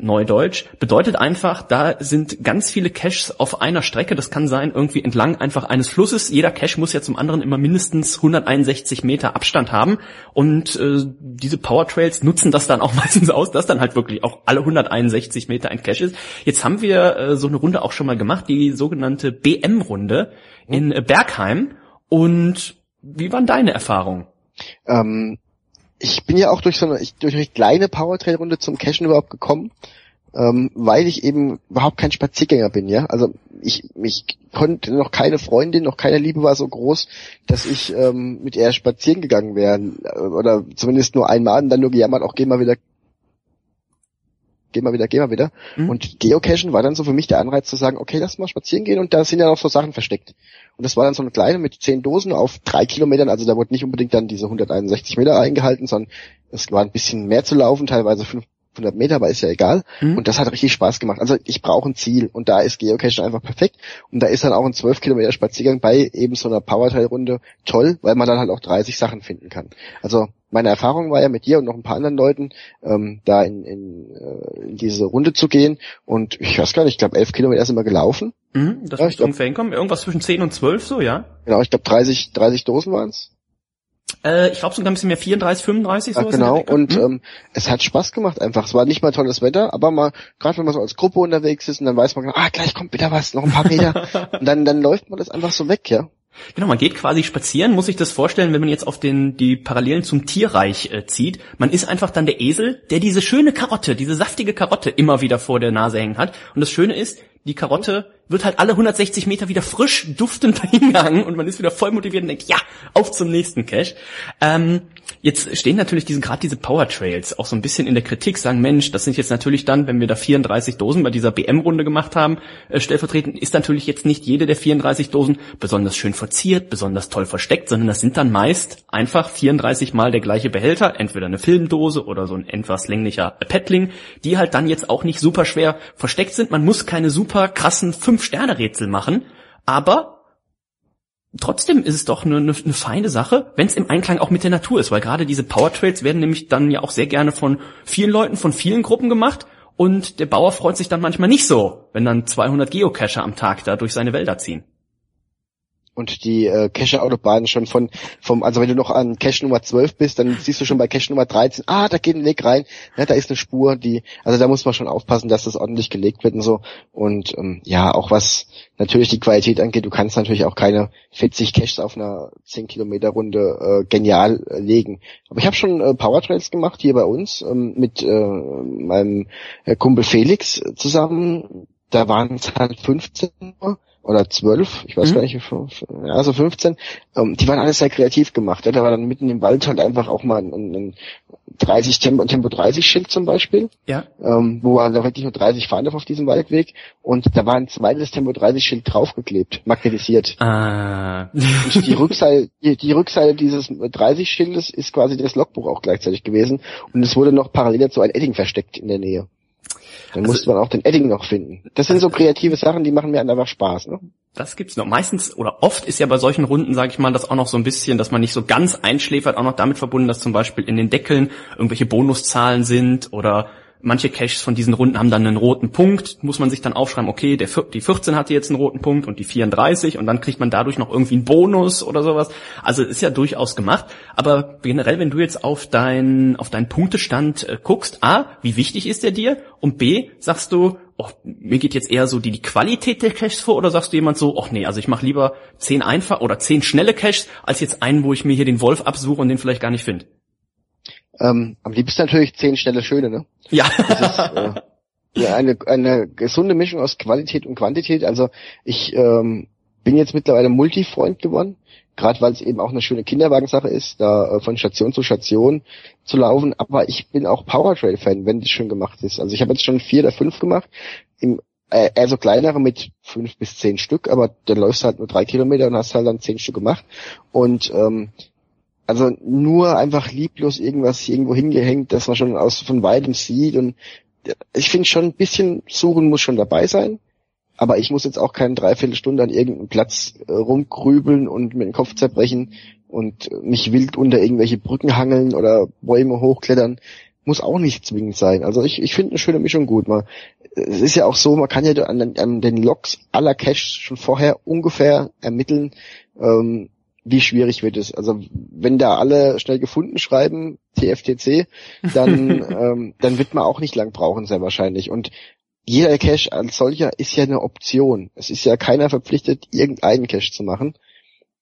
[SPEAKER 2] Neudeutsch bedeutet einfach, da sind ganz viele Caches auf einer Strecke. Das kann sein, irgendwie entlang einfach eines Flusses. Jeder Cache muss ja zum anderen immer mindestens 161 Meter Abstand haben. Und äh, diese Power Trails nutzen das dann auch <laughs> meistens aus, dass dann halt wirklich auch alle 161 Meter ein Cache ist. Jetzt haben wir äh, so eine Runde auch schon mal gemacht, die sogenannte BM-Runde in äh, Bergheim. Und wie waren deine Erfahrungen?
[SPEAKER 7] Ähm, ich bin ja auch durch so eine, durch eine kleine Powertrail-Runde zum Cashen überhaupt gekommen, ähm, weil ich eben überhaupt kein Spaziergänger bin, ja. Also ich, ich konnte noch keine Freundin, noch keine Liebe war so groß, dass ich ähm, mit ihr spazieren gegangen wäre. äh, Oder zumindest nur einmal und dann nur gejammert, auch geh mal wieder, geh mal wieder, geh mal wieder.
[SPEAKER 2] Mhm.
[SPEAKER 7] Und Geocachen war dann so für mich der Anreiz zu sagen, okay, lass mal spazieren gehen und da sind ja noch so Sachen versteckt. Und das war dann so eine kleine mit zehn Dosen auf drei Kilometern, also da wurde nicht unbedingt dann diese 161 Meter eingehalten, sondern es war ein bisschen mehr zu laufen, teilweise fünf 500 Meter, aber ist ja egal.
[SPEAKER 2] Mhm.
[SPEAKER 7] Und das hat richtig Spaß gemacht. Also ich brauche ein Ziel und da ist Geocaching einfach perfekt. Und da ist dann auch ein 12 Kilometer Spaziergang bei eben so einer Powertrail-Runde toll, weil man dann halt auch 30 Sachen finden kann. Also meine Erfahrung war ja mit dir und noch ein paar anderen Leuten, ähm, da in, in, äh, in diese Runde zu gehen. Und ich weiß gar nicht, ich glaube, elf Kilometer sind wir gelaufen.
[SPEAKER 2] Mhm, das
[SPEAKER 7] Ja, ich glaub-
[SPEAKER 2] ungefähr hinkommen. Irgendwas zwischen 10 und 12 so, ja?
[SPEAKER 7] Genau, ich glaube 30, 30 Dosen waren's.
[SPEAKER 2] Äh, ich glaube sogar ein bisschen mehr, 34, 35
[SPEAKER 7] Ja,
[SPEAKER 2] sowas.
[SPEAKER 7] genau, und.
[SPEAKER 2] Hm?
[SPEAKER 7] ähm, es hat Spaß gemacht einfach. Es war nicht mal tolles Wetter, aber mal, gerade wenn man so als Gruppe unterwegs ist und dann weiß man, ah, gleich kommt wieder was, noch ein paar Meter. <laughs> und dann, dann läuft man das einfach so weg, ja.
[SPEAKER 2] Genau, man geht quasi spazieren, muss sich das vorstellen, wenn man jetzt auf den, die Parallelen zum Tierreich äh, zieht. Man ist einfach dann der Esel, der diese schöne Karotte, diese saftige Karotte immer wieder vor der Nase hängen hat. Und das Schöne ist, die Karotte wird halt alle 160 Meter wieder frisch duftend <laughs> hingehangen und man ist wieder voll motiviert und denkt, ja, auf zum nächsten Cache. Ähm, jetzt stehen natürlich diese, gerade diese Power Trails auch so ein bisschen in der Kritik, sagen, Mensch, das sind jetzt natürlich dann, wenn wir da 34 Dosen bei dieser BM-Runde gemacht haben, äh, stellvertretend, ist natürlich jetzt nicht jede der 34 Dosen besonders schön verziert, besonders toll versteckt, sondern das sind dann meist einfach 34 mal der gleiche Behälter, entweder eine Filmdose oder so ein etwas länglicher Petling, die halt dann jetzt auch nicht super schwer versteckt sind. Man muss keine super krassen Fünf-Sterne-Rätsel machen, aber trotzdem ist es doch eine, eine, eine feine Sache, wenn es im Einklang auch mit der Natur ist, weil gerade diese Powertrails werden nämlich dann ja auch sehr gerne von vielen Leuten, von vielen Gruppen gemacht und der Bauer freut sich dann manchmal nicht so, wenn dann 200 Geocacher am Tag da durch seine Wälder ziehen.
[SPEAKER 7] Und die äh, Cache-Autobahn schon von, vom, also wenn du noch an Cache Nummer 12 bist, dann siehst du schon bei Cache Nummer 13, ah, da geht ein Weg rein, ja, da ist eine Spur, die, also da muss man schon aufpassen, dass das ordentlich gelegt wird und so. Und ähm, ja, auch was natürlich die Qualität angeht, du kannst natürlich auch keine 40 Caches auf einer 10 Kilometer Runde äh, genial äh, legen. Aber ich habe schon äh, Powertrails gemacht hier bei uns ähm, mit äh, meinem äh, Kumpel Felix zusammen. Da waren es halt 15 nur oder 12, ich weiß
[SPEAKER 2] Mhm.
[SPEAKER 7] gar nicht, viel- ja, also 15. Ähm, die waren alles sehr kreativ gemacht. Ja. Da war dann mitten im Wald halt einfach auch mal ein, ein 30 Tempo, Tempo 30 Schild zum Beispiel
[SPEAKER 2] Ja.
[SPEAKER 7] ähm, wo waren da wirklich nur 30 fahren darf auf diesem Waldweg und da war ein zweites Tempo 30 Schild draufgeklebt, magnetisiert.
[SPEAKER 2] Äh,
[SPEAKER 7] Und die Rückseite, die, die Rückseite dieses 30 Schildes ist quasi das Logbuch auch gleichzeitig gewesen und es wurde noch parallel dazu ein Edding versteckt in der Nähe. Dann
[SPEAKER 2] Also-
[SPEAKER 7] musste man auch den Edding noch finden. Das sind so kreative Sachen, die machen mir einfach Spaß. Ne?
[SPEAKER 2] Das gibt's noch. Meistens oder oft ist ja bei solchen Runden, sage ich mal, das auch noch so ein bisschen, dass man nicht so ganz einschläfert, auch noch damit verbunden, dass zum Beispiel in den Deckeln irgendwelche Bonuszahlen sind oder manche Caches von diesen Runden haben dann einen roten Punkt, muss man sich dann aufschreiben, okay, der, die 14 hatte jetzt einen roten Punkt und die 34 und dann kriegt man dadurch noch irgendwie einen Bonus oder sowas. Also ist ja durchaus gemacht, aber generell, wenn du jetzt auf dein auf deinen Punktestand äh, guckst, A, wie wichtig ist der dir und B, sagst du, oh, mir geht jetzt eher so die, die Qualität der Caches vor oder sagst du jemand so, ach nee, also ich mache lieber zehn einfach oder zehn schnelle Caches als jetzt einen, wo ich mir hier den Wolf absuche und den vielleicht gar nicht finde.
[SPEAKER 7] Ähm, am liebsten natürlich zehn schnelle Schöne. Ne?
[SPEAKER 2] Ja.
[SPEAKER 7] Das ist äh, ja, eine, eine gesunde Mischung aus Qualität und Quantität. Also ich ähm, bin jetzt mittlerweile Multifreund geworden, gerade weil es eben auch eine schöne Kinderwagensache ist, da äh, von Station zu Station zu laufen. Aber ich bin auch Powertrail-Fan, wenn das schön gemacht ist. Also ich habe jetzt schon vier oder fünf gemacht, im, äh, eher so kleinere mit fünf bis zehn Stück, aber dann läufst du halt nur drei Kilometer und hast halt dann zehn Stück gemacht. Und ähm, also nur einfach lieblos irgendwas irgendwo hingehängt, dass man schon aus von weitem sieht und ich finde schon ein bisschen suchen muss schon dabei sein, aber ich muss jetzt auch keine Dreiviertelstunde an irgendeinem Platz äh, rumgrübeln und mir den Kopf zerbrechen und mich wild unter irgendwelche Brücken hangeln oder Bäume hochklettern. Muss auch nicht zwingend sein. Also ich, ich finde eine schöne Mischung gut. Man, es ist ja auch so, man kann ja an, den- an den Logs aller Caches schon vorher ungefähr ermitteln, ähm, wie schwierig wird es. Also wenn da alle schnell gefunden schreiben, TFTC, dann, <laughs> ähm, dann wird man auch nicht lang brauchen, sehr wahrscheinlich. Und jeder Cache als solcher ist ja eine Option. Es ist ja keiner verpflichtet, irgendeinen Cache zu machen.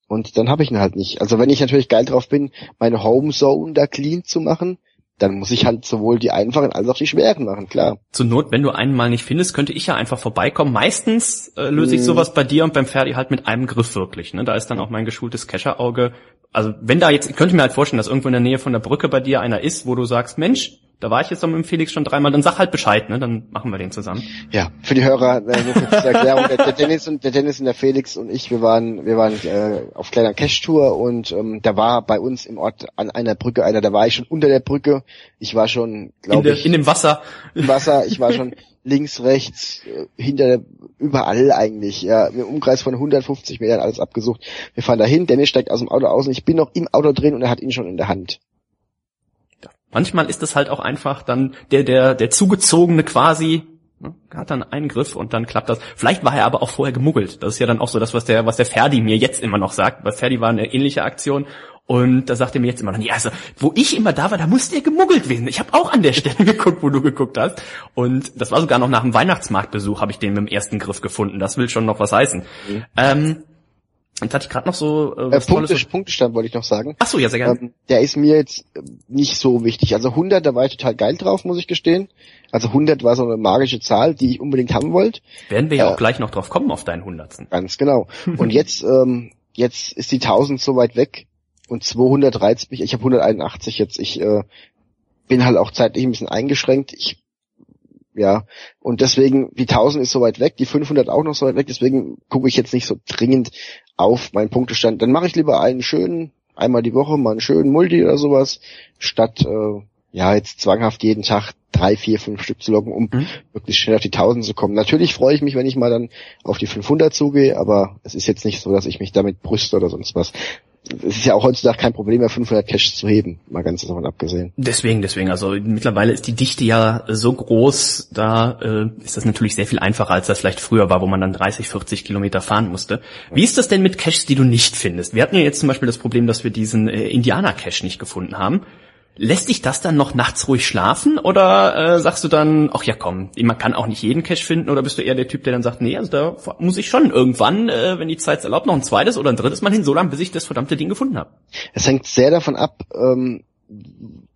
[SPEAKER 7] Und dann habe ich ihn halt nicht. Also wenn ich natürlich geil drauf bin, meine Home Zone da clean zu machen, dann muss ich halt sowohl die einfachen als auch die schweren machen, klar.
[SPEAKER 2] Zur Not, wenn du einen mal nicht findest, könnte ich ja einfach vorbeikommen. Meistens äh, löse ich
[SPEAKER 7] Mhm.
[SPEAKER 2] sowas bei dir und beim Ferdi halt mit einem Griff wirklich. Ne? Da ist dann auch mein geschultes Kescherauge. Also wenn da jetzt, ich könnte mir halt vorstellen, dass irgendwo in der Nähe von der Brücke bei dir einer ist, wo du sagst, Mensch, Da war ich jetzt mit dem Felix schon dreimal. Dann sag halt Bescheid, ne? Dann machen wir den zusammen.
[SPEAKER 7] Ja, für die Hörer, äh, nur kurz zur Erklärung, der, der Dennis und der Dennis und der Felix und ich, wir waren, wir waren äh, auf kleiner Cash-Tour und ähm, da war bei uns im Ort an einer Brücke einer, da war ich schon unter der Brücke. Ich war schon, glaube ich,
[SPEAKER 2] in dem Wasser.
[SPEAKER 7] im Wasser, ich war schon links, rechts, äh, hinter der, überall eigentlich, ja, im Umkreis von 150 Metern alles abgesucht. Wir fahren dahin, Dennis steigt aus dem Auto aus und ich bin noch im Auto drin und er hat ihn schon in der Hand.
[SPEAKER 2] Manchmal ist es halt auch einfach dann der, der, der zugezogene quasi, ne, hat dann einen Griff und dann klappt das. Vielleicht war er aber auch vorher gemuggelt. Das ist ja dann auch so das, was der, was der Ferdi mir jetzt immer noch sagt. Bei Ferdi war eine ähnliche Aktion. Und da sagt er mir jetzt immer noch, ja, also, wo ich immer da war, da musste er gemuggelt werden. Ich habe auch an der Stelle <laughs> geguckt, wo du geguckt hast. Und das war sogar noch nach dem Weihnachtsmarktbesuch, habe ich den mit dem ersten Griff gefunden. Das will schon noch was heißen.
[SPEAKER 7] Mhm.
[SPEAKER 2] Ähm, jetzt hatte ich gerade noch so äh,
[SPEAKER 7] Äh,
[SPEAKER 2] was
[SPEAKER 7] Punkte,
[SPEAKER 2] Tolles.
[SPEAKER 7] Punktestand wollte ich noch sagen.
[SPEAKER 2] Ach so, ja, sehr gerne.
[SPEAKER 7] Ähm, der ist mir jetzt äh, nicht so wichtig. Also 100, da war ich total geil drauf, muss ich gestehen. Also 100 war so eine magische Zahl, die ich unbedingt haben wollte.
[SPEAKER 2] Werden wir ja
[SPEAKER 7] äh,
[SPEAKER 2] auch gleich noch drauf kommen auf deinen Hundertsten.
[SPEAKER 7] Ganz genau. <laughs> Und jetzt, ähm, jetzt ist die 1000 so weit weg und 200 reizt mich. Ich habe 181 jetzt. Ich äh, bin halt auch zeitlich ein bisschen eingeschränkt. Ich ja, und deswegen, die 1000 ist so weit weg, die 500 auch noch so weit weg, deswegen gucke ich jetzt nicht so dringend auf meinen Punktestand. Dann mache ich lieber einen schönen, einmal die Woche mal einen schönen Multi oder sowas, statt äh, ja jetzt zwanghaft jeden Tag drei, vier, fünf Stück zu loggen, um
[SPEAKER 2] Mhm.
[SPEAKER 7] wirklich schnell auf die 1000 zu kommen. Natürlich freue ich mich, wenn ich mal dann auf die 500 zugehe, aber es ist jetzt nicht so, dass ich mich damit brüste oder sonst was. Es ist ja auch heutzutage kein Problem mehr, 500 Cash zu heben, mal ganz davon abgesehen.
[SPEAKER 2] Deswegen, deswegen, also mittlerweile ist die Dichte ja so groß, da äh, ist das natürlich sehr viel einfacher, als das vielleicht früher war, wo man dann 30, 40 Kilometer fahren musste. Wie ist das denn mit Caches, die du nicht findest? Wir hatten ja jetzt zum Beispiel das Problem, dass wir diesen äh, Indianer-Cache nicht gefunden haben. Lässt dich das dann noch nachts ruhig schlafen oder äh, sagst du dann, ach ja komm, man kann auch nicht jeden Cache finden oder bist du eher der Typ, der dann sagt, nee, also da muss ich schon irgendwann, äh, wenn die Zeit es erlaubt, noch ein zweites oder ein drittes Mal hin, so lange, bis ich das verdammte Ding gefunden habe.
[SPEAKER 7] Es hängt sehr davon ab, ähm,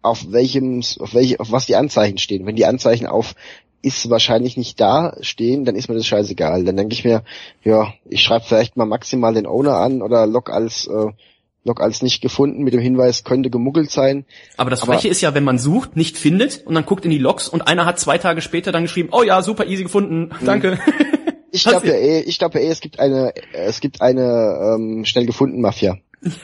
[SPEAKER 7] auf welchem, auf welche, auf was die Anzeichen stehen. Wenn die Anzeichen auf ist wahrscheinlich nicht da stehen, dann ist mir das scheißegal. Dann denke ich mir, ja, ich schreibe vielleicht mal maximal den Owner an oder log als äh, log als nicht gefunden mit dem Hinweis, könnte gemuggelt sein.
[SPEAKER 2] Aber das Freche ist ja, wenn man sucht, nicht findet und dann guckt in die Logs und einer hat zwei Tage später dann geschrieben, oh ja, super easy gefunden, danke. <laughs>
[SPEAKER 7] Ich glaube ja eh, ich glaube eh, es gibt eine, es gibt eine ähm, schnell gefunden Mafia. <laughs>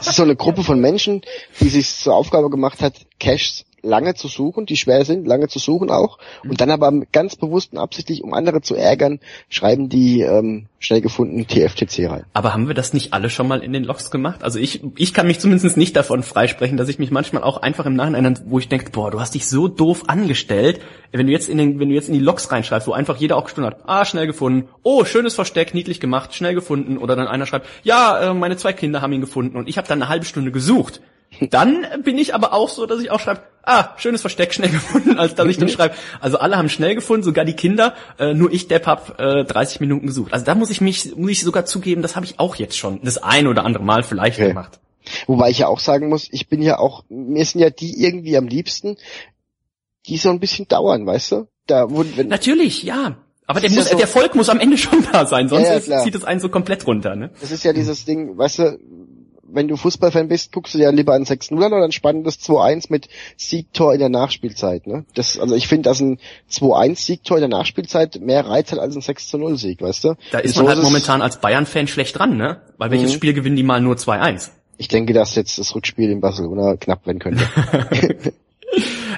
[SPEAKER 7] Es ist so eine Gruppe von Menschen, die sich zur Aufgabe gemacht hat, Caches lange zu suchen, die schwer sind, lange zu suchen auch, und dann aber ganz bewusst und absichtlich, um andere zu ärgern, schreiben die ähm, schnell gefunden TFTC rein.
[SPEAKER 2] Aber haben wir das nicht alle schon mal in den Logs gemacht? Also ich, ich kann mich zumindest nicht davon freisprechen, dass ich mich manchmal auch einfach im Nachhinein, wo ich denke, boah, du hast dich so doof angestellt, wenn du jetzt in den, wenn du jetzt in die Logs reinschreibst, wo einfach jeder auch gestundet hat, ah, schnell gefunden, oh, schönes Versteck, niedlich gemacht, schnell gefunden, oder dann einer schreibt, ja, äh, meine zwei Kinder haben ihn gefunden und ich habe dann eine halbe Stunde gesucht. Dann bin ich aber auch so, dass ich auch schreibe, ah, schönes Versteck, schnell <laughs> gefunden, als dass ich dann schreibe. Also alle haben schnell gefunden, sogar die Kinder, äh, nur ich, Depp, hab äh, 30 Minuten gesucht. Also da muss ich mich, muss ich sogar zugeben, das habe ich auch jetzt schon das ein oder andere Mal vielleicht
[SPEAKER 7] Okay.
[SPEAKER 2] gemacht.
[SPEAKER 7] Wobei ich ja auch sagen muss, ich bin ja auch, mir sind ja die irgendwie am liebsten, die so ein bisschen dauern, weißt du? Da, wo, wenn,
[SPEAKER 2] Natürlich, ja. Aber der,
[SPEAKER 7] Ist ja
[SPEAKER 2] muss,
[SPEAKER 7] so-
[SPEAKER 2] der Volk muss am Ende schon da sein, sonst
[SPEAKER 7] Ja, ja,
[SPEAKER 2] zieht es einen so komplett runter. Ne?
[SPEAKER 7] Das ist ja dieses Ding, weißt du, wenn du Fußballfan bist, guckst du dir lieber ein 6-0 an oder ein spannendes 2-1 mit Siegtor in der Nachspielzeit. Ne? Das, also ich finde, dass ein 2-1-Siegtor in der Nachspielzeit mehr Reiz hat als ein 6-0-Sieg, weißt du?
[SPEAKER 2] Da ist
[SPEAKER 7] Und
[SPEAKER 2] man
[SPEAKER 7] so
[SPEAKER 2] halt
[SPEAKER 7] es-
[SPEAKER 2] momentan als Bayern-Fan schlecht dran, ne? Weil welches
[SPEAKER 7] Mhm.
[SPEAKER 2] Spiel gewinnen die mal nur 2-1?
[SPEAKER 7] Ich denke, dass jetzt das Rückspiel in Barcelona knapp werden könnte. <laughs> <laughs>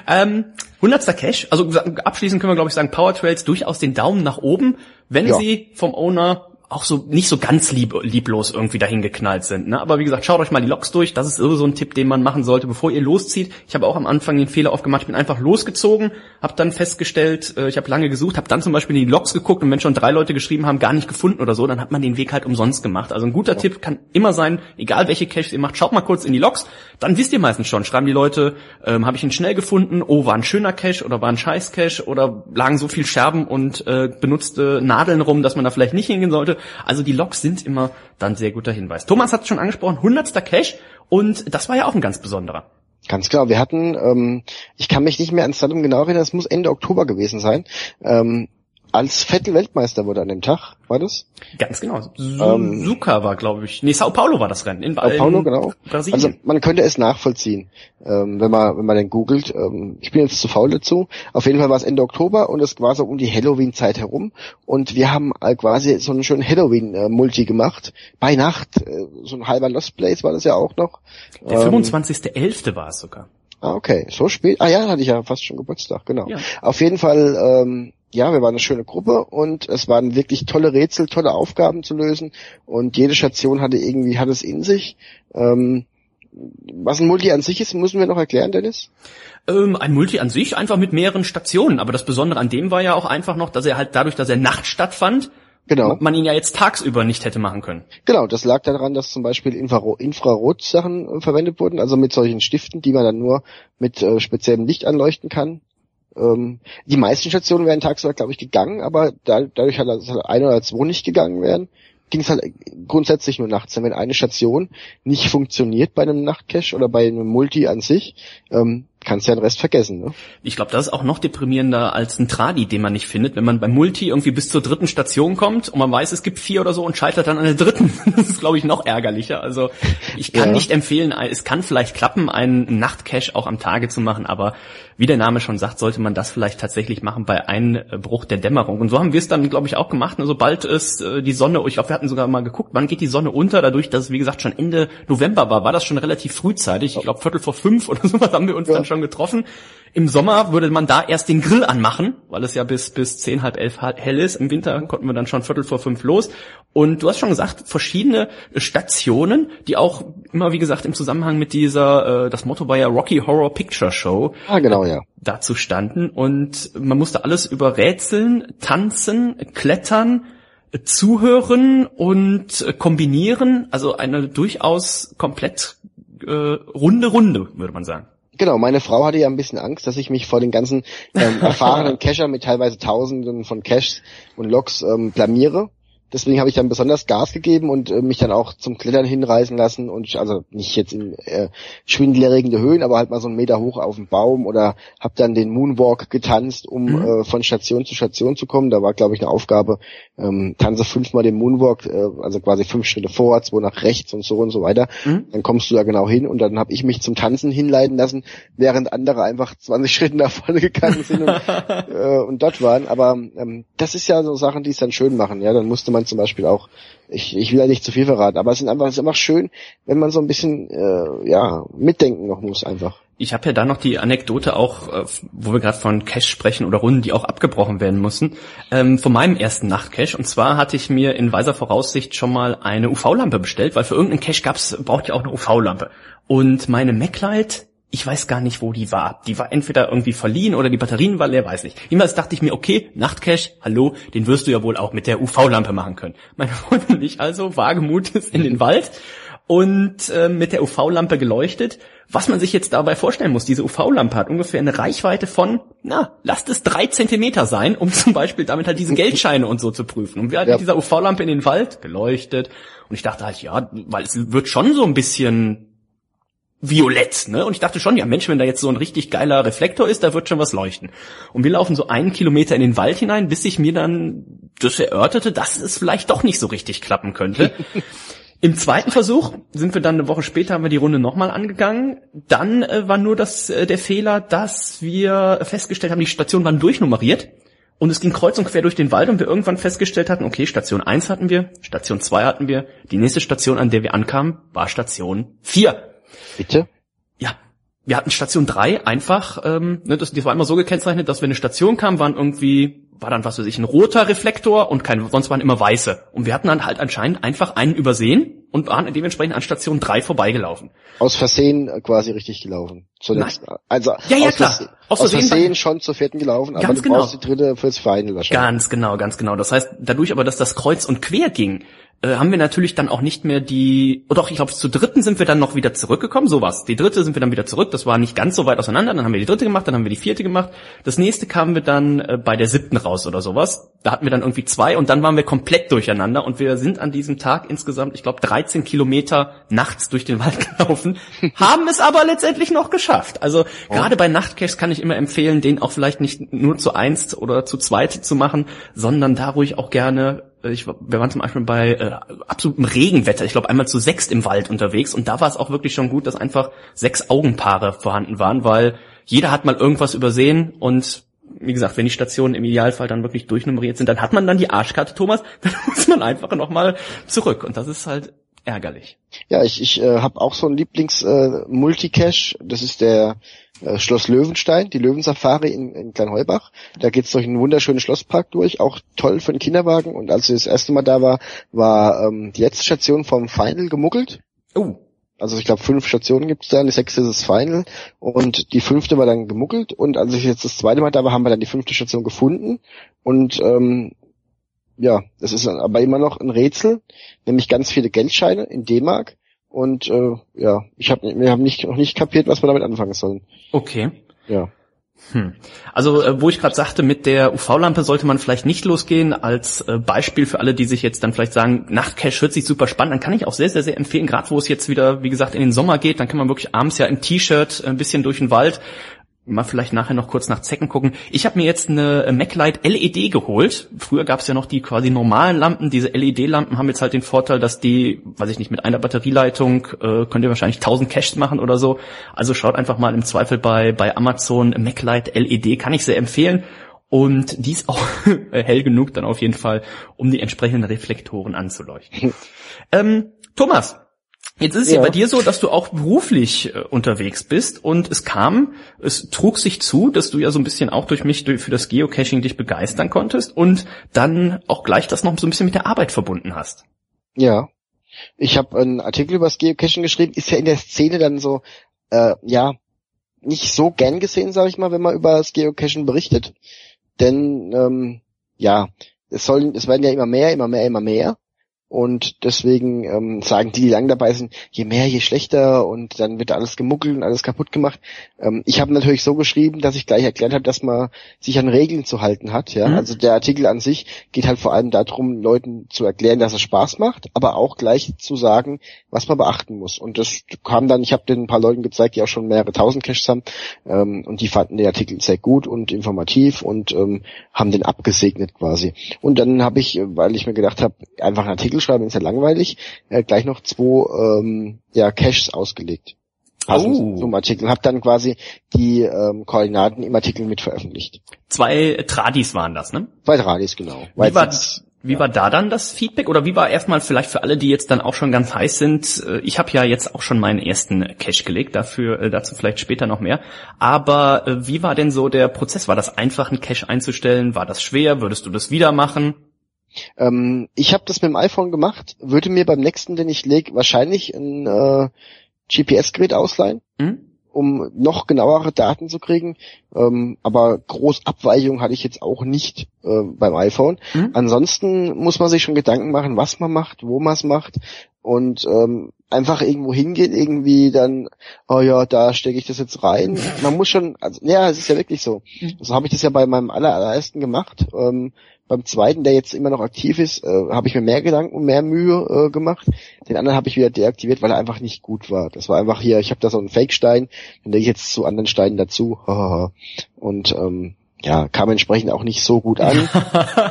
[SPEAKER 2] Ähm, 100. Cash, also abschließend können wir glaube ich sagen, Power Trails durchaus den Daumen nach oben, wenn
[SPEAKER 7] Ja.
[SPEAKER 2] sie vom Owner auch so nicht so ganz lieb, lieblos irgendwie dahin geknallt sind. Ne? Aber wie gesagt, schaut euch mal die Logs durch. Das ist so ein Tipp, den man machen sollte, bevor ihr loszieht. Ich habe auch am Anfang den Fehler aufgemacht. Ich bin einfach losgezogen, habe dann festgestellt, äh, ich habe lange gesucht, habe dann zum Beispiel in die Logs geguckt und wenn schon drei Leute geschrieben haben, gar nicht gefunden oder so, dann hat man den Weg halt umsonst gemacht. Also ein guter Tipp kann immer sein, egal welche Caches ihr macht, schaut mal kurz in die Logs. Dann wisst ihr meistens schon, schreiben die Leute, ähm, habe ich ihn schnell gefunden, oh, war ein schöner Cache oder war ein scheiß Cache oder lagen so viel Scherben und äh, benutzte Nadeln rum, dass man da vielleicht nicht hingehen sollte. Also die Logs sind immer dann sehr guter Hinweis. Thomas hat es schon angesprochen, 100. Cache und das war ja auch ein ganz besonderer.
[SPEAKER 7] Ganz genau, wir hatten, ähm, ich kann mich nicht mehr ans Datum genau erinnern, es muss Ende Oktober gewesen sein. Ähm, als Vettel Weltmeister wurde an dem Tag, war das?
[SPEAKER 2] Ganz genau. Suzuka ähm, war, glaube ich. Nee, Sao Paulo war das Rennen.
[SPEAKER 7] In, Sao Paulo, genau. Brasilien. Also man könnte es nachvollziehen, ähm, wenn man wenn man den googelt. Ähm, ich bin jetzt zu faul dazu. Auf jeden Fall war es Ende Oktober und es war so um die Halloween-Zeit herum. Und wir haben äh, quasi so einen schönen Halloween-Multi gemacht. Bei Nacht, äh, so ein halber Lost Place war das ja auch noch.
[SPEAKER 2] Der 25.11. Ähm, war es sogar.
[SPEAKER 7] Ah, okay. So spät. Ah ja, hatte ich ja fast schon Geburtstag, genau. Ja. Auf jeden Fall, ähm, ja, wir waren eine schöne Gruppe und es waren wirklich tolle Rätsel, tolle Aufgaben zu lösen und jede Station hatte irgendwie, hat es in sich. Ähm, was ein Multi an sich ist, müssen wir noch erklären, Dennis?
[SPEAKER 2] Ähm, ein Multi an sich einfach mit mehreren Stationen, aber das Besondere an dem war ja auch einfach noch, dass er halt dadurch, dass er nachts stattfand, Genau. Man ihn ja jetzt tagsüber nicht hätte machen können.
[SPEAKER 7] Genau, das lag daran, dass zum Beispiel Infrarot-Sachen äh, verwendet wurden, also mit solchen Stiften, die man dann nur mit äh, speziellem Licht anleuchten kann. Ähm, die meisten Stationen wären tagsüber, glaube ich, gegangen, aber da, dadurch hat also ein oder zwei nicht gegangen werden, ging es halt grundsätzlich nur nachts. Wenn eine Station nicht funktioniert bei einem Nachtcache oder bei einem Multi an sich, ähm, kannst ja den Rest vergessen. Ne?
[SPEAKER 2] Ich glaube, das ist auch noch deprimierender als ein Tradi, den man nicht findet, wenn man beim Multi irgendwie bis zur dritten Station kommt und man weiß, es gibt vier oder so und scheitert dann an der dritten. <laughs> Das ist, glaube ich, noch ärgerlicher. Also ich kann ja. nicht empfehlen, es kann vielleicht klappen, einen Nachtcache auch am Tage zu machen, aber wie der Name schon sagt, sollte man das vielleicht tatsächlich machen bei Einbruch der Dämmerung. Und so haben wir es dann, glaube ich, auch gemacht. Ne? Sobald es äh, die Sonne, ich glaube, wir hatten sogar mal geguckt, wann geht die Sonne unter, dadurch, dass es, wie gesagt, schon Ende November war, war das schon relativ frühzeitig. Ich glaube, Viertel vor fünf oder <laughs> sowas haben wir uns ja. dann schon getroffen. Im Sommer würde man da erst den Grill anmachen, weil es ja bis, bis zehn, halb elf hell ist. Im Winter konnten wir dann schon Viertel vor fünf los. Und du hast schon gesagt, verschiedene Stationen, die auch immer, wie gesagt, im Zusammenhang mit dieser, äh, das Motto war ja Rocky Horror Picture Show.
[SPEAKER 7] Ah, genau, ja.
[SPEAKER 2] Dazu standen. Und man musste alles über Rätseln, tanzen, klettern, zuhören und kombinieren. Also eine durchaus komplett äh, runde Runde, würde man sagen.
[SPEAKER 7] Genau, meine Frau hatte ja ein bisschen Angst, dass ich mich vor den ganzen ähm, <laughs> erfahrenen Cacher mit teilweise Tausenden von Caches und Logs ähm, blamiere. Deswegen habe ich dann besonders Gas gegeben und äh, mich dann auch zum Klettern hinreißen lassen und also nicht jetzt in äh, schwindelerregende Höhen, aber halt mal so einen Meter hoch auf dem Baum oder habe dann den Moonwalk getanzt, um mhm. äh, von Station zu Station zu kommen. Da war glaube ich eine Aufgabe, ähm, tanze fünfmal den Moonwalk, äh, also quasi fünf Schritte vorwärts, zwei nach rechts und so und so weiter. Mhm. Dann kommst du da genau hin und dann habe ich mich zum Tanzen hinleiten lassen, während andere einfach 20 <laughs> Schritte nach vorne gegangen sind und, <laughs> äh, und dort waren. Aber ähm, das ist ja so Sachen, die es dann schön machen. Ja, dann musste man man zum Beispiel auch, ich, ich will ja nicht zu viel verraten, aber es ist einfach, es ist einfach schön, wenn man so ein bisschen äh, ja mitdenken noch muss einfach.
[SPEAKER 2] Ich habe ja da noch die Anekdote auch, äh, wo wir gerade von Cash sprechen oder Runden, die auch abgebrochen werden mussten, ähm, von meinem ersten Nachtcache. Und zwar hatte ich mir in weiser Voraussicht schon mal eine UV-Lampe bestellt, weil für irgendeinen Cache gab's, braucht ja auch eine UV-Lampe. Und meine MacLight ich weiß gar nicht, wo die war. Die war entweder irgendwie verliehen oder die Batterien waren leer, weiß nicht. Jedenfalls dachte ich mir, okay, Nachtcache, hallo, den wirst du ja wohl auch mit der UV-Lampe machen können. Meine <laughs> Freundin und ich also wagemutes in den Wald und äh, mit der UV-Lampe geleuchtet. Was man sich jetzt dabei vorstellen muss, diese UV-Lampe hat ungefähr eine Reichweite von, na, lasst es drei Zentimeter sein, um <laughs> zum Beispiel damit halt diese Geldscheine und so zu prüfen. Und wir hatten ja. mit dieser UV-Lampe in den Wald geleuchtet und ich dachte halt, ja, weil es wird schon so ein bisschen violett, ne? Und ich dachte schon, ja Mensch, wenn da jetzt so ein richtig geiler Reflektor ist, da wird schon was leuchten. Und wir laufen so einen Kilometer in den Wald hinein, bis ich mir dann das erörterte, dass es vielleicht doch nicht so richtig klappen könnte. <laughs> Im zweiten Versuch sind wir dann eine Woche später haben wir die Runde nochmal angegangen. Dann äh, war nur das äh, der Fehler, dass wir festgestellt haben, die Stationen waren durchnummeriert. Und es ging kreuz und quer durch den Wald und wir irgendwann festgestellt hatten, okay, Station 1 hatten wir, Station 2 hatten wir, die nächste Station, an der wir ankamen, war Station 4.
[SPEAKER 7] Bitte?
[SPEAKER 2] Ja. Wir hatten Station 3 einfach, ähm, ne, das, das war immer so gekennzeichnet, dass wenn eine Station kam, waren irgendwie, war dann was weiß ich, ein roter Reflektor und kein, sonst waren immer weiße. Und wir hatten dann halt anscheinend einfach einen übersehen und waren dementsprechend an Station 3 vorbeigelaufen.
[SPEAKER 7] Aus Versehen äh, quasi richtig gelaufen.
[SPEAKER 2] Zuletzt. Nein.
[SPEAKER 7] Also
[SPEAKER 2] ja, ja, aus, klar. Versehen,
[SPEAKER 7] aus Versehen, aus Versehen schon zur vierten gelaufen, aber du genau. brauchst die dritte fürs Final
[SPEAKER 2] wahrscheinlich. Ganz genau, ganz genau. Das heißt, dadurch aber, dass das kreuz und quer ging, äh, haben wir natürlich dann auch nicht mehr die, oh doch, ich glaube, zur dritten sind wir dann noch wieder zurückgekommen, sowas. Die dritte sind wir dann wieder zurück, das war nicht ganz so weit auseinander, dann haben wir die dritte gemacht, dann haben wir die vierte gemacht. Das nächste kamen wir dann äh, bei der siebten raus oder sowas. Da hatten wir dann irgendwie zwei und dann waren wir komplett durcheinander und wir sind an diesem Tag insgesamt, ich glaube, drei 13 Kilometer nachts durch den Wald <laughs> gelaufen, haben es aber letztendlich noch geschafft. Also oh. gerade bei Nachtcaches kann ich immer empfehlen, den auch vielleicht nicht nur zu eins oder zu zweit zu machen, sondern da ruhig auch gerne ich, wir waren zum Beispiel bei äh, absolutem Regenwetter, ich glaube einmal zu sechst im Wald unterwegs und da war es auch wirklich schon gut, dass einfach sechs Augenpaare vorhanden waren, weil jeder hat mal irgendwas übersehen und wie gesagt, wenn die Stationen im Idealfall dann wirklich durchnummeriert sind, dann hat man dann die Arschkarte, Thomas, <laughs> dann muss man einfach nochmal zurück und das ist halt ärgerlich.
[SPEAKER 7] Ja, ich, ich äh, habe auch so ein Lieblings-Multicache, äh, das ist der äh, Schloss Löwenstein, die Löwensafari in, in Kleinheubach. Da geht's durch einen wunderschönen Schlosspark durch, auch toll für den Kinderwagen. Und als ich das erste Mal da war, war ähm, die letzte Station vom Final gemuggelt. Oh. Also ich glaube fünf Stationen gibt's da, die sechste ist das Final und die fünfte war dann gemuggelt und als ich jetzt das zweite Mal da war, haben wir dann die fünfte Station gefunden und ähm, ja, das ist aber immer noch ein Rätsel, nämlich ganz viele Geldscheine in D-Mark und äh, ja, ich habe wir haben nicht noch nicht kapiert, was wir damit anfangen sollen.
[SPEAKER 2] Okay.
[SPEAKER 7] Ja.
[SPEAKER 2] Hm. Also äh, wo ich gerade sagte, mit der UV-Lampe sollte man vielleicht nicht losgehen. Als äh, Beispiel für alle, die sich jetzt dann vielleicht sagen, Nachtcache hört sich super spannend, dann kann ich auch sehr, sehr, sehr empfehlen, gerade wo es jetzt wieder, wie gesagt, in den Sommer geht, dann kann man wirklich abends ja im T-Shirt ein bisschen durch den Wald mal vielleicht nachher noch kurz nach Zecken gucken. Ich habe mir jetzt eine MacLight LED geholt. Früher gab es ja noch die quasi normalen Lampen. Diese LED-Lampen haben jetzt halt den Vorteil, dass die, weiß ich nicht, mit einer Batterieleitung äh, könnt ihr wahrscheinlich 1000 Caches machen oder so. Also schaut einfach mal im Zweifel bei bei Amazon MacLight LED, kann ich sehr empfehlen. Und die ist auch <laughs> hell genug dann auf jeden Fall, um die entsprechenden Reflektoren anzuleuchten. <laughs> ähm, Thomas, Jetzt ist es ja. ja bei dir so, dass du auch beruflich äh, unterwegs bist und es kam, es trug sich zu, dass du ja so ein bisschen auch durch mich für das Geocaching dich begeistern konntest und dann auch gleich das noch so ein bisschen mit der Arbeit verbunden hast.
[SPEAKER 7] Ja. Ich habe einen Artikel über das Geocaching geschrieben, ist ja in der Szene dann so, äh, ja, nicht so gern gesehen, sage ich mal, wenn man über das Geocaching berichtet. Denn ähm, ja, es sollen, es werden ja immer mehr, immer mehr, immer mehr. Und deswegen ähm, sagen die, die lang dabei sind, je mehr, je schlechter und dann wird alles gemuggelt und alles kaputt gemacht. Ähm, ich habe natürlich so geschrieben, dass ich gleich erklärt habe, dass man sich an Regeln zu halten hat. Ja, mhm. also der Artikel an sich geht halt vor allem darum, Leuten zu erklären, dass es Spaß macht, aber auch gleich zu sagen, was man beachten muss. Und das kam dann, ich habe den ein paar Leuten gezeigt, die auch schon mehrere tausend Caches haben, ähm, und die fanden den Artikel sehr gut und informativ und ähm, haben den abgesegnet quasi. Und dann habe ich, weil ich mir gedacht habe, einfach einen Artikel schreiben ist ja langweilig, äh, gleich noch zwei ähm, ja, Caches ausgelegt. Passend oh. zum Artikel. Hab dann quasi die ähm, Koordinaten im Artikel mit veröffentlicht.
[SPEAKER 2] Zwei Tradis waren das, ne?
[SPEAKER 7] Zwei Tradis, genau.
[SPEAKER 2] Wie war, wie war da dann das Feedback? Oder wie war erstmal vielleicht für alle, die jetzt dann auch schon ganz heiß sind? Äh, ich habe ja jetzt auch schon meinen ersten Cache gelegt, dafür äh, dazu vielleicht später noch mehr. Aber äh, wie war denn so der Prozess? War das einfach, einen Cache einzustellen? War das schwer? Würdest du das wieder machen?
[SPEAKER 7] Ähm, ich habe das mit dem iPhone gemacht, würde mir beim nächsten, den ich lege, wahrscheinlich ein äh, GPS-Gerät ausleihen, mhm. um noch genauere Daten zu kriegen. Ähm, aber groß Abweichung hatte ich jetzt auch nicht äh, beim iPhone. Mhm. Ansonsten muss man sich schon Gedanken machen, was man macht, wo man es macht und ähm, einfach irgendwo hingehen, irgendwie dann, oh ja, da stecke ich das jetzt rein. Man muss schon, also ja, es ist ja wirklich so. Mhm. So habe ich das ja bei meinem allerersten gemacht. Ähm, beim zweiten, der jetzt immer noch aktiv ist, äh, habe ich mir mehr Gedanken und mehr Mühe äh, gemacht. Den anderen habe ich wieder deaktiviert, weil er einfach nicht gut war. Das war einfach hier, ich habe da so einen Fake-Stein, den lege ich jetzt zu anderen Steinen dazu. <laughs> und ähm, ja, kam entsprechend auch nicht so gut an.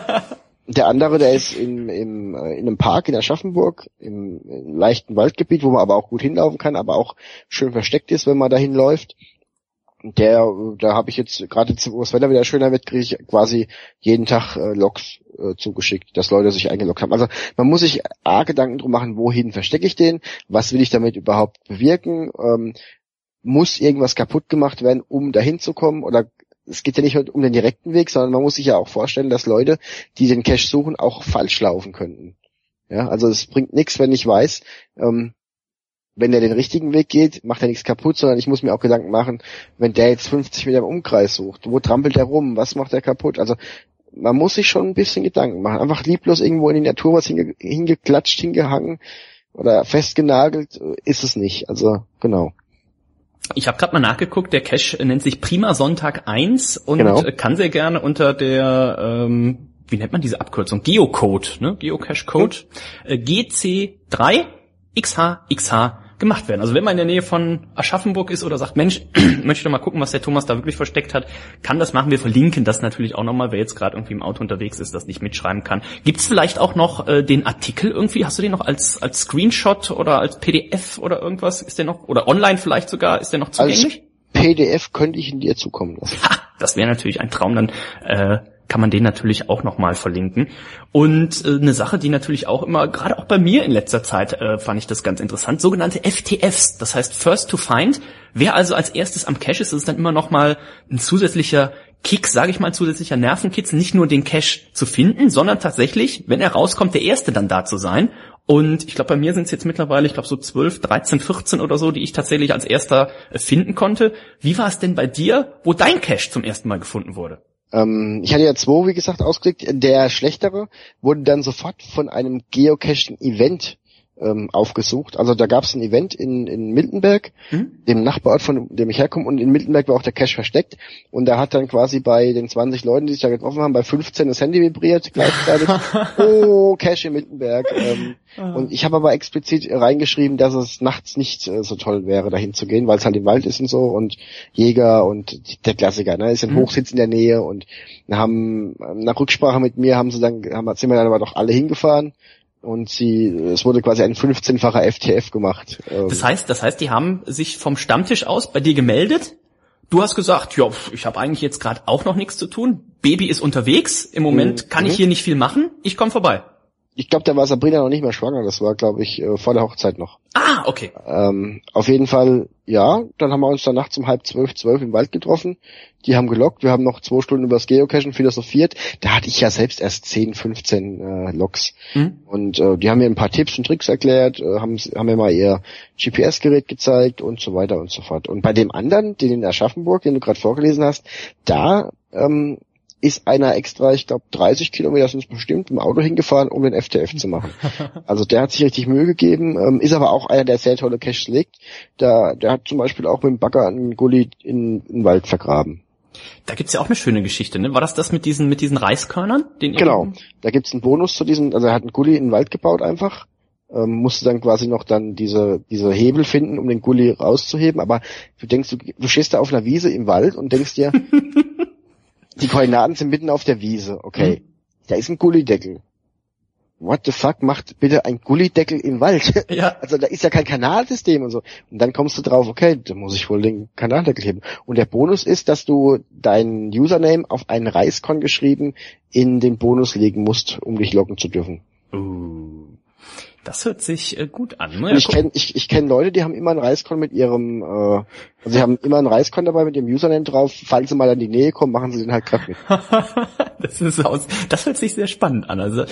[SPEAKER 7] <laughs> der andere, der ist in, im, äh, in einem Park in Aschaffenburg, im, im leichten Waldgebiet, wo man aber auch gut hinlaufen kann, aber auch schön versteckt ist, wenn man dahin läuft der, da habe ich jetzt gerade wo das Wetter wieder schöner wird, kriege ich quasi jeden Tag äh, Logs äh, zugeschickt, dass Leute sich eingeloggt haben. Also man muss sich A Gedanken drum machen, wohin verstecke ich den, was will ich damit überhaupt bewirken, ähm, muss irgendwas kaputt gemacht werden, um dahin zu kommen oder es geht ja nicht um den direkten Weg, sondern man muss sich ja auch vorstellen, dass Leute, die den Cache suchen, auch falsch laufen könnten. Ja, also es bringt nichts, wenn ich weiß, ähm, wenn er den richtigen Weg geht, macht er nichts kaputt, sondern ich muss mir auch Gedanken machen, wenn der jetzt 50 Meter im Umkreis sucht, wo trampelt er rum, was macht er kaputt? Also man muss sich schon ein bisschen Gedanken machen. Einfach lieblos irgendwo in die Natur was hinge hingeklatscht, hingehangen oder festgenagelt ist es nicht. Also genau.
[SPEAKER 2] Ich habe gerade mal nachgeguckt, der Cache nennt sich Prima Sonntag 1 und genau. kann sehr gerne unter der, ähm, wie nennt man diese Abkürzung? Geocode, ne? Geocache Code. Hm. Äh, GC3 XH, XH gemacht werden. Also wenn man in der Nähe von Aschaffenburg ist oder sagt, Mensch, <clears throat> möchte doch mal gucken, was der Thomas da wirklich versteckt hat, kann das machen. Wir verlinken das natürlich auch nochmal, wer jetzt gerade irgendwie im Auto unterwegs ist, das nicht mitschreiben kann. Gibt es vielleicht auch noch äh, den Artikel irgendwie? Hast du den noch als als Screenshot oder als PDF oder irgendwas? Ist der noch oder online vielleicht sogar? Ist der noch zugänglich?
[SPEAKER 7] Als PDF könnte ich ihn dir zukommen lassen.
[SPEAKER 2] Ha, das wäre natürlich ein Traum. Dann äh, kann man den natürlich auch nochmal verlinken. Und äh, eine Sache, die natürlich auch immer, gerade auch bei mir in letzter Zeit, äh, fand ich das ganz interessant, sogenannte FTFs, das heißt First to Find. Wer also als erstes am Cache ist, ist dann immer nochmal ein zusätzlicher Kick, sage ich mal, zusätzlicher Nervenkitzel, nicht nur den Cache zu finden, sondern tatsächlich, wenn er rauskommt, der Erste dann da zu sein. Und ich glaube, bei mir sind es jetzt mittlerweile, ich glaube so 12, 13, 14 oder so, die ich tatsächlich als erster äh, finden konnte. Wie war es denn bei dir, wo dein Cache zum ersten Mal gefunden wurde?
[SPEAKER 7] Ähm, ich hatte ja zwei, wie gesagt, ausgeklickt. Der schlechtere wurde dann sofort von einem Geocaching-Event ähm, aufgesucht. Also da gab es ein Event in, in Miltenberg, mhm. dem Nachbarort, von dem ich herkomme, und in Miltenberg war auch der Cache versteckt. Und da hat dann quasi bei den 20 Leuten, die sich da getroffen haben, bei 15 das Handy vibriert gleichzeitig. <laughs> oh, Cache in Miltenberg. Ähm, ah. und ich habe aber explizit reingeschrieben, dass es nachts nicht äh, so toll wäre, dahin zu gehen, weil es halt im Wald ist und so und Jäger und der Klassiker, ne, ist ein mhm. Hochsitz in der Nähe und haben nach Rücksprache mit mir haben sie dann, haben, sind wir dann aber doch alle hingefahren und sie, es wurde quasi ein 15-facher FTF gemacht.
[SPEAKER 2] Ähm. Das heißt, das heißt, die haben sich vom Stammtisch aus bei dir gemeldet. Du hast gesagt, ja, ich habe eigentlich jetzt gerade auch noch nichts zu tun. Baby ist unterwegs. Im Moment mhm. kann ich mhm. hier nicht viel machen. Ich komme vorbei.
[SPEAKER 7] Ich glaube, da war Sabrina noch nicht mehr schwanger. Das war, glaube ich, äh, vor der Hochzeit noch.
[SPEAKER 2] Ah, okay.
[SPEAKER 7] Ähm, auf jeden Fall, ja. Dann haben wir uns dann nachts um halb zwölf, zwölf im Wald getroffen. Die haben gelockt. Wir haben noch zwei Stunden über das Geocachen philosophiert. Da hatte ich ja selbst erst 10, 15 äh, Logs. Mhm. Und äh, die haben mir ein paar Tipps und Tricks erklärt, äh, haben, haben mir mal ihr GPS-Gerät gezeigt und so weiter und so fort. Und bei dem anderen, den in Aschaffenburg, den du gerade vorgelesen hast, da ähm, ist einer extra, ich glaube 30 Kilometer sind es bestimmt, im Auto hingefahren, um den FTF zu machen. <laughs> Also der hat sich richtig Mühe gegeben, ähm, ist aber auch einer, der sehr tolle Caches legt. Der, der hat zum Beispiel auch mit dem Bagger einen Gully in, in den Wald vergraben.
[SPEAKER 2] Da gibt's ja auch eine schöne Geschichte, ne? War das das mit diesen mit diesen Reiskörnern?
[SPEAKER 7] Den genau. Da gibt's einen Bonus zu diesem, also er hat einen Gully in den Wald gebaut einfach. Ähm, musste dann quasi noch dann diese diese Hebel finden, um den Gully rauszuheben. Aber du denkst, du, du stehst da auf einer Wiese im Wald und denkst dir, <laughs> Die Koordinaten sind mitten auf der Wiese. Okay. Hm. Da ist ein Gullideckel. What the fuck macht bitte ein Gullideckel im Wald? <laughs> Ja. Also da ist ja kein Kanalsystem und so. Und dann kommst du drauf, okay, da muss ich wohl den Kanaldeckel heben. Und der Bonus ist, dass du deinen Username auf einen Reiskon geschrieben in den Bonus legen musst, um dich loggen zu dürfen.
[SPEAKER 2] Uh. Das hört sich äh, gut an.
[SPEAKER 7] Ne? Ich kenne ich, ich kenn Leute, die haben immer einen Reiskon mit ihrem, äh, also sie haben immer einen Reiskon dabei mit ihrem Username drauf. Falls sie mal an die Nähe kommen, machen sie den halt mit. <laughs>
[SPEAKER 2] das ist aus, das hört sich sehr spannend an. Also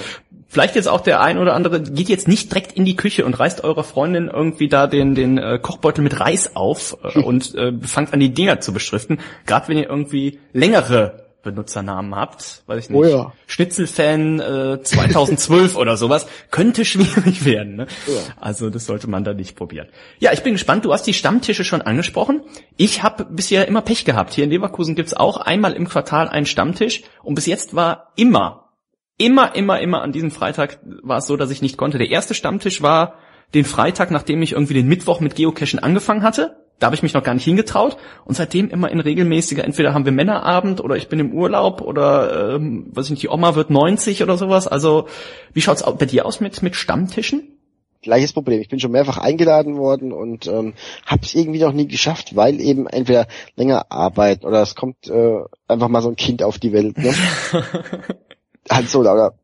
[SPEAKER 2] vielleicht jetzt auch der ein oder andere geht jetzt nicht direkt in die Küche und reißt eurer Freundin irgendwie da den den äh, Kochbeutel mit Reis auf äh, <laughs> und äh, fangt an die Dinger zu beschriften. Gerade wenn ihr irgendwie längere Benutzernamen habt, weiß ich nicht, oh ja. Schnitzelfan äh, 2012 <laughs> oder sowas, könnte schwierig werden. Ne? Ja. Also das sollte man da nicht probieren. Ja, ich bin gespannt. Du hast die Stammtische schon angesprochen. Ich habe bisher immer Pech gehabt. Hier in Leverkusen gibt's auch einmal im Quartal einen Stammtisch und bis jetzt war immer, immer, immer, immer an diesem Freitag war es so, dass ich nicht konnte. Der erste Stammtisch war den Freitag, nachdem ich irgendwie den Mittwoch mit Geocachen angefangen hatte da habe ich mich noch gar nicht hingetraut und seitdem immer in regelmäßiger, entweder haben wir Männerabend oder ich bin im Urlaub oder ähm, weiß ich nicht, die Oma wird 90 oder sowas. Also wie schaut's bei dir aus mit mit Stammtischen?
[SPEAKER 7] Gleiches Problem. Ich bin schon mehrfach eingeladen worden und ähm, habe es irgendwie noch nie geschafft, weil eben entweder länger Arbeit oder es kommt äh, einfach mal so ein Kind auf die Welt. Ne? <laughs> halt so, oder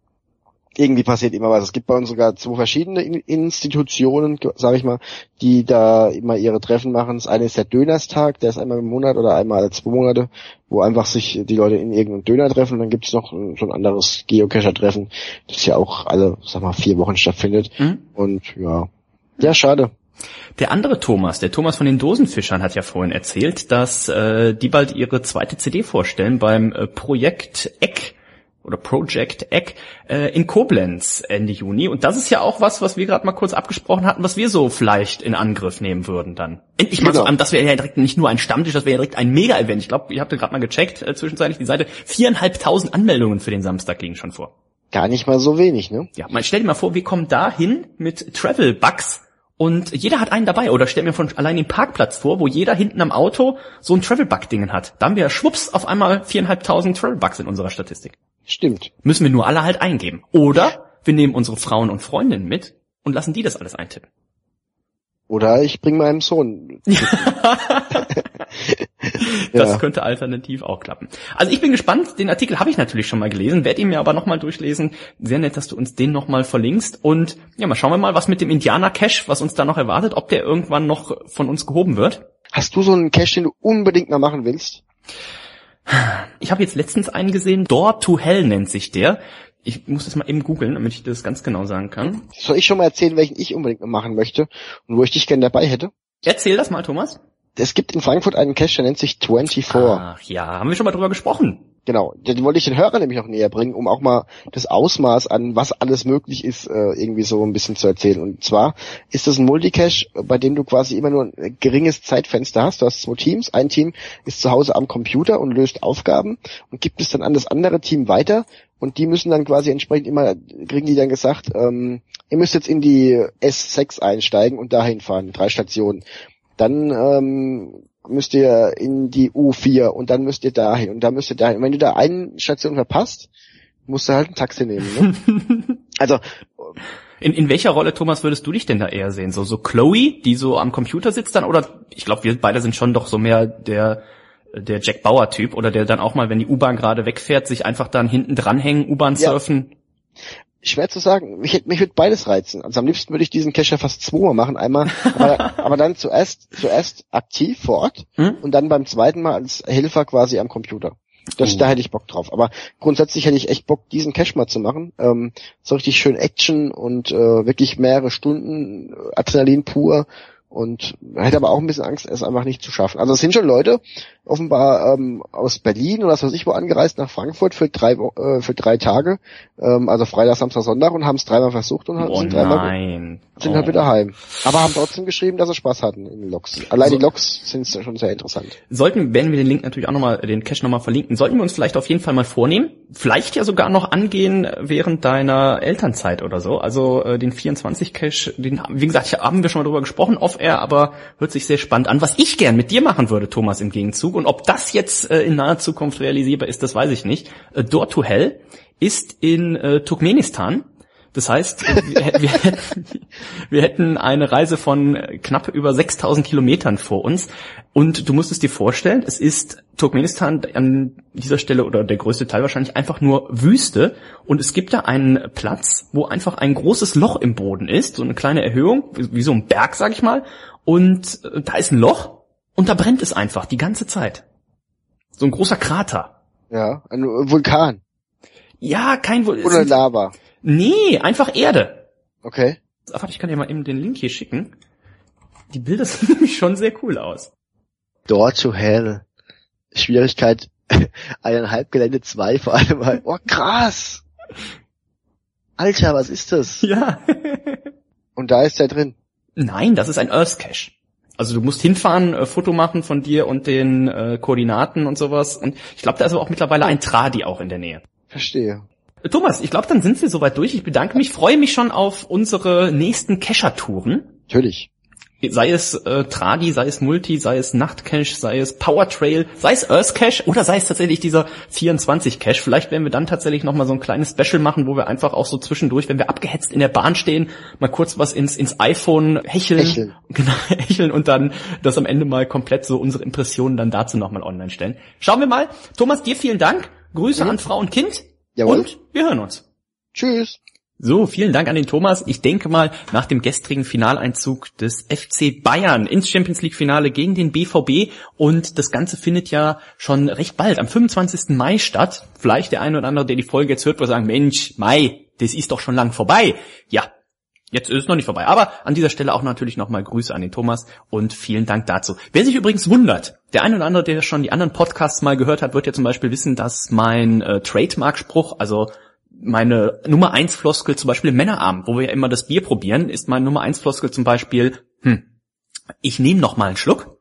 [SPEAKER 7] irgendwie passiert immer was. Es gibt bei uns sogar zwei verschiedene Institutionen, sage ich mal, die da immer ihre Treffen machen. Das eine ist der Dönerstag, der ist einmal im Monat oder einmal alle zwei Monate, wo einfach sich die Leute in irgendeinem Döner treffen. Und dann gibt es noch so ein anderes Geocacher-Treffen, das ja auch alle, sag mal, vier Wochen stattfindet. Mhm. Und ja, ja, schade.
[SPEAKER 2] Der andere Thomas, der Thomas von den Dosenfischern, hat ja vorhin erzählt, dass äh, die bald ihre zweite CD vorstellen beim äh, Projekt Eck oder Project Egg äh, in Koblenz Ende Juni. Und das ist ja auch was, was wir gerade mal kurz abgesprochen hatten, was wir so vielleicht in Angriff nehmen würden dann. Endlich mal genau. so, das wäre ja direkt nicht nur ein Stammtisch, das wäre ja direkt ein Mega-Event. Ich glaube, habt ja gerade mal gecheckt, äh, zwischenzeitlich die Seite. Viereinhalbtausend Anmeldungen für den Samstag gingen schon vor.
[SPEAKER 7] Gar nicht mal so wenig, ne?
[SPEAKER 2] Ja, man stell dir mal vor, wir kommen da hin mit Travel-Bugs Und jeder hat einen dabei. Oder stell mir von allein den Parkplatz vor, wo jeder hinten am Auto so ein Travel-Bug-Dingen hat. Da haben wir schwupps auf einmal viereinhalbtausend Travel-Bugs in unserer Statistik.
[SPEAKER 7] Stimmt.
[SPEAKER 2] Müssen wir nur alle halt eingeben. Oder wir nehmen unsere Frauen und Freundinnen mit und lassen die das alles eintippen.
[SPEAKER 7] Oder ich bringe meinem Sohn. <laughs>
[SPEAKER 2] Das
[SPEAKER 7] Ja.
[SPEAKER 2] könnte alternativ auch klappen. Also ich bin gespannt. Den Artikel habe ich natürlich schon mal gelesen, werde ihn mir aber nochmal durchlesen. Sehr nett, dass du uns den nochmal verlinkst. Und ja, mal schauen wir mal, was mit dem Indianer Cash, was uns da noch erwartet, ob der irgendwann noch von uns gehoben wird.
[SPEAKER 7] Hast du so einen Cache, den du unbedingt mal machen willst?
[SPEAKER 2] Ich habe jetzt letztens einen gesehen, Door to Hell nennt sich der. Ich muss das mal eben googeln, damit ich das ganz genau sagen kann.
[SPEAKER 7] Soll ich schon mal erzählen, welchen ich unbedingt machen möchte und wo ich dich gerne dabei hätte?
[SPEAKER 2] Erzähl das mal, Thomas.
[SPEAKER 7] Es gibt in Frankfurt einen Cache, der nennt sich 24.
[SPEAKER 2] Ach ja, haben wir schon mal drüber gesprochen.
[SPEAKER 7] Genau, den wollte ich den Hörern nämlich noch näher bringen, um auch mal das Ausmaß an, was alles möglich ist, äh, irgendwie so ein bisschen zu erzählen. Und zwar ist das ein Multicache, bei dem du quasi immer nur ein geringes Zeitfenster hast. Du hast zwei Teams. Ein Team ist zu Hause am Computer und löst Aufgaben und gibt es dann an das andere Team weiter. Und die müssen dann quasi entsprechend immer, kriegen die dann gesagt, ähm, ihr müsst jetzt in die S6 einsteigen und dahin fahren, drei Stationen. Dann ähm, müsst ihr in die U4 und dann müsst ihr dahin und dann müsst ihr dahin. Und wenn du da eine Station verpasst, musst du halt ein Taxi nehmen. Ne? <laughs> also
[SPEAKER 2] In, in welcher Rolle, Thomas, würdest du dich denn da eher sehen? So, so Chloe, die so am Computer sitzt dann? Oder ich glaube, wir beide sind schon doch so mehr der, der Jack Bauer-Typ oder der dann auch mal, wenn die U-Bahn gerade wegfährt, sich einfach dann hinten dranhängen, U-Bahn
[SPEAKER 7] Ja. Schwer zu sagen. Mich, mich würde beides reizen. Also am liebsten würde ich diesen Cache ja fast zweimal machen. Einmal, aber, <laughs> aber dann zuerst, zuerst aktiv vor Ort
[SPEAKER 2] Hm?
[SPEAKER 7] und dann beim zweiten Mal als Helfer quasi am Computer. Das,
[SPEAKER 2] Oh.
[SPEAKER 7] Da hätte ich Bock drauf. Aber grundsätzlich hätte ich echt Bock, diesen Cache mal zu machen. Ähm, so richtig schön Action und äh, wirklich mehrere Stunden Adrenalin pur. Und hätte aber auch ein bisschen Angst, es einfach nicht zu schaffen. Also es sind schon Leute, offenbar ähm, aus Berlin oder was weiß ich wo angereist nach Frankfurt für drei äh, für drei Tage, ähm, also Freitag, Samstag, Sonntag und haben es dreimal versucht und
[SPEAKER 2] Oh
[SPEAKER 7] sind dreimal
[SPEAKER 2] nein.
[SPEAKER 7] sind
[SPEAKER 2] oh.
[SPEAKER 7] halt wieder heim. Aber haben trotzdem geschrieben, dass sie Spaß hatten in den Loks. Allein
[SPEAKER 2] So.
[SPEAKER 7] die Loks sind schon sehr interessant.
[SPEAKER 2] Sollten, werden wir den Link natürlich auch nochmal, den Cache nochmal verlinken, sollten wir uns vielleicht auf jeden Fall mal vornehmen, vielleicht ja sogar noch angehen während deiner Elternzeit oder so. Also äh, den 24 Cache, den, wie gesagt, haben wir schon mal drüber gesprochen, off-air, aber hört sich sehr spannend an. Was ich gern mit dir machen würde, Thomas, im Gegenzug, und ob das jetzt äh, in naher Zukunft realisierbar ist, das weiß ich nicht. Äh, Door to Hell ist in äh, Turkmenistan. Das heißt, wir, wir, hätten, wir hätten eine Reise von knapp über 6000 Kilometern vor uns. Und du musst es dir vorstellen, es ist Turkmenistan an dieser Stelle oder der größte Teil wahrscheinlich einfach nur Wüste. Und es gibt da einen Platz, wo einfach ein großes Loch im Boden ist, so eine kleine Erhöhung, wie, so ein Berg, sag ich mal. Und äh, da ist ein Loch und da brennt es einfach die ganze Zeit. So ein großer Krater.
[SPEAKER 7] Ja, ein Vulkan
[SPEAKER 2] Ja, kein Wohl.
[SPEAKER 7] oder Lava.
[SPEAKER 2] Nee, einfach Erde.
[SPEAKER 7] Okay.
[SPEAKER 2] Warte, ich kann dir mal eben den Link hier schicken. Die Bilder <laughs> sehen nämlich schon sehr cool aus.
[SPEAKER 7] Door to Hell. Schwierigkeit <laughs> eineinhalb Gelände zwei vor allem mal. Oh krass. Alter, was ist das?
[SPEAKER 2] Ja. <laughs>
[SPEAKER 7] Und da ist er drin.
[SPEAKER 2] Nein, das ist ein Earth Cache. Also du musst hinfahren, äh, Foto machen von dir und den äh, Koordinaten und sowas. Und ich glaube, da ist aber auch mittlerweile ein Tradi auch in der Nähe.
[SPEAKER 7] Verstehe.
[SPEAKER 2] Thomas, ich glaube, dann sind wir soweit durch. Ich bedanke mich, freue mich schon auf unsere nächsten Cacher-Touren.
[SPEAKER 7] Natürlich.
[SPEAKER 2] Sei es äh, Tradi, sei es Multi, sei es Nachtcache, sei es Powertrail, sei es Earth Cache oder sei es tatsächlich dieser 24 Cache. Vielleicht werden wir dann tatsächlich nochmal so ein kleines Special machen, wo wir einfach auch so zwischendurch, wenn wir abgehetzt in der Bahn stehen, mal kurz was ins, ins iPhone hecheln.
[SPEAKER 7] Hecheln. <laughs>
[SPEAKER 2] Genau, hecheln und dann das am Ende mal komplett so unsere Impressionen dann dazu nochmal online stellen. Schauen wir mal. Thomas, dir vielen Dank. Grüße
[SPEAKER 7] Mhm.
[SPEAKER 2] an Frau und Kind.
[SPEAKER 7] Jawohl.
[SPEAKER 2] Und wir hören uns.
[SPEAKER 7] Tschüss.
[SPEAKER 2] So, vielen Dank an den Thomas. Ich denke mal, nach dem gestrigen Finaleinzug des FC Bayern ins Champions League Finale gegen den BVB und das Ganze findet ja schon recht bald am 25. Mai statt. Vielleicht der eine oder andere, der die Folge jetzt hört, wird sagen, Mensch, Mai, das ist doch schon lang vorbei. Ja, Jetzt ist es noch nicht vorbei. Aber an dieser Stelle auch natürlich nochmal Grüße an den Thomas und vielen Dank dazu. Wer sich übrigens wundert, der eine oder andere, der schon die anderen Podcasts mal gehört hat, wird ja zum Beispiel wissen, dass mein äh, Trademark-Spruch, also meine Nummer eins Floskel zum Beispiel Männerarm, wo wir ja immer das Bier probieren, ist meine Nummer eins Floskel zum Beispiel, hm, ich nehme noch mal einen Schluck.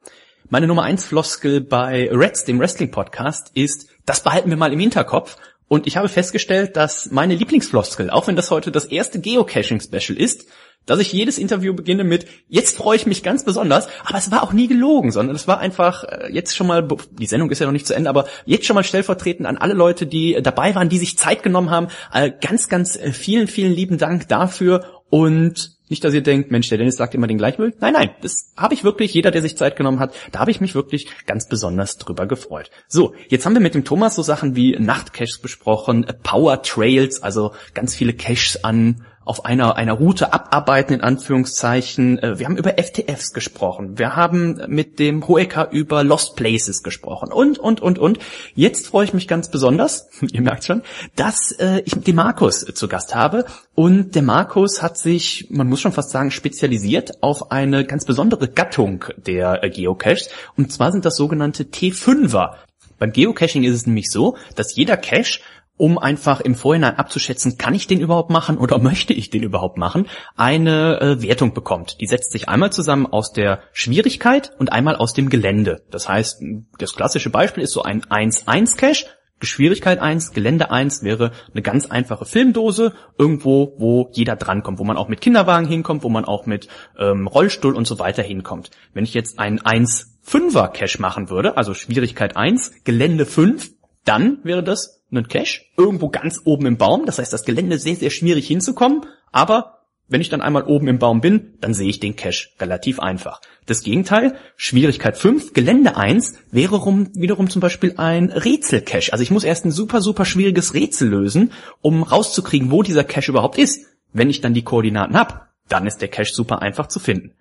[SPEAKER 2] Meine Nummer eins Floskel bei Reds, dem Wrestling Podcast, ist, das behalten wir mal im Hinterkopf. Und ich habe festgestellt, dass meine Lieblingsfloskel, auch wenn das heute das erste Geocaching-Special ist, dass ich jedes Interview beginne mit, jetzt freue ich mich ganz besonders, aber es war auch nie gelogen, sondern es war einfach äh, jetzt schon mal, die Sendung ist ja noch nicht zu Ende, aber jetzt schon mal stellvertretend an alle Leute, die dabei waren, die sich Zeit genommen haben. Äh, ganz, ganz äh, vielen, vielen lieben Dank dafür und nicht, dass ihr denkt, Mensch, der Dennis sagt immer den Gleichmüll. Nein, nein, das habe ich wirklich, jeder, der sich Zeit genommen hat, da habe ich mich wirklich ganz besonders drüber gefreut. So, jetzt haben wir mit dem Thomas so Sachen wie Nachtcaches besprochen, Power Trails, also ganz viele Caches an auf einer, einer Route abarbeiten, in Anführungszeichen. Äh, wir haben über FTFs gesprochen. Wir haben mit dem Hoeker über Lost Places gesprochen. Und, und, und, und. Jetzt freue ich mich ganz besonders, <laughs> ihr merkt schon, dass äh, ich den Markus zu Gast habe. Und der Markus hat sich, man muss schon fast sagen, spezialisiert auf eine ganz besondere Gattung der äh, Geocaches. Und zwar sind das sogenannte T5er. Beim Geocaching ist es nämlich so, dass jeder Cache um einfach im Vorhinein abzuschätzen, kann ich den überhaupt machen oder <laughs> möchte ich den überhaupt machen, eine äh, Wertung bekommt. Die setzt sich einmal zusammen aus der Schwierigkeit und einmal aus dem Gelände. Das heißt, das klassische Beispiel ist so ein 1-1-Cache. Schwierigkeit 1, Gelände 1 wäre eine ganz einfache Filmdose, irgendwo, wo jeder drankommt, wo man auch mit Kinderwagen hinkommt, wo man auch mit ähm, Rollstuhl und so weiter hinkommt. Wenn ich jetzt einen 1-5er Cache machen würde, also Schwierigkeit 1, Gelände 5, dann wäre das einen Cache irgendwo ganz oben im Baum. Das heißt, das Gelände sehr, sehr schwierig hinzukommen. Aber wenn ich dann einmal oben im Baum bin, dann sehe ich den Cache relativ einfach. Das Gegenteil, Schwierigkeit 5, Gelände 1, wäre rum, wiederum zum Beispiel ein Rätsel-Cache. Also ich muss erst ein super, super schwieriges Rätsel lösen, um rauszukriegen, wo dieser Cache überhaupt ist. Wenn ich dann die Koordinaten hab, dann ist der Cache super einfach zu finden.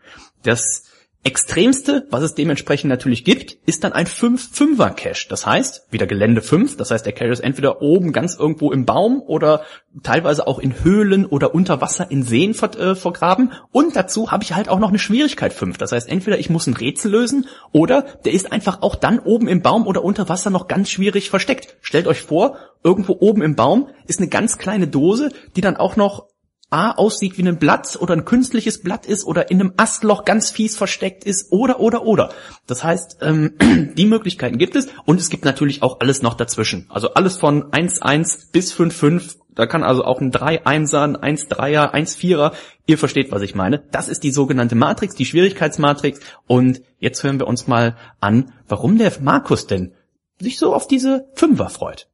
[SPEAKER 2] Das Extremste, was es dementsprechend natürlich gibt, ist dann ein 5-5er-Cache. Das heißt, wieder Gelände 5, das heißt, der Cache ist entweder oben ganz irgendwo im Baum oder teilweise auch in Höhlen oder unter Wasser in Seen ver äh, vergraben. Und dazu habe ich halt auch noch eine Schwierigkeit 5. Das heißt, entweder ich muss ein Rätsel lösen oder der ist einfach auch dann oben im Baum oder unter Wasser noch ganz schwierig versteckt. Stellt euch vor, irgendwo oben im Baum ist eine ganz kleine Dose, die dann auch noch A aussieht wie ein Blatt oder ein künstliches Blatt ist oder in einem Astloch ganz fies versteckt ist oder oder oder. Das heißt, ähm, <clears throat> die Möglichkeiten gibt es und es gibt natürlich auch alles noch dazwischen. Also alles von 1-1 bis 5-5. Da kann also auch ein 3-1er, ein 1-3er, 1-4er. Ihr versteht, was ich meine. Das ist die sogenannte Matrix, die Schwierigkeitsmatrix. Und jetzt hören wir uns mal an, warum der Markus denn sich so auf diese Fünfer freut.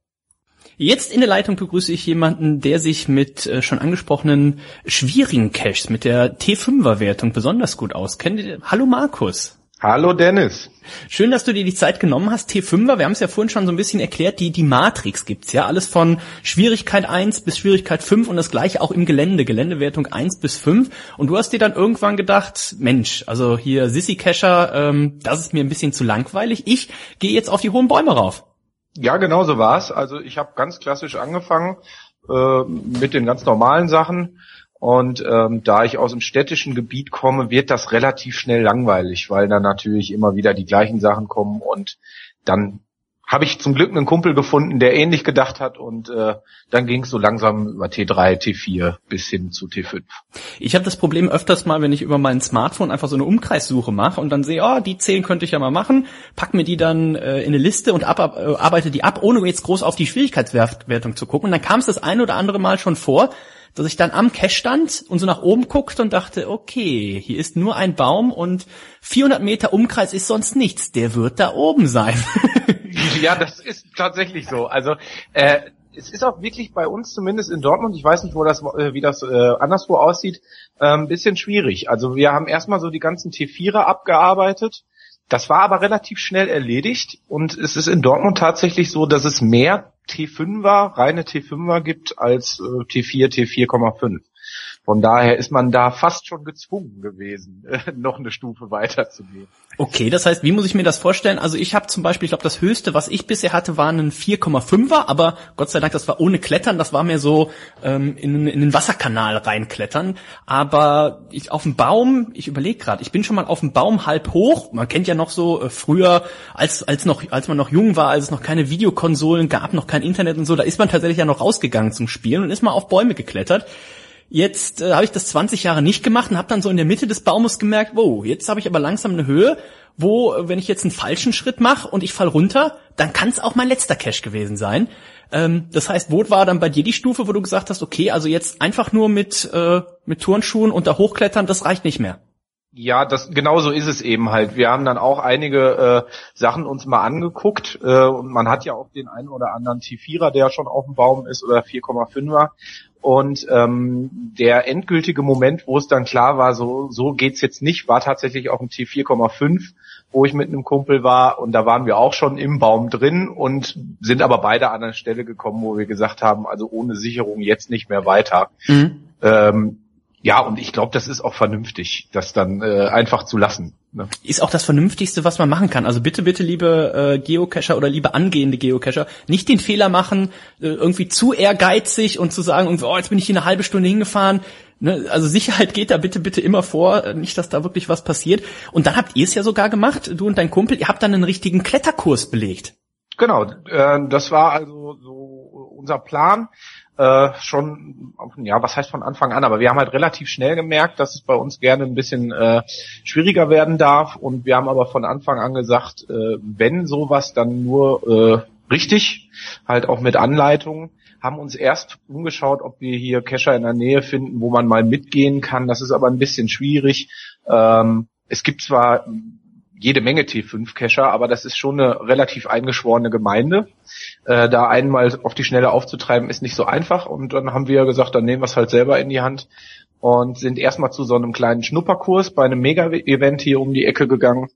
[SPEAKER 2] Jetzt in der Leitung begrüße ich jemanden, der sich mit äh, schon angesprochenen schwierigen Caches, mit der T5er-Wertung besonders gut auskennt. Hallo Markus.
[SPEAKER 8] Hallo Dennis.
[SPEAKER 2] Schön, dass du dir die Zeit genommen hast. T5er, wir haben es ja vorhin schon so ein bisschen erklärt, die, die Matrix gibt's ja. Alles von Schwierigkeit 1 bis Schwierigkeit 5 und das gleiche auch im Gelände. Geländewertung 1 bis 5. Und du hast dir dann irgendwann gedacht, Mensch, also hier Sissy Cacher, ähm, das ist mir ein bisschen zu langweilig. Ich gehe jetzt auf die hohen Bäume rauf.
[SPEAKER 8] Ja, genau so war's. Also ich habe ganz klassisch angefangen äh, mit den ganz normalen Sachen. Und ähm, da ich aus dem städtischen Gebiet komme, wird das relativ schnell langweilig, weil dann natürlich immer wieder die gleichen Sachen kommen und dann habe ich zum Glück einen Kumpel gefunden, der ähnlich gedacht hat und äh, dann ging es so langsam über T3, T4 bis hin zu T5.
[SPEAKER 2] Ich habe das Problem öfters mal, wenn ich über mein Smartphone einfach so eine Umkreissuche mache und dann sehe, oh, die zehn könnte ich ja mal machen, pack mir die dann äh, in eine Liste und ab, ab, äh, arbeite die ab, ohne jetzt groß auf die Schwierigkeitswertung zu gucken. Und dann kam es das ein oder andere Mal schon vor, dass ich dann am Cache stand und so nach oben guckte und dachte, okay, hier ist nur ein Baum und 400 Meter Umkreis ist sonst nichts. Der wird da oben sein. <laughs>
[SPEAKER 8] ja, das ist tatsächlich so. Also äh, es ist auch wirklich bei uns zumindest in Dortmund, ich weiß nicht, wo das, äh, wie das äh, anderswo aussieht, äh, ein bisschen schwierig. Also wir haben erstmal so die ganzen T4er abgearbeitet. Das war aber relativ schnell erledigt und es ist in Dortmund tatsächlich so, dass es mehr T5er, reine T5er gibt als äh, T4, T4,5. Von daher ist man da fast schon gezwungen gewesen, <laughs> noch eine Stufe weiterzugehen.
[SPEAKER 2] Okay, das heißt, wie muss ich mir das vorstellen? Also ich habe zum Beispiel, ich glaube, das höchste, was ich bisher hatte, war ein 4,5er, aber Gott sei Dank, das war ohne Klettern, das war mehr so ähm, in, in den Wasserkanal reinklettern. Aber ich auf dem Baum, ich überlege gerade, ich bin schon mal auf dem Baum halb hoch. Man kennt ja noch so äh, früher, als als noch als man noch jung war, als es noch keine Videokonsolen gab, noch kein Internet und so, da ist man tatsächlich ja noch rausgegangen zum Spielen und ist mal auf Bäume geklettert. Jetzt äh, habe ich das 20 Jahre nicht gemacht und habe dann so in der Mitte des Baumes gemerkt, wow, jetzt habe ich aber langsam eine Höhe, wo, wenn ich jetzt einen falschen Schritt mache und ich fall runter, dann kann es auch mein letzter Cache gewesen sein. Ähm, das heißt, wo war dann bei dir die Stufe, wo du gesagt hast, okay, also jetzt einfach nur mit, äh, mit Turnschuhen und da hochklettern, das reicht nicht mehr?
[SPEAKER 8] Ja, das genau so ist es eben halt. Wir haben dann auch einige äh, Sachen uns mal angeguckt äh, und man hat ja auch den einen oder anderen T4er, der schon auf dem Baum ist oder 4,5er. Und ähm, der endgültige Moment, wo es dann klar war, so so geht's jetzt nicht, war tatsächlich auch ein T4,5, wo ich mit einem Kumpel war und da waren wir auch schon im Baum drin und sind aber beide an eine Stelle gekommen, wo wir gesagt haben, also ohne Sicherung jetzt nicht mehr weiter. Mhm. Ähm, ja, und ich glaube, das ist auch vernünftig, das dann äh, einfach zu lassen. Ne?
[SPEAKER 2] Ist auch das Vernünftigste, was man machen kann. Also bitte, bitte, liebe äh, Geocacher oder liebe angehende Geocacher, nicht den Fehler machen, äh, irgendwie zu ehrgeizig und zu sagen, oh, jetzt bin ich hier eine halbe Stunde hingefahren. Ne? Also Sicherheit geht da bitte, bitte immer vor, äh, nicht, dass da wirklich was passiert. Und dann habt ihr es ja sogar gemacht, du und dein Kumpel, ihr habt dann einen richtigen Kletterkurs belegt.
[SPEAKER 8] Genau, äh, das war also so unser Plan äh, schon, ja, was heißt von Anfang an, aber wir haben halt relativ schnell gemerkt, dass es bei uns gerne ein bisschen äh, schwieriger werden darf und wir haben aber von Anfang an gesagt, äh, wenn sowas, dann nur äh, richtig, halt auch mit Anleitung, haben uns erst umgeschaut, ob wir hier Kescher in der Nähe finden, wo man mal mitgehen kann. Das ist aber ein bisschen schwierig. Ähm, es gibt zwar jede Menge T5-Cacher, aber das ist schon eine relativ eingeschworene Gemeinde. Äh, da einmal auf die Schnelle aufzutreiben, ist nicht so einfach. Und dann haben wir gesagt, dann nehmen wir es halt selber in die Hand und sind erstmal zu so einem kleinen Schnupperkurs bei einem Mega-Event hier um die Ecke gegangen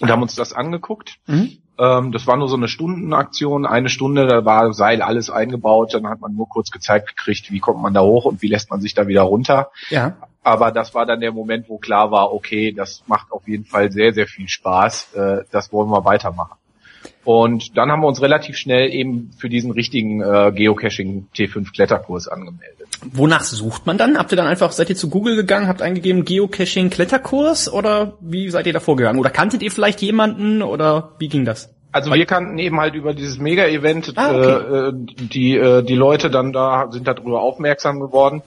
[SPEAKER 8] und haben uns das angeguckt. Mhm. Ähm, das war nur so eine Stundenaktion, eine Stunde, da war Seil alles eingebaut, dann hat man nur kurz gezeigt gekriegt, wie kommt man da hoch und wie lässt man sich da wieder runter. Ja. Aber das war dann der Moment, wo klar war, okay, das macht auf jeden Fall sehr, sehr viel Spaß, äh, das wollen wir weitermachen. Und dann haben wir uns relativ schnell eben für diesen richtigen äh, Geocaching T5 Kletterkurs angemeldet.
[SPEAKER 2] Wonach sucht man dann? Habt ihr dann einfach, seid ihr zu Google gegangen, habt eingegeben Geocaching Kletterkurs oder wie seid ihr da vorgegangen? Oder kanntet ihr vielleicht jemanden oder wie ging das?
[SPEAKER 8] Also wir kannten eben halt über dieses Mega-Event ah, okay. äh, die äh, die Leute dann da sind darüber aufmerksam geworden.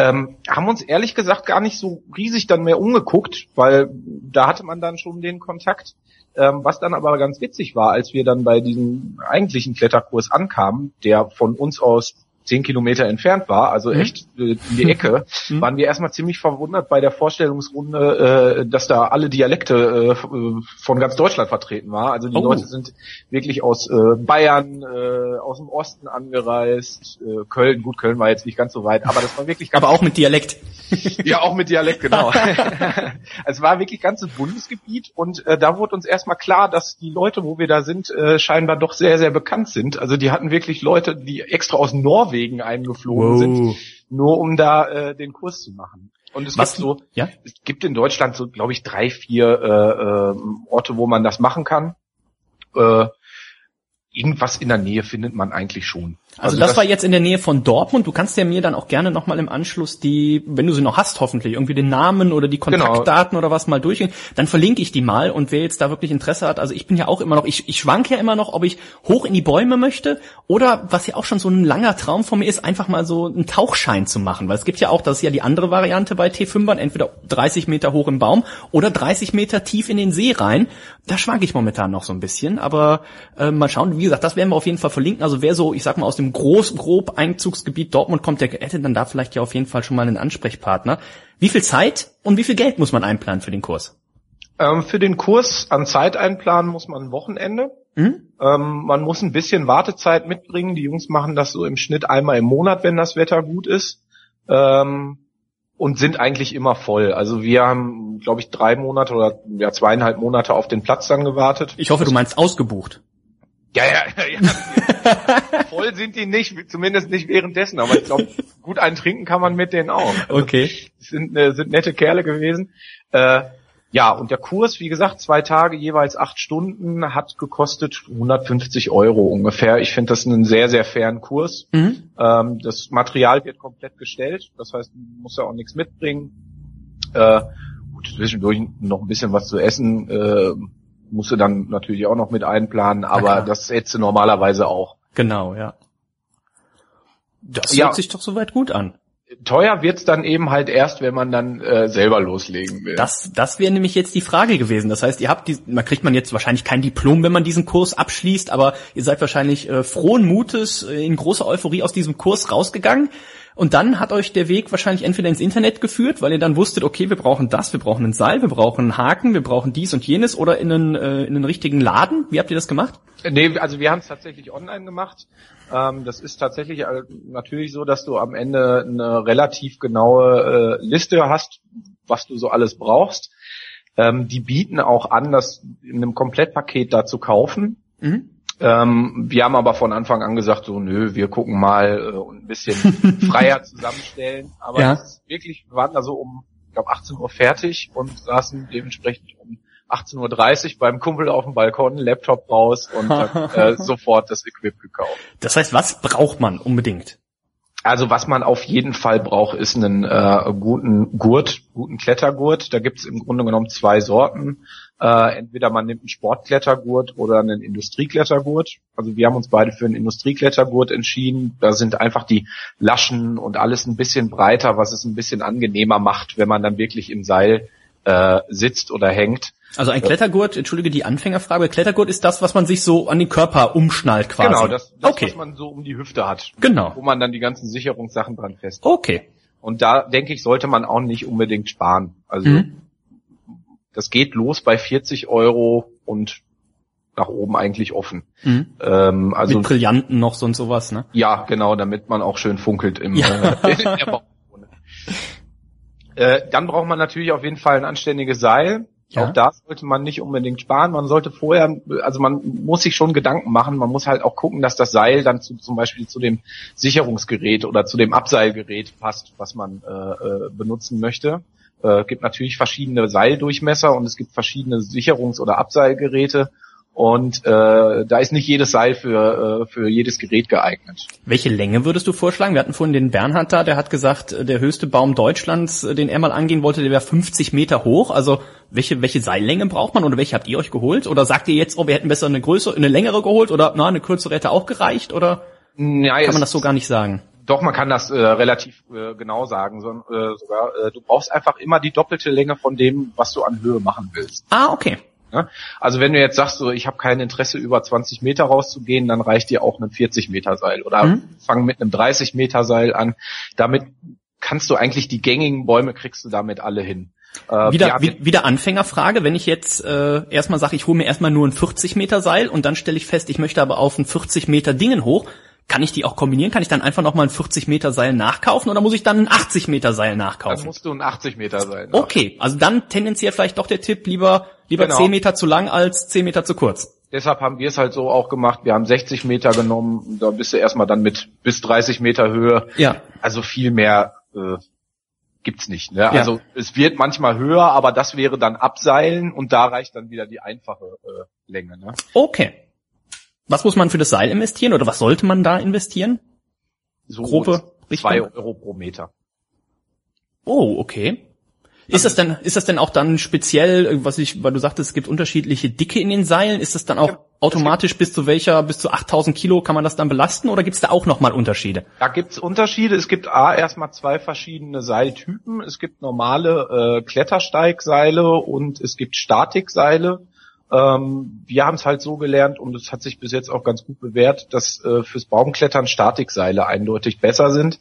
[SPEAKER 8] Ähm, haben uns ehrlich gesagt gar nicht so riesig dann mehr umgeguckt, weil da hatte man dann schon den Kontakt. Ähm, was dann aber ganz witzig war, als wir dann bei diesem eigentlichen Kletterkurs ankamen, der von uns aus zehn Kilometer entfernt war, also mhm. echt äh, in die Ecke, <laughs> mhm. waren wir erstmal ziemlich verwundert bei der Vorstellungsrunde, äh, dass da alle Dialekte äh, von ganz Deutschland vertreten war. Also die oh. Leute sind wirklich aus äh, Bayern, äh, aus dem Osten angereist, äh, Köln, gut, Köln war jetzt nicht ganz so weit, aber das war wirklich <laughs>
[SPEAKER 2] ganz Aber auch mit Dialekt. <laughs>
[SPEAKER 8] ja, auch mit Dialekt, genau. es war wirklich ganzes Bundesgebiet und äh, da wurde uns erstmal klar, dass die Leute, wo wir da sind, äh, scheinbar doch sehr, sehr bekannt sind. Also die hatten wirklich Leute, die extra aus Norwegen Norwegen eingeflogen wow. sind, nur um da äh, den Kurs zu machen. Und es Was? gibt so, ja? es gibt in Deutschland so, glaube ich, drei, vier äh, äh, Orte, wo man das machen kann. Äh, irgendwas in der Nähe findet man eigentlich schon.
[SPEAKER 2] Also, also das, das, war jetzt in der Nähe von Dortmund. Du kannst ja mir dann auch gerne nochmal im Anschluss die, wenn du sie noch hast hoffentlich, irgendwie den Namen oder die genau. Kontaktdaten genau. oder was mal durchgehen. Dann verlinke ich die mal und wer jetzt da wirklich Interesse hat, also ich bin ja auch immer noch, ich, ich schwank ja immer noch, ob ich hoch in die Bäume möchte oder was ja auch schon so ein langer Traum von mir ist, einfach mal so einen Tauchschein zu machen. Weil es gibt ja auch, das ist ja die andere Variante bei T5ern, entweder 30 Meter hoch im Baum oder 30 Meter tief in den See rein. Da schwank ich momentan noch so ein bisschen, aber äh, mal schauen. Wie gesagt, das werden wir auf jeden Fall verlinken. Also wer so, ich sag mal, aus dem groß, grob Einzugsgebiet Dortmund kommt, der hätte dann da vielleicht ja auf jeden Fall schon mal einen Ansprechpartner. Wie viel Zeit und wie viel Geld muss man einplanen für den Kurs?
[SPEAKER 8] Ähm, für den Kurs an Zeit einplanen muss man ein Wochenende. Mhm. Ähm, man muss ein bisschen Wartezeit mitbringen. Die Jungs machen das so im Schnitt einmal im Monat, wenn das Wetter gut ist. Ähm, und sind eigentlich immer voll. Also wir haben, glaube ich, drei Monate oder ja, zweieinhalb Monate auf den Platz dann gewartet.
[SPEAKER 2] Ich hoffe, du meinst ausgebucht.
[SPEAKER 8] Ja, ja, ja. Voll sind die nicht, zumindest nicht währenddessen, aber ich glaube, gut ein Trinken kann man mit denen auch.
[SPEAKER 2] Also, okay.
[SPEAKER 8] Sind, äh, sind nette Kerle gewesen. Äh, ja, und der Kurs, wie gesagt, zwei Tage, jeweils acht Stunden, hat gekostet 150 Euro ungefähr. Ich finde das einen sehr, sehr fairen Kurs. Mhm. Ähm, das Material wird komplett gestellt, das heißt, man muss ja auch nichts mitbringen. Äh, gut, zwischendurch noch ein bisschen was zu essen. Äh, musst du dann natürlich auch noch mit einplanen, aber das hättest du normalerweise auch.
[SPEAKER 2] Genau, ja. Das ja. hört sich doch soweit gut an.
[SPEAKER 8] teuer wird's dann eben halt erst, wenn man dann äh, selber loslegen will.
[SPEAKER 2] Das, das wäre nämlich jetzt die Frage gewesen. Das heißt, ihr habt die, man kriegt man jetzt wahrscheinlich kein Diplom, wenn man diesen Kurs abschließt, aber ihr seid wahrscheinlich äh, frohen Mutes äh, in großer Euphorie aus diesem Kurs rausgegangen. Und dann hat euch der Weg wahrscheinlich entweder ins Internet geführt, weil ihr dann wusstet, okay, wir brauchen das, wir brauchen ein Seil, wir brauchen einen Haken, wir brauchen dies und jenes oder in einen, äh, in einen richtigen Laden. Wie habt ihr das gemacht?
[SPEAKER 8] Nee, also wir haben es tatsächlich online gemacht. Ähm, das ist tatsächlich äh, natürlich so, dass du am Ende eine relativ genaue äh, Liste hast, was du so alles brauchst. Ähm, die bieten auch an, das in einem Komplettpaket da zu kaufen.
[SPEAKER 2] Mhm.
[SPEAKER 8] Ähm, wir haben aber von Anfang an gesagt, so nö, wir gucken mal äh, und ein bisschen <laughs> freier zusammenstellen. Aber
[SPEAKER 2] Ja.
[SPEAKER 8] wirklich, wir waren da so um, ich glaube 18 Uhr fertig und saßen dementsprechend um 18.30 Uhr beim Kumpel auf dem Balkon, Laptop raus und <laughs> äh, sofort das Equip gekauft.
[SPEAKER 2] Das heißt, was braucht man unbedingt?
[SPEAKER 8] Also was man auf jeden Fall braucht, ist einen äh, guten Gurt, guten Klettergurt. Da gibt's im Grunde genommen zwei Sorten. Äh, entweder man nimmt einen Sportklettergurt oder einen Industrieklettergurt. Also wir haben uns beide für einen Industrieklettergurt entschieden. Da sind einfach die Laschen und alles ein bisschen breiter, was es ein bisschen angenehmer macht, wenn man dann wirklich im Seil äh, sitzt oder hängt.
[SPEAKER 2] Also ein Klettergurt, entschuldige die Anfängerfrage, Klettergurt ist das, was man sich so an den Körper umschnallt quasi.
[SPEAKER 8] Genau, das, das
[SPEAKER 2] okay,
[SPEAKER 8] was man so um die Hüfte hat.
[SPEAKER 2] Genau.
[SPEAKER 8] Wo man dann die ganzen Sicherungssachen dran fest.
[SPEAKER 2] okay.
[SPEAKER 8] Und da denke ich, sollte man auch nicht unbedingt sparen. Also
[SPEAKER 2] Mhm.
[SPEAKER 8] Das geht los bei 40 Euro und nach oben eigentlich offen.
[SPEAKER 2] Mhm.
[SPEAKER 8] Ähm, also
[SPEAKER 2] Mit Brillanten noch so und sowas, ne?
[SPEAKER 8] ja, genau, damit man auch schön funkelt im
[SPEAKER 2] Ja.
[SPEAKER 8] äh, <laughs> äh, Dann braucht man natürlich auf jeden Fall ein anständiges Seil.
[SPEAKER 2] Ja.
[SPEAKER 8] Auch da sollte man nicht unbedingt sparen. Man sollte vorher, also man muss sich schon Gedanken machen. Man muss halt auch gucken, dass das Seil dann zu, zum Beispiel zu dem Sicherungsgerät oder zu dem Abseilgerät passt, was man äh, äh, benutzen möchte. Äh, gibt natürlich verschiedene Seildurchmesser und es gibt verschiedene Sicherungs- oder Abseilgeräte. Und äh, da ist nicht jedes Seil für, äh, für jedes Gerät geeignet.
[SPEAKER 2] Welche Länge würdest du vorschlagen? Wir hatten vorhin den Bernhard da, der hat gesagt, äh, der höchste Baum Deutschlands, äh, den er mal angehen wollte, der wäre 50 Meter hoch. Also welche, welche Seillänge braucht man oder welche habt ihr euch geholt? Oder sagt ihr jetzt, oh, wir hätten besser eine größere, eine längere geholt oder na, eine kürzere hätte auch gereicht? Oder
[SPEAKER 8] Ja,
[SPEAKER 2] kann man das so gar nicht sagen?
[SPEAKER 8] Doch, man kann das äh, relativ äh, genau sagen. So, äh, sogar, äh, du brauchst einfach immer die doppelte Länge von dem, was du an Höhe machen willst.
[SPEAKER 2] Ah, okay.
[SPEAKER 8] Ne? Also wenn du jetzt sagst, so, ich habe kein Interesse über 20 Meter rauszugehen, dann reicht dir auch ein 40 Meter Seil oder
[SPEAKER 2] Mhm.
[SPEAKER 8] fang mit einem 30 Meter Seil an. Damit kannst du eigentlich die gängigen Bäume kriegst du damit alle hin. Äh,
[SPEAKER 2] Wieder, wie, wieder Anfängerfrage, wenn ich jetzt äh, erstmal sage, ich hole mir erstmal nur ein 40 Meter Seil und dann stelle ich fest, ich möchte aber auf ein 40 Meter Dingen hoch, kann ich die auch kombinieren? Kann ich dann einfach nochmal ein 40 Meter Seil nachkaufen oder muss ich dann ein 80 Meter Seil
[SPEAKER 8] dann
[SPEAKER 2] nachkaufen?
[SPEAKER 8] musst du ein 80 Meter Seil.
[SPEAKER 2] Okay, also dann tendenziell vielleicht doch der Tipp, lieber, lieber
[SPEAKER 8] Genau.
[SPEAKER 2] 10 Meter zu lang als 10 Meter zu kurz.
[SPEAKER 8] Deshalb haben wir es halt so auch gemacht. Wir haben 60 Meter genommen. Da bist du erstmal dann mit bis 30 Meter Höhe.
[SPEAKER 2] Ja.
[SPEAKER 8] Also viel mehr äh, gibt's nicht. Ne? Also es wird manchmal höher, aber das wäre dann Abseilen und da reicht dann wieder die einfache äh, Länge. Ne?
[SPEAKER 2] Okay. Was muss man für das Seil investieren oder was sollte man da investieren?
[SPEAKER 8] So
[SPEAKER 2] Grobe
[SPEAKER 8] zwei
[SPEAKER 2] Richtung?
[SPEAKER 8] Euro pro Meter.
[SPEAKER 2] Oh, okay. Ist das denn, ist das denn auch dann speziell, was ich, weil du sagtest, es gibt unterschiedliche Dicke in den Seilen, ist das dann auch
[SPEAKER 8] Ja,
[SPEAKER 2] automatisch bis zu welcher, bis zu 8000 Kilo kann man das dann belasten oder gibt's da auch nochmal Unterschiede?
[SPEAKER 8] Da gibt's Unterschiede. Es gibt A erstmal zwei verschiedene Seiltypen. Es gibt normale äh, Klettersteigseile und es gibt Statikseile. Ähm, wir haben es halt so gelernt und es hat sich bis jetzt auch ganz gut bewährt, dass äh, fürs Baumklettern Statikseile eindeutig besser sind.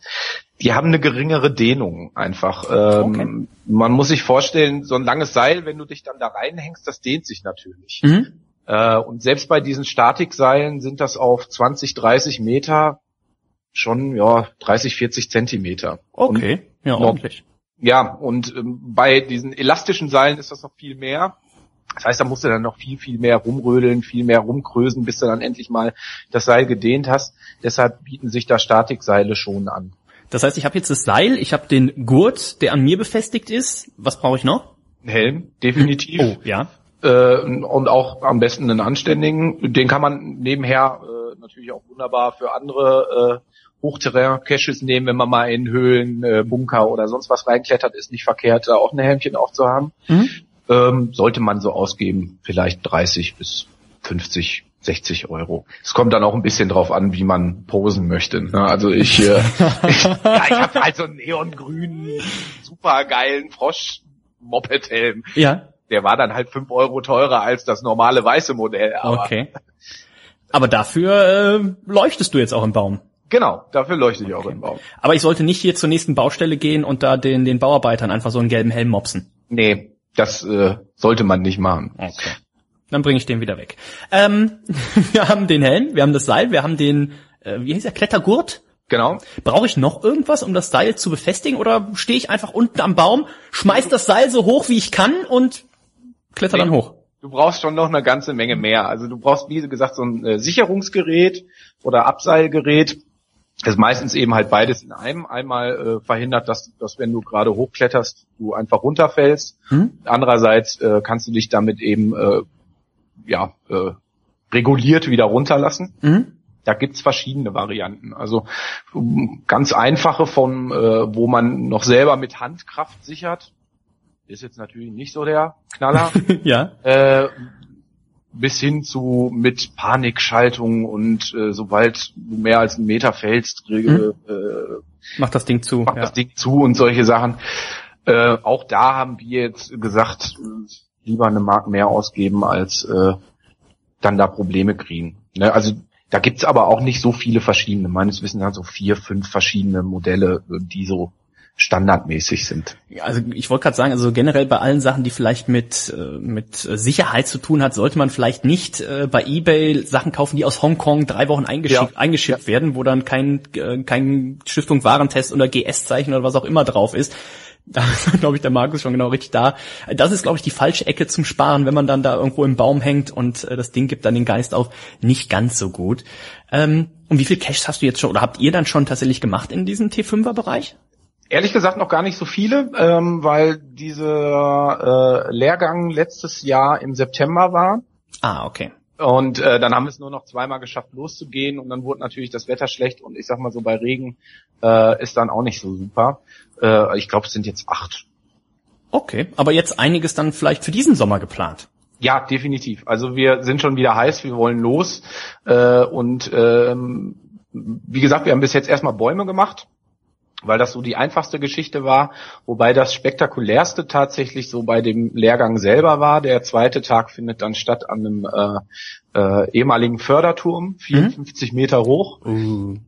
[SPEAKER 8] Die haben eine geringere Dehnung einfach. Ähm,
[SPEAKER 2] Okay.
[SPEAKER 8] Man muss sich vorstellen, so ein langes Seil, wenn du dich dann da reinhängst, das dehnt sich natürlich.
[SPEAKER 2] Mhm.
[SPEAKER 8] Äh, und selbst bei diesen Statikseilen sind das auf 20, 30 Meter schon ja 30, 40 Zentimeter.
[SPEAKER 2] Okay, ja,
[SPEAKER 8] noch-
[SPEAKER 2] ordentlich.
[SPEAKER 8] Ja, und ähm, bei diesen elastischen Seilen ist das noch viel mehr. Das heißt, da musst du dann noch viel, viel mehr rumrödeln, viel mehr rumkrösen, bis du dann endlich mal das Seil gedehnt hast. Deshalb bieten sich da Statikseile schon an.
[SPEAKER 2] Das heißt, ich habe jetzt das Seil, ich habe den Gurt, der an mir befestigt ist. Was brauche ich noch?
[SPEAKER 8] Ein Helm, definitiv.
[SPEAKER 2] Oh, ja.
[SPEAKER 8] äh, und auch am besten einen anständigen. Den kann man nebenher äh, natürlich auch wunderbar für andere äh, Hochterrain-Caches nehmen, wenn man mal in Höhlen, äh, Bunker oder sonst was reinklettert, ist nicht verkehrt, da auch ein Helmchen aufzuhaben.
[SPEAKER 2] Mhm.
[SPEAKER 8] Ähm, sollte man so ausgeben, vielleicht 30 bis 50 60 Euro. Es kommt dann auch ein bisschen drauf an, wie man posen möchte. Ne? Also ich, äh, <laughs> ich, ja, ich habe halt so einen neongrünen, supergeilen Frosch-Moped-Helm.
[SPEAKER 2] Ja.
[SPEAKER 8] Der war dann halt fünf Euro teurer als das normale weiße Modell. Aber
[SPEAKER 2] Okay. Aber dafür äh, leuchtest du jetzt auch im Baum.
[SPEAKER 8] Genau, dafür leuchte ich auch im Baum.
[SPEAKER 2] Aber ich sollte nicht hier zur nächsten Baustelle gehen und da den, den Bauarbeitern einfach so einen gelben Helm mopsen.
[SPEAKER 8] Nee, das äh, sollte man nicht machen.
[SPEAKER 2] Okay. Dann bringe ich den wieder weg. Ähm, <laughs> wir haben den Helm, wir haben das Seil, wir haben den, äh, wie hieß der, Klettergurt.
[SPEAKER 8] Genau.
[SPEAKER 2] Brauche ich noch irgendwas, um das Seil zu befestigen oder stehe ich einfach unten am Baum, schmeiß das Seil so hoch wie ich kann und kletter dann
[SPEAKER 8] Nee.
[SPEAKER 2] hoch?
[SPEAKER 8] Du brauchst schon noch eine ganze Menge mehr. Also du brauchst, wie gesagt, so ein äh, Sicherungsgerät oder Abseilgerät. Das ist meistens eben halt beides in einem. Einmal äh, verhindert, dass, dass wenn du gerade hochkletterst, du einfach runterfällst.
[SPEAKER 2] Hm?
[SPEAKER 8] Andererseits äh, kannst du dich damit eben äh, ja äh, reguliert wieder runterlassen.
[SPEAKER 2] Mhm.
[SPEAKER 8] Da gibt's verschiedene Varianten. Also um, ganz einfache von, äh, wo man noch selber mit Handkraft sichert. Ist jetzt natürlich nicht so der Knaller. <laughs>
[SPEAKER 2] ja.
[SPEAKER 8] äh, bis hin zu mit Panikschaltung und äh, sobald du mehr als einen Meter fällst,
[SPEAKER 2] Mhm.
[SPEAKER 8] äh,
[SPEAKER 2] Mach das Ding zu.
[SPEAKER 8] macht
[SPEAKER 2] Ja.
[SPEAKER 8] das Ding zu und solche Sachen. Äh, auch da haben wir jetzt gesagt, lieber eine Mark mehr ausgeben, als äh, dann da Probleme kriegen. Ne? Also da gibt's aber auch nicht so viele verschiedene. Meines Wissens halt so vier, fünf verschiedene Modelle, äh, die so standardmäßig sind.
[SPEAKER 2] Also ich wollte gerade sagen, also generell bei allen Sachen, die vielleicht mit äh, mit Sicherheit zu tun hat, sollte man vielleicht nicht äh, bei eBay Sachen kaufen, die aus Hongkong drei Wochen eingeschickt,
[SPEAKER 8] Ja.
[SPEAKER 2] eingeschickt werden, wo dann kein äh, kein Stiftung Warentest oder GS-Zeichen oder was auch immer drauf ist. <laughs> Da ist, glaube ich, der Markus schon genau richtig da. Das ist, glaube ich, die falsche Ecke zum Sparen, wenn man dann da irgendwo im Baum hängt und das Ding gibt dann den Geist auf. Nicht ganz so gut. Ähm, und wie viel Caches hast du jetzt schon oder habt ihr dann schon tatsächlich gemacht in diesem T5er-Bereich?
[SPEAKER 8] Ehrlich gesagt noch gar nicht so viele, ähm, weil dieser äh, Lehrgang letztes Jahr im September war.
[SPEAKER 2] Ah, okay.
[SPEAKER 8] Und äh, dann haben wir es nur noch zweimal geschafft, loszugehen und dann wurde natürlich das Wetter schlecht und ich sag mal so bei Regen äh, ist dann auch nicht so super. Äh, ich glaube, es sind jetzt acht.
[SPEAKER 2] Okay, aber jetzt einiges dann vielleicht für diesen Sommer geplant.
[SPEAKER 8] Ja, definitiv. Also wir sind schon wieder heiß, wir wollen los. Äh, und ähm, wie gesagt, wir haben bis jetzt erstmal Bäume gemacht, weil das so die einfachste Geschichte war, wobei das spektakulärste tatsächlich so bei dem Lehrgang selber war. Der zweite Tag findet dann statt an einem äh, äh, ehemaligen Förderturm, 54 Meter hoch.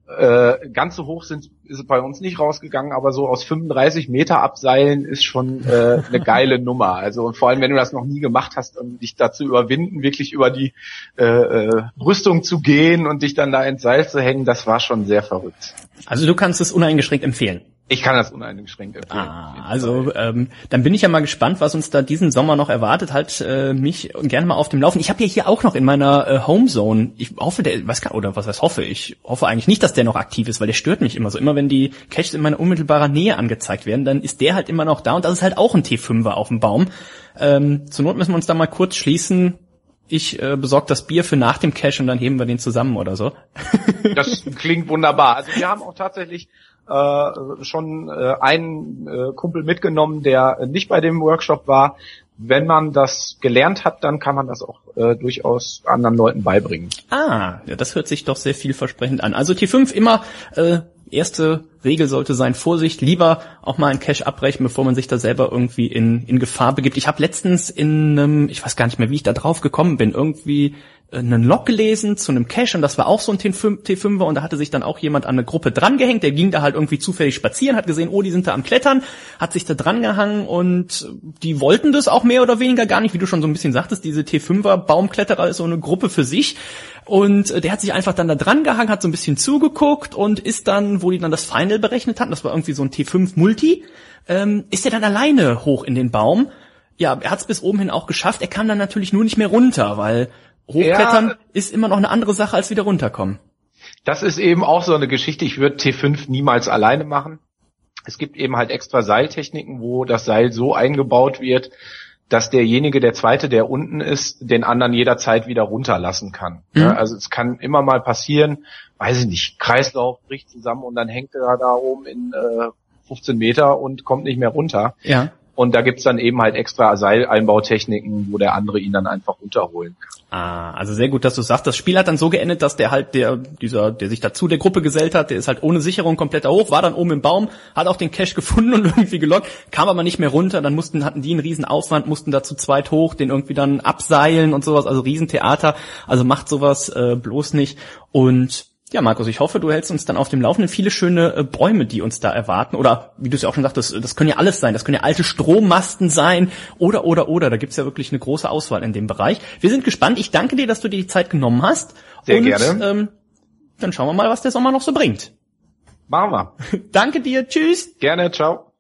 [SPEAKER 8] Äh, ganz so hoch sind ist bei uns nicht rausgegangen, aber so aus 35 Meter abseilen ist schon äh, eine geile <laughs> Nummer. Also und vor allem, wenn du das noch nie gemacht hast, um dich dazu überwinden, wirklich über die äh, äh, Brüstung zu gehen und dich dann da ins Seil zu hängen, das war schon sehr verrückt.
[SPEAKER 2] Also du kannst es uneingeschränkt empfehlen.
[SPEAKER 8] Ich kann das uneingeschränkt empfehlen.
[SPEAKER 2] Ah, also ähm, dann bin ich ja mal gespannt, was uns da diesen Sommer noch erwartet. Halt äh, mich gerne mal auf dem Laufen. Ich habe ja hier auch noch in meiner äh, Homezone. Ich hoffe, der was kann, oder was heißt hoffe? Ich hoffe eigentlich nicht, dass der noch aktiv ist, weil der stört mich immer so. Immer wenn die Caches in meiner unmittelbarer Nähe angezeigt werden, dann ist der halt immer noch da und das ist halt auch ein T5er auf dem Baum. Ähm, zur Not müssen wir uns da mal kurz schließen. Ich äh, besorge das Bier für nach dem Cache und dann heben wir den zusammen oder so. <laughs>
[SPEAKER 8] Das klingt wunderbar. Also wir haben auch tatsächlich äh, schon äh, einen äh, Kumpel mitgenommen, der nicht bei dem Workshop war. Wenn man das gelernt hat, dann kann man das auch äh, durchaus anderen Leuten beibringen.
[SPEAKER 2] Ah, ja, das hört sich doch sehr vielversprechend an. Also T5 immer, äh, erste Regel sollte sein, Vorsicht, lieber auch mal ein Cache abbrechen, bevor man sich da selber irgendwie in, in Gefahr begibt. Ich habe letztens in einem, ich weiß gar nicht mehr, wie ich da drauf gekommen bin, irgendwie einen Log gelesen zu einem Cache und das war auch so ein T5, T5er und da hatte sich dann auch jemand an eine Gruppe drangehängt, der ging da halt irgendwie zufällig spazieren, hat gesehen, oh, die sind da am Klettern, hat sich da drangehangen und die wollten das auch mehr oder weniger gar nicht, wie du schon so ein bisschen sagtest, diese T5er Baumkletterer ist so eine Gruppe für sich und äh, der hat sich einfach dann da dran gehangen, hat so ein bisschen zugeguckt und ist dann, wo die dann das Final berechnet hatten, das war irgendwie so ein T5 Multi, ähm, ist er dann alleine hoch in den Baum. Ja, er hat es bis oben hin auch geschafft. Er kam dann natürlich nur nicht mehr runter, weil hochklettern
[SPEAKER 8] Ja.
[SPEAKER 2] ist immer noch eine andere Sache als wieder runterkommen.
[SPEAKER 8] Das ist eben auch so eine Geschichte. Ich würde T5 niemals alleine machen. Es gibt eben halt extra Seiltechniken, wo das Seil so eingebaut wird, dass derjenige, der zweite, der unten ist, den anderen jederzeit wieder runterlassen kann.
[SPEAKER 2] Mhm.
[SPEAKER 8] Ja, also es kann immer mal passieren, weiß ich nicht, Kreislauf bricht zusammen und dann hängt er da oben in äh, 15 Meter und kommt nicht mehr runter.
[SPEAKER 2] Ja.
[SPEAKER 8] Und da gibt's dann eben halt extra Seileinbautechniken, wo der andere ihn dann einfach unterholen kann.
[SPEAKER 2] Ah, also sehr gut, dass du sagst. Das Spiel hat dann so geendet, dass der halt, der, dieser, der sich dazu der Gruppe gesellt hat, der ist halt ohne Sicherung komplett da hoch, war dann oben im Baum, hat auch den Cash <laughs> gefunden und irgendwie gelockt, kam aber nicht mehr runter, dann mussten, hatten die einen riesen Aufwand, mussten da zu zweit hoch, den irgendwie dann abseilen und sowas, also Riesentheater, also macht sowas äh, bloß nicht. Und ja, Markus, ich hoffe, du hältst uns dann auf dem Laufenden viele schöne äh, Bäume, die uns da erwarten. Oder wie du es ja auch schon sagtest, das können ja alles sein. Das können ja alte Strommasten sein oder, oder, oder. Da gibt's ja wirklich eine große Auswahl in dem Bereich. Wir sind gespannt. Ich danke dir, dass du dir die Zeit genommen hast.
[SPEAKER 8] Sehr
[SPEAKER 2] Und,
[SPEAKER 8] gerne.
[SPEAKER 2] Ähm, dann schauen wir mal, was der Sommer noch so bringt.
[SPEAKER 8] Machen wir. <laughs>
[SPEAKER 2] Danke dir. Tschüss.
[SPEAKER 8] Gerne, ciao.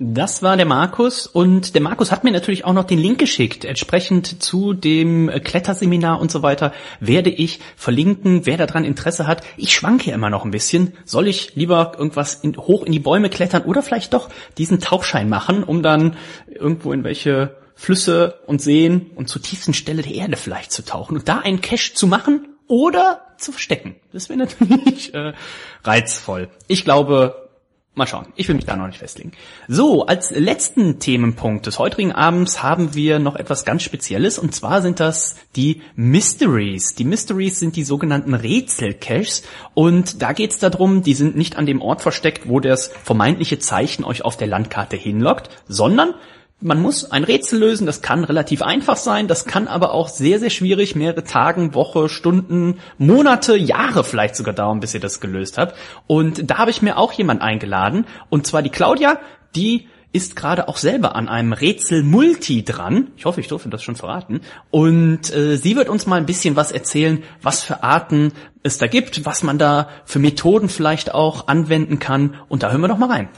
[SPEAKER 2] Das war der Markus und der Markus hat mir natürlich auch noch den Link geschickt. Entsprechend zu dem Kletterseminar und so weiter werde ich verlinken, wer daran Interesse hat. Ich schwanke immer noch ein bisschen. Soll ich lieber irgendwas in, hoch in die Bäume klettern oder vielleicht doch diesen Tauchschein machen, um dann irgendwo in welche Flüsse und Seen und zur tiefsten Stelle der Erde vielleicht zu tauchen und da einen Cache zu machen oder zu verstecken. Das wäre natürlich äh, reizvoll. Ich glaube, Mal schauen. Ich will mich da noch nicht festlegen. So, als letzten Themenpunkt des heutigen Abends haben wir noch etwas ganz Spezielles und zwar sind das die Mysteries. Die Mysteries sind die sogenannten Rätselcaches und da geht es darum, die sind nicht an dem Ort versteckt, wo das vermeintliche Zeichen euch auf der Landkarte hinlockt, sondern man muss ein Rätsel lösen, das kann relativ einfach sein, das kann aber auch sehr, sehr schwierig, mehrere Tagen, Woche, Stunden, Monate, Jahre vielleicht sogar dauern, bis ihr das gelöst habt. Und da habe ich mir auch jemand eingeladen, und zwar die Claudia, die ist gerade auch selber an einem Rätsel Multi dran. Ich hoffe, ich durfte das schon verraten. Und äh, sie wird uns mal ein bisschen was erzählen, was für Arten es da gibt, was man da für Methoden vielleicht auch anwenden kann. Und da hören wir doch mal rein.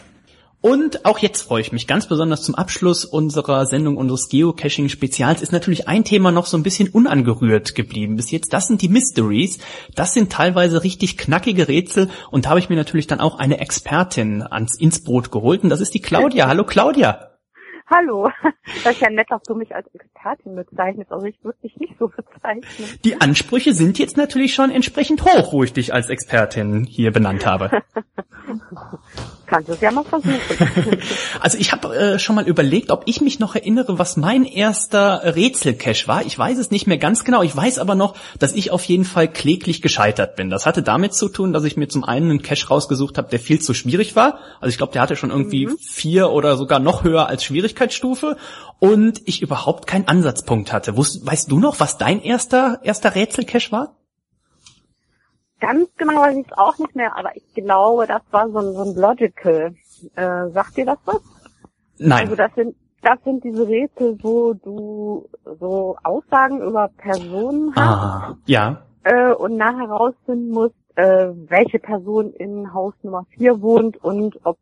[SPEAKER 2] Und auch jetzt freue ich mich ganz besonders zum Abschluss unserer Sendung unseres Geocaching-Spezials ist natürlich ein Thema noch so ein bisschen unangerührt geblieben bis jetzt. Das sind die Mysteries. Das sind teilweise richtig knackige Rätsel und da habe ich mir natürlich dann auch eine Expertin ans ins Boot geholt und das ist die Claudia. Hallo Claudia.
[SPEAKER 9] Hallo, das ist ja nett, dass du mich als Expertin bezeichnest. Also ich würde dich nicht so bezeichnen.
[SPEAKER 2] Die Ansprüche sind jetzt natürlich schon entsprechend hoch, wo ich dich als Expertin hier benannt habe. <laughs>
[SPEAKER 9] Kannst du es ja mal versuchen. <laughs>
[SPEAKER 2] Also ich habe äh, schon mal überlegt, ob ich mich noch erinnere, was mein erster Rätselcache war. Ich weiß es nicht mehr ganz genau. Ich weiß aber noch, dass ich auf jeden Fall kläglich gescheitert bin. Das hatte damit zu tun, dass ich mir zum einen einen Cache rausgesucht habe, der viel zu schwierig war. Also ich glaube, der hatte schon irgendwie
[SPEAKER 9] Mhm.
[SPEAKER 2] vier oder sogar noch höher als Schwierigkeitsstufe und ich überhaupt keinen Ansatzpunkt hatte. Wusst, weißt du noch, was dein erster erster Rätselcache war?
[SPEAKER 9] Ganz genau weiß ich es auch nicht mehr, aber ich glaube, das war so ein, so ein Logical. Äh, sagt dir das was?
[SPEAKER 2] Nein.
[SPEAKER 9] Also das sind das sind diese Rätsel, wo du so Aussagen über Personen hast
[SPEAKER 2] ah, ja.
[SPEAKER 9] äh, und nachher herausfinden musst, äh, welche Person in Haus Nummer 4 wohnt und ob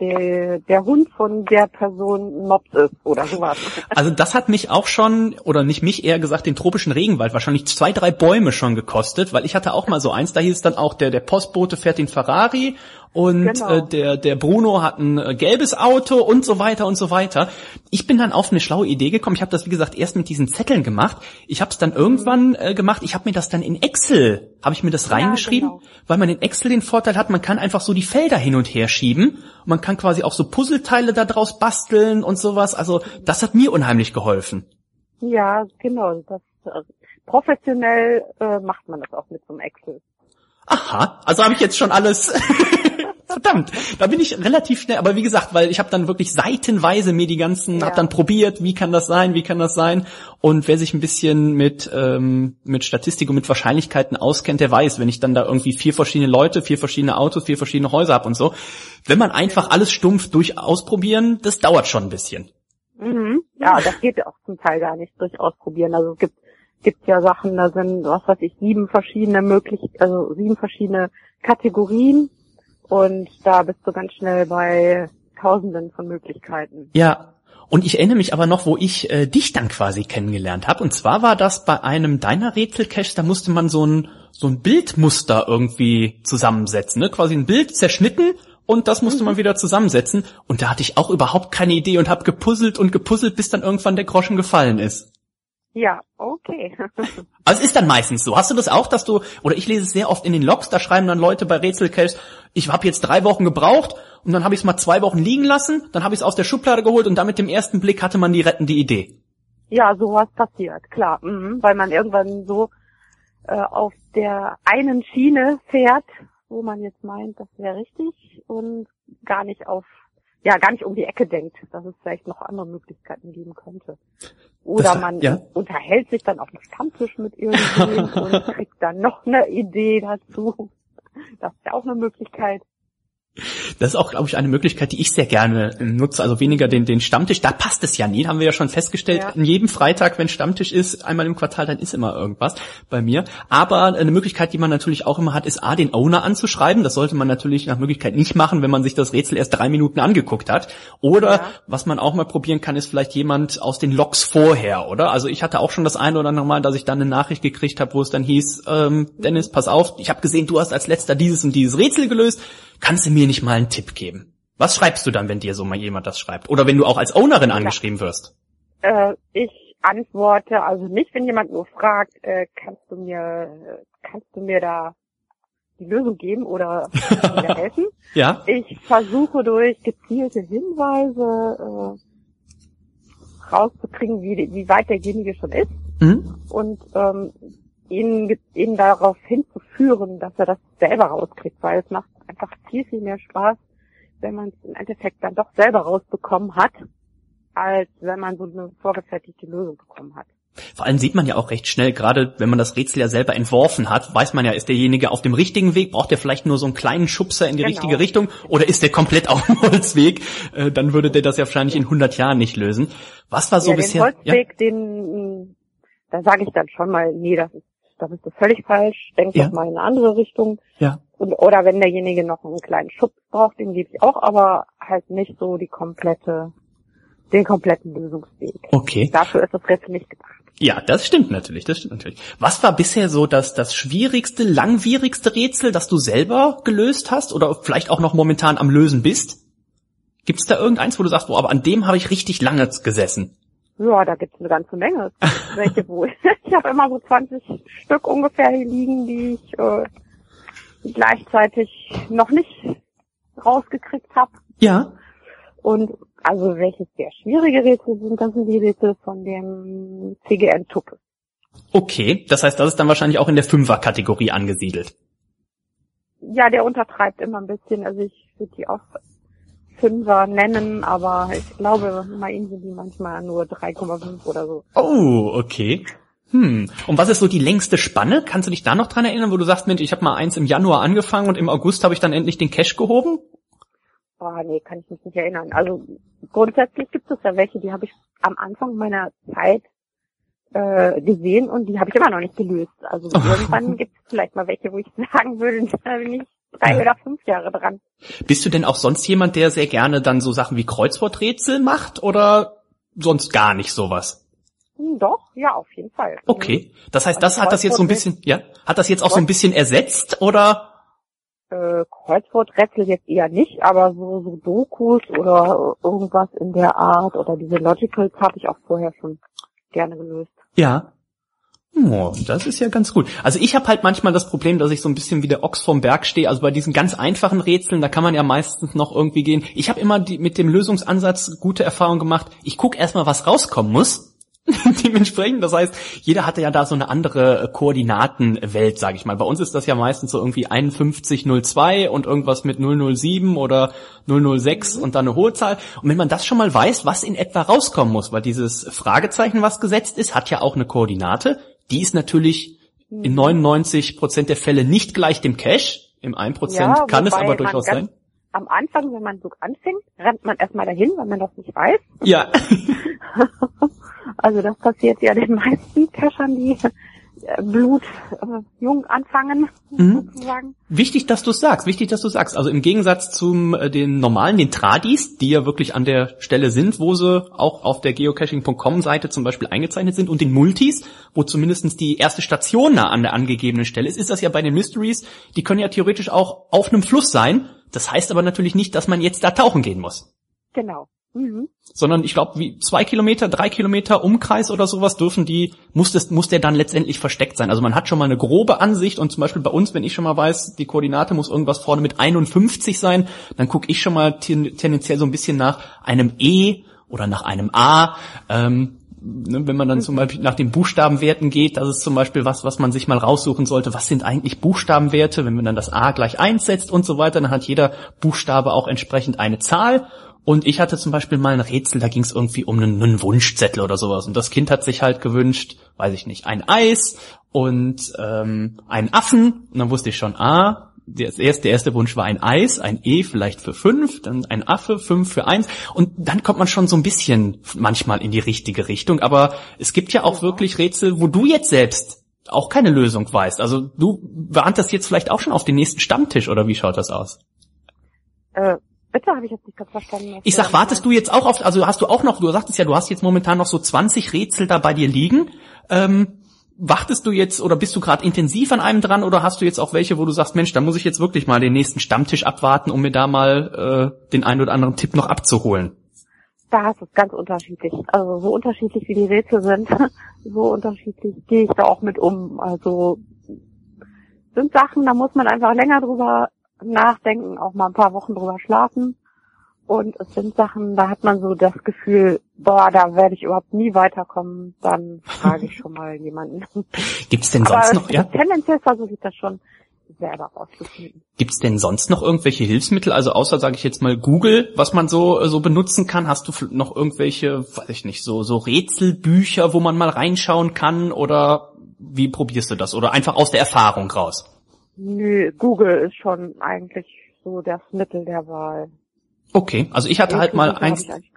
[SPEAKER 9] der, der Hund von der Person Mops ist oder sowas.
[SPEAKER 2] Also das hat mich auch schon, oder nicht mich eher gesagt, den tropischen Regenwald wahrscheinlich zwei, drei Bäume schon gekostet, weil ich hatte auch mal so eins, da hieß es dann auch, der, der Postbote fährt den Ferrari und
[SPEAKER 9] Genau.
[SPEAKER 2] äh, der, der Bruno hat ein äh, gelbes Auto und so weiter und so weiter. Ich bin dann auf eine schlaue Idee gekommen. Ich habe das, wie gesagt, erst mit diesen Zetteln gemacht. Ich habe es dann irgendwann äh, gemacht. Ich habe mir das dann in Excel, habe ich mir das
[SPEAKER 9] Ja,
[SPEAKER 2] reingeschrieben,
[SPEAKER 9] genau.
[SPEAKER 2] weil man in Excel den Vorteil hat, man kann einfach so die Felder hin und her schieben. Man kann quasi auch so Puzzleteile da draus basteln und sowas. Also das hat mir unheimlich geholfen.
[SPEAKER 9] Ja, genau. Das, äh, professionell äh, macht man das auch mit so einem Excel.
[SPEAKER 2] Aha, also habe ich jetzt schon alles. <laughs> Verdammt, da bin ich relativ schnell, aber wie gesagt, weil ich habe dann wirklich seitenweise mir die ganzen,
[SPEAKER 9] Ja.
[SPEAKER 2] hab dann probiert, wie kann das sein, wie kann das sein und wer sich ein bisschen mit ähm, mit Statistik und mit Wahrscheinlichkeiten auskennt, der weiß, wenn ich dann da irgendwie vier verschiedene Leute, vier verschiedene Autos, vier verschiedene Häuser hab und so, wenn man einfach alles stumpf durch ausprobieren, das dauert schon ein bisschen.
[SPEAKER 9] Mhm. Ja, das geht ja auch zum Teil gar nicht durch ausprobieren. Also es gibt gibt ja Sachen, da sind, was weiß ich, sieben verschiedene möglich, also sieben verschiedene Kategorien und da bist du ganz schnell bei Tausenden von Möglichkeiten.
[SPEAKER 2] Ja. Und ich erinnere mich aber noch, wo ich äh, dich dann quasi kennengelernt habe. Und zwar war das bei einem deiner Rätselcaches, da musste man so ein, so ein Bildmuster irgendwie zusammensetzen. Ne? Quasi ein Bild zerschnitten und das musste man wieder zusammensetzen. Und da hatte ich auch überhaupt keine Idee und habe gepuzzelt und gepuzzelt, bis dann irgendwann der Groschen gefallen ist.
[SPEAKER 9] Ja, okay. <laughs>
[SPEAKER 2] Also es ist dann meistens so. Hast du das auch, dass du, oder ich lese es sehr oft in den Logs, da schreiben dann Leute bei Rätselcaches, ich habe jetzt drei Wochen gebraucht und dann habe ich es mal zwei Wochen liegen lassen, dann habe ich es aus der Schublade geholt und dann mit dem ersten Blick hatte man die rettende Idee.
[SPEAKER 9] Ja, sowas passiert, klar. Mhm, weil man irgendwann so äh, auf der einen Schiene fährt, wo man jetzt meint, das wäre richtig und gar nicht auf ja gar nicht um die Ecke denkt, dass es vielleicht noch andere Möglichkeiten geben könnte. Oder
[SPEAKER 2] Das-
[SPEAKER 9] man
[SPEAKER 2] ja.
[SPEAKER 9] unterhält sich dann auf dem Stammtisch mit irgendwem <laughs> und kriegt dann noch eine Idee dazu. Das ist ja auch eine Möglichkeit.
[SPEAKER 2] Das ist auch, glaube ich, eine Möglichkeit, die ich sehr gerne nutze. Also weniger den, den Stammtisch. Da passt es ja nie. Haben wir ja schon festgestellt.
[SPEAKER 9] Ja.
[SPEAKER 2] In jedem Freitag, wenn Stammtisch ist, einmal im Quartal, dann ist immer irgendwas bei mir. Aber eine Möglichkeit, die man natürlich auch immer hat, ist A, den Owner anzuschreiben. Das sollte man natürlich nach Möglichkeit nicht machen, wenn man sich das Rätsel erst drei Minuten angeguckt hat. Oder
[SPEAKER 9] Ja.
[SPEAKER 2] was man auch mal probieren kann, ist vielleicht jemand aus den Logs vorher, oder? Also ich hatte auch schon das eine oder andere Mal, dass ich dann eine Nachricht gekriegt habe, wo es dann hieß, ähm, Dennis, pass auf, ich habe gesehen, du hast als letzter dieses und dieses Rätsel gelöst. Kannst du mir nicht mal einen Tipp geben? Was schreibst du dann, wenn dir so mal jemand das schreibt? Oder wenn du auch als Ownerin angeschrieben wirst?
[SPEAKER 9] Äh, ich antworte also nicht, wenn jemand nur fragt, äh, kannst du mir kannst du mir da die Lösung geben oder mir <laughs> helfen?
[SPEAKER 2] Ja?
[SPEAKER 9] Ich versuche durch gezielte Hinweise äh, rauszukriegen, wie, wie weit derjenige schon ist
[SPEAKER 2] Mhm.
[SPEAKER 9] und ähm, ihn, ihn darauf hinzuführen, dass er das selber rauskriegt, weil es macht einfach viel, viel mehr Spaß, wenn man es im Endeffekt dann doch selber rausbekommen hat, als wenn man so eine vorgefertigte Lösung bekommen hat.
[SPEAKER 2] Vor allem sieht man ja auch recht schnell, gerade wenn man das Rätsel ja selber entworfen hat, weiß man ja, ist derjenige auf dem richtigen Weg, braucht er vielleicht nur so einen kleinen Schubser in die
[SPEAKER 9] Genau.
[SPEAKER 2] richtige Richtung oder ist der komplett auf dem Holzweg? Äh, dann würde der das ja wahrscheinlich in 100 Jahren nicht lösen. Was war so
[SPEAKER 9] ja,
[SPEAKER 2] bisher?
[SPEAKER 9] den Holzweg, den, mh, da sage ich dann schon mal, nee, das ist, das ist völlig falsch, denk
[SPEAKER 2] Ja.
[SPEAKER 9] doch mal in eine andere Richtung.
[SPEAKER 2] Ja.
[SPEAKER 9] Und, oder wenn derjenige noch einen kleinen Schubs braucht, den gebe ich auch, aber halt nicht so die komplette, den kompletten Lösungsweg.
[SPEAKER 2] Okay.
[SPEAKER 9] Dafür ist das Rätsel nicht gedacht.
[SPEAKER 2] Ja, das stimmt natürlich, das stimmt natürlich. Was war bisher so das, das schwierigste, langwierigste Rätsel, das du selber gelöst hast oder vielleicht auch noch momentan am Lösen bist? Gibt es da irgendeins, wo du sagst, boah, aber an dem habe ich richtig lange gesessen?
[SPEAKER 9] Ja, da gibt's eine ganze Menge. <laughs> Welche wo <laughs> ich habe immer so 20 Stück ungefähr hier liegen, die ich äh, gleichzeitig noch nicht rausgekriegt habe.
[SPEAKER 2] Ja.
[SPEAKER 9] Und also welches sehr schwierige Rätsel sind, das sind die Rätsel von dem CGN Tuppe.
[SPEAKER 2] Okay, das heißt, das ist dann wahrscheinlich auch in der Fünfer-Kategorie angesiedelt.
[SPEAKER 9] Ja, der untertreibt immer ein bisschen. Also ich würde die auch Fünfer nennen, aber ich glaube, bei ihm sind die manchmal nur 3,5 oder so.
[SPEAKER 2] Oh, okay. Hm. Und was ist so die längste Spanne? Kannst du dich da noch dran erinnern, wo du sagst, Mensch, ich habe mal eins im Januar angefangen und im August habe ich dann endlich den Cash gehoben?
[SPEAKER 9] Oh, nee, kann ich mich nicht erinnern. Also grundsätzlich gibt es ja welche, die habe ich am Anfang meiner Zeit äh, gesehen und die habe ich immer noch nicht gelöst. Also <laughs> irgendwann gibt es vielleicht mal welche, wo ich <laughs> sagen würde, da bin ich drei oder fünf Jahre dran.
[SPEAKER 2] Bist du denn auch sonst jemand, der sehr gerne dann so Sachen wie Kreuzworträtsel macht oder sonst gar nicht sowas?
[SPEAKER 9] Hm, doch, ja, auf jeden Fall.
[SPEAKER 2] Okay. Das heißt, das
[SPEAKER 9] Also
[SPEAKER 2] hat das jetzt so ein bisschen, ja, hat das jetzt auch so ein bisschen ersetzt oder?
[SPEAKER 9] Äh, Kreuzworträtsel jetzt eher nicht, aber so, so Dokus oder irgendwas in der Art oder diese Logicals habe ich auch vorher schon gerne gelöst.
[SPEAKER 2] Ja. Oh, das ist ja ganz gut. Also ich habe halt manchmal das Problem, dass ich so ein bisschen wie der Ochs vom Berg stehe. Also bei diesen ganz einfachen Rätseln, da kann man ja meistens noch irgendwie gehen. Ich habe immer die, mit dem Lösungsansatz gute Erfahrungen gemacht. Ich guck erstmal, was rauskommen muss. <laughs> Dementsprechend, das heißt, jeder hatte ja da so eine andere äh, Koordinatenwelt, sage ich mal. Bei uns ist das ja meistens so irgendwie 5102 und irgendwas mit 007 oder 006 und dann eine hohe Zahl. Und wenn man das schon mal weiß, was in etwa rauskommen muss, weil dieses Fragezeichen, was gesetzt ist, hat ja auch eine Koordinate. Die ist natürlich in 99 Prozent der Fälle nicht gleich dem Cache. Im 1 Prozent
[SPEAKER 9] Ja,
[SPEAKER 2] kann es aber durchaus sein.
[SPEAKER 9] Am Anfang, wenn man so anfängt, rennt man erstmal dahin, weil man das nicht weiß.
[SPEAKER 2] Ja. <laughs>
[SPEAKER 9] Also das passiert ja den meisten Cachern, die Blut äh, jung anfangen,
[SPEAKER 2] Mhm.
[SPEAKER 9] sozusagen.
[SPEAKER 2] Wichtig, dass du es sagst, wichtig, dass du sagst. Also im Gegensatz zum äh, den normalen, den Tradis, die ja wirklich an der Stelle sind, wo sie auch auf der geocaching.com Seite zum Beispiel eingezeichnet sind und den Multis, wo zumindestens die erste Station nah an der angegebenen Stelle ist, ist das ja bei den Mysteries, die können ja theoretisch auch auf einem Fluss sein. Das heißt aber natürlich nicht, dass man jetzt da tauchen gehen muss.
[SPEAKER 9] Genau. Mhm.
[SPEAKER 2] Sondern ich glaube, wie zwei Kilometer, drei Kilometer Umkreis oder sowas dürfen die, muss, das, muss der dann letztendlich versteckt sein. Also man hat schon mal eine grobe Ansicht und zum Beispiel bei uns, wenn ich schon mal weiß, die Koordinate muss irgendwas vorne mit 51 sein, dann gucke ich schon mal ten, tendenziell so ein bisschen nach einem E oder nach einem A. Ähm, ne, wenn man dann zum Beispiel nach den Buchstabenwerten geht, das ist zum Beispiel was, was man sich mal raussuchen sollte. Was sind eigentlich Buchstabenwerte? Wenn man dann das A gleich einsetzt und so weiter, dann hat jeder Buchstabe auch entsprechend eine Zahl. Und ich hatte zum Beispiel mal ein Rätsel, da ging es irgendwie um einen, einen, Wunschzettel oder sowas. Und das Kind hat sich halt gewünscht, weiß ich nicht, ein Eis und ähm, einen Affen. Und dann wusste ich schon, ah, der erste, der erste Wunsch war ein Eis, ein E vielleicht für fünf, dann ein Affe, fünf für eins. Und dann kommt man schon so ein bisschen manchmal in die richtige Richtung. Aber es gibt ja auch wirklich Rätsel, wo du jetzt selbst auch keine Lösung weißt. Also du warntest jetzt vielleicht auch schon auf den nächsten Stammtisch oder wie schaut das aus?
[SPEAKER 9] Äh, Bitte habe ich jetzt nicht ganz verstanden.
[SPEAKER 2] Ich sag, wartest du jetzt auch auf, also hast du auch noch, du sagtest ja, du hast jetzt momentan noch so 20 Rätsel da bei dir liegen. Ähm, wartest du jetzt oder bist du gerade intensiv an einem dran oder hast du jetzt auch welche, wo du sagst, Mensch, da muss ich jetzt wirklich mal den nächsten Stammtisch abwarten, um mir da mal äh, den einen oder anderen Tipp noch abzuholen?
[SPEAKER 9] Da ist es ganz unterschiedlich. Also so unterschiedlich wie die Rätsel sind, <laughs> so unterschiedlich gehe ich da auch mit um. Also sind Sachen, da muss man einfach länger drüber nachdenken, auch mal ein paar Wochen drüber schlafen. Und es sind Sachen, da hat man so das Gefühl, boah, da werde ich überhaupt nie weiterkommen. Dann frage ich schon mal jemanden. <laughs>
[SPEAKER 2] Gibt's denn sonst
[SPEAKER 9] Aber
[SPEAKER 2] noch, ja?
[SPEAKER 9] Tendenziell versuche ich das schon selber rauszufinden.
[SPEAKER 2] Gibt's denn sonst noch irgendwelche Hilfsmittel, also außer sage ich jetzt mal Google, was man so so benutzen kann? Hast du noch irgendwelche, weiß ich nicht, so so Rätselbücher, wo man mal reinschauen kann oder wie probierst du das oder einfach aus der Erfahrung raus?
[SPEAKER 9] Nö, Google ist schon eigentlich so das Mittel der Wahl.
[SPEAKER 2] Okay, also ich hatte halt mal eins.
[SPEAKER 9] Ich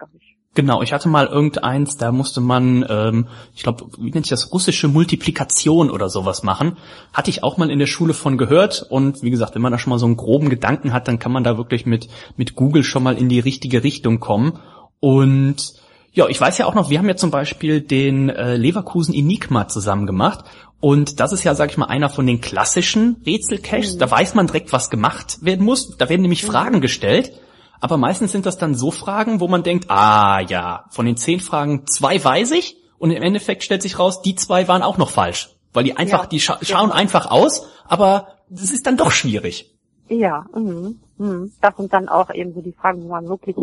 [SPEAKER 2] genau, ich hatte mal irgendeins, da musste man, ähm, ich glaube, wie nennt sich das, russische Multiplikation oder sowas machen. Hatte ich auch mal in der Schule von gehört und wie gesagt, wenn man da schon mal so einen groben Gedanken hat, dann kann man da wirklich mit, mit Google schon mal in die richtige Richtung kommen. Und ja, ich weiß ja auch noch, wir haben ja zum Beispiel den äh, Leverkusen Enigma zusammen gemacht und das ist ja, sag ich mal, einer von den klassischen Rätselcaches. Mhm. Da weiß man direkt, was gemacht werden muss. Da werden nämlich mhm. Fragen gestellt. Aber meistens sind das dann so Fragen, wo man denkt, ah ja, von den zehn Fragen zwei weiß ich. Und im Endeffekt stellt sich raus, die zwei waren auch noch falsch. Weil die einfach, ja, die scha schauen ja. einfach aus, aber das ist dann doch schwierig.
[SPEAKER 9] Ja, mhm. Mhm. das sind dann auch eben so die Fragen, wo man wirklich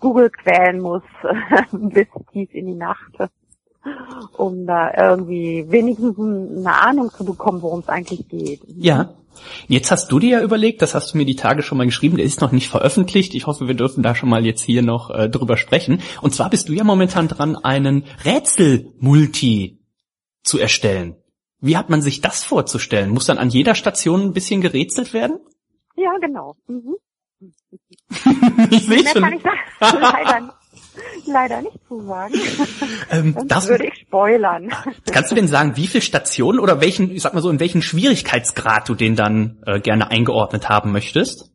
[SPEAKER 9] Google quälen muss <laughs> bis tief in die Nacht, um da irgendwie wenigstens eine Ahnung zu bekommen, worum es eigentlich geht.
[SPEAKER 2] Ja. Jetzt hast du dir ja überlegt, das hast du mir die Tage schon mal geschrieben, der ist noch nicht veröffentlicht. Ich hoffe, wir dürfen da schon mal jetzt hier noch äh, drüber sprechen. Und zwar bist du ja momentan dran, einen Rätsel-Multi zu erstellen. Wie hat man sich das vorzustellen? Muss dann an jeder Station ein bisschen gerätselt werden?
[SPEAKER 9] Ja, genau. Mhm. <laughs>
[SPEAKER 2] ich sehe schon.
[SPEAKER 9] Kann ich leider, leider nicht zu sagen.
[SPEAKER 2] Ähm,
[SPEAKER 9] das würde ich spoilern.
[SPEAKER 2] Kannst du denn sagen, wie viele Stationen oder welchen, ich sag mal so, in welchen Schwierigkeitsgrad du den dann äh, gerne eingeordnet haben möchtest?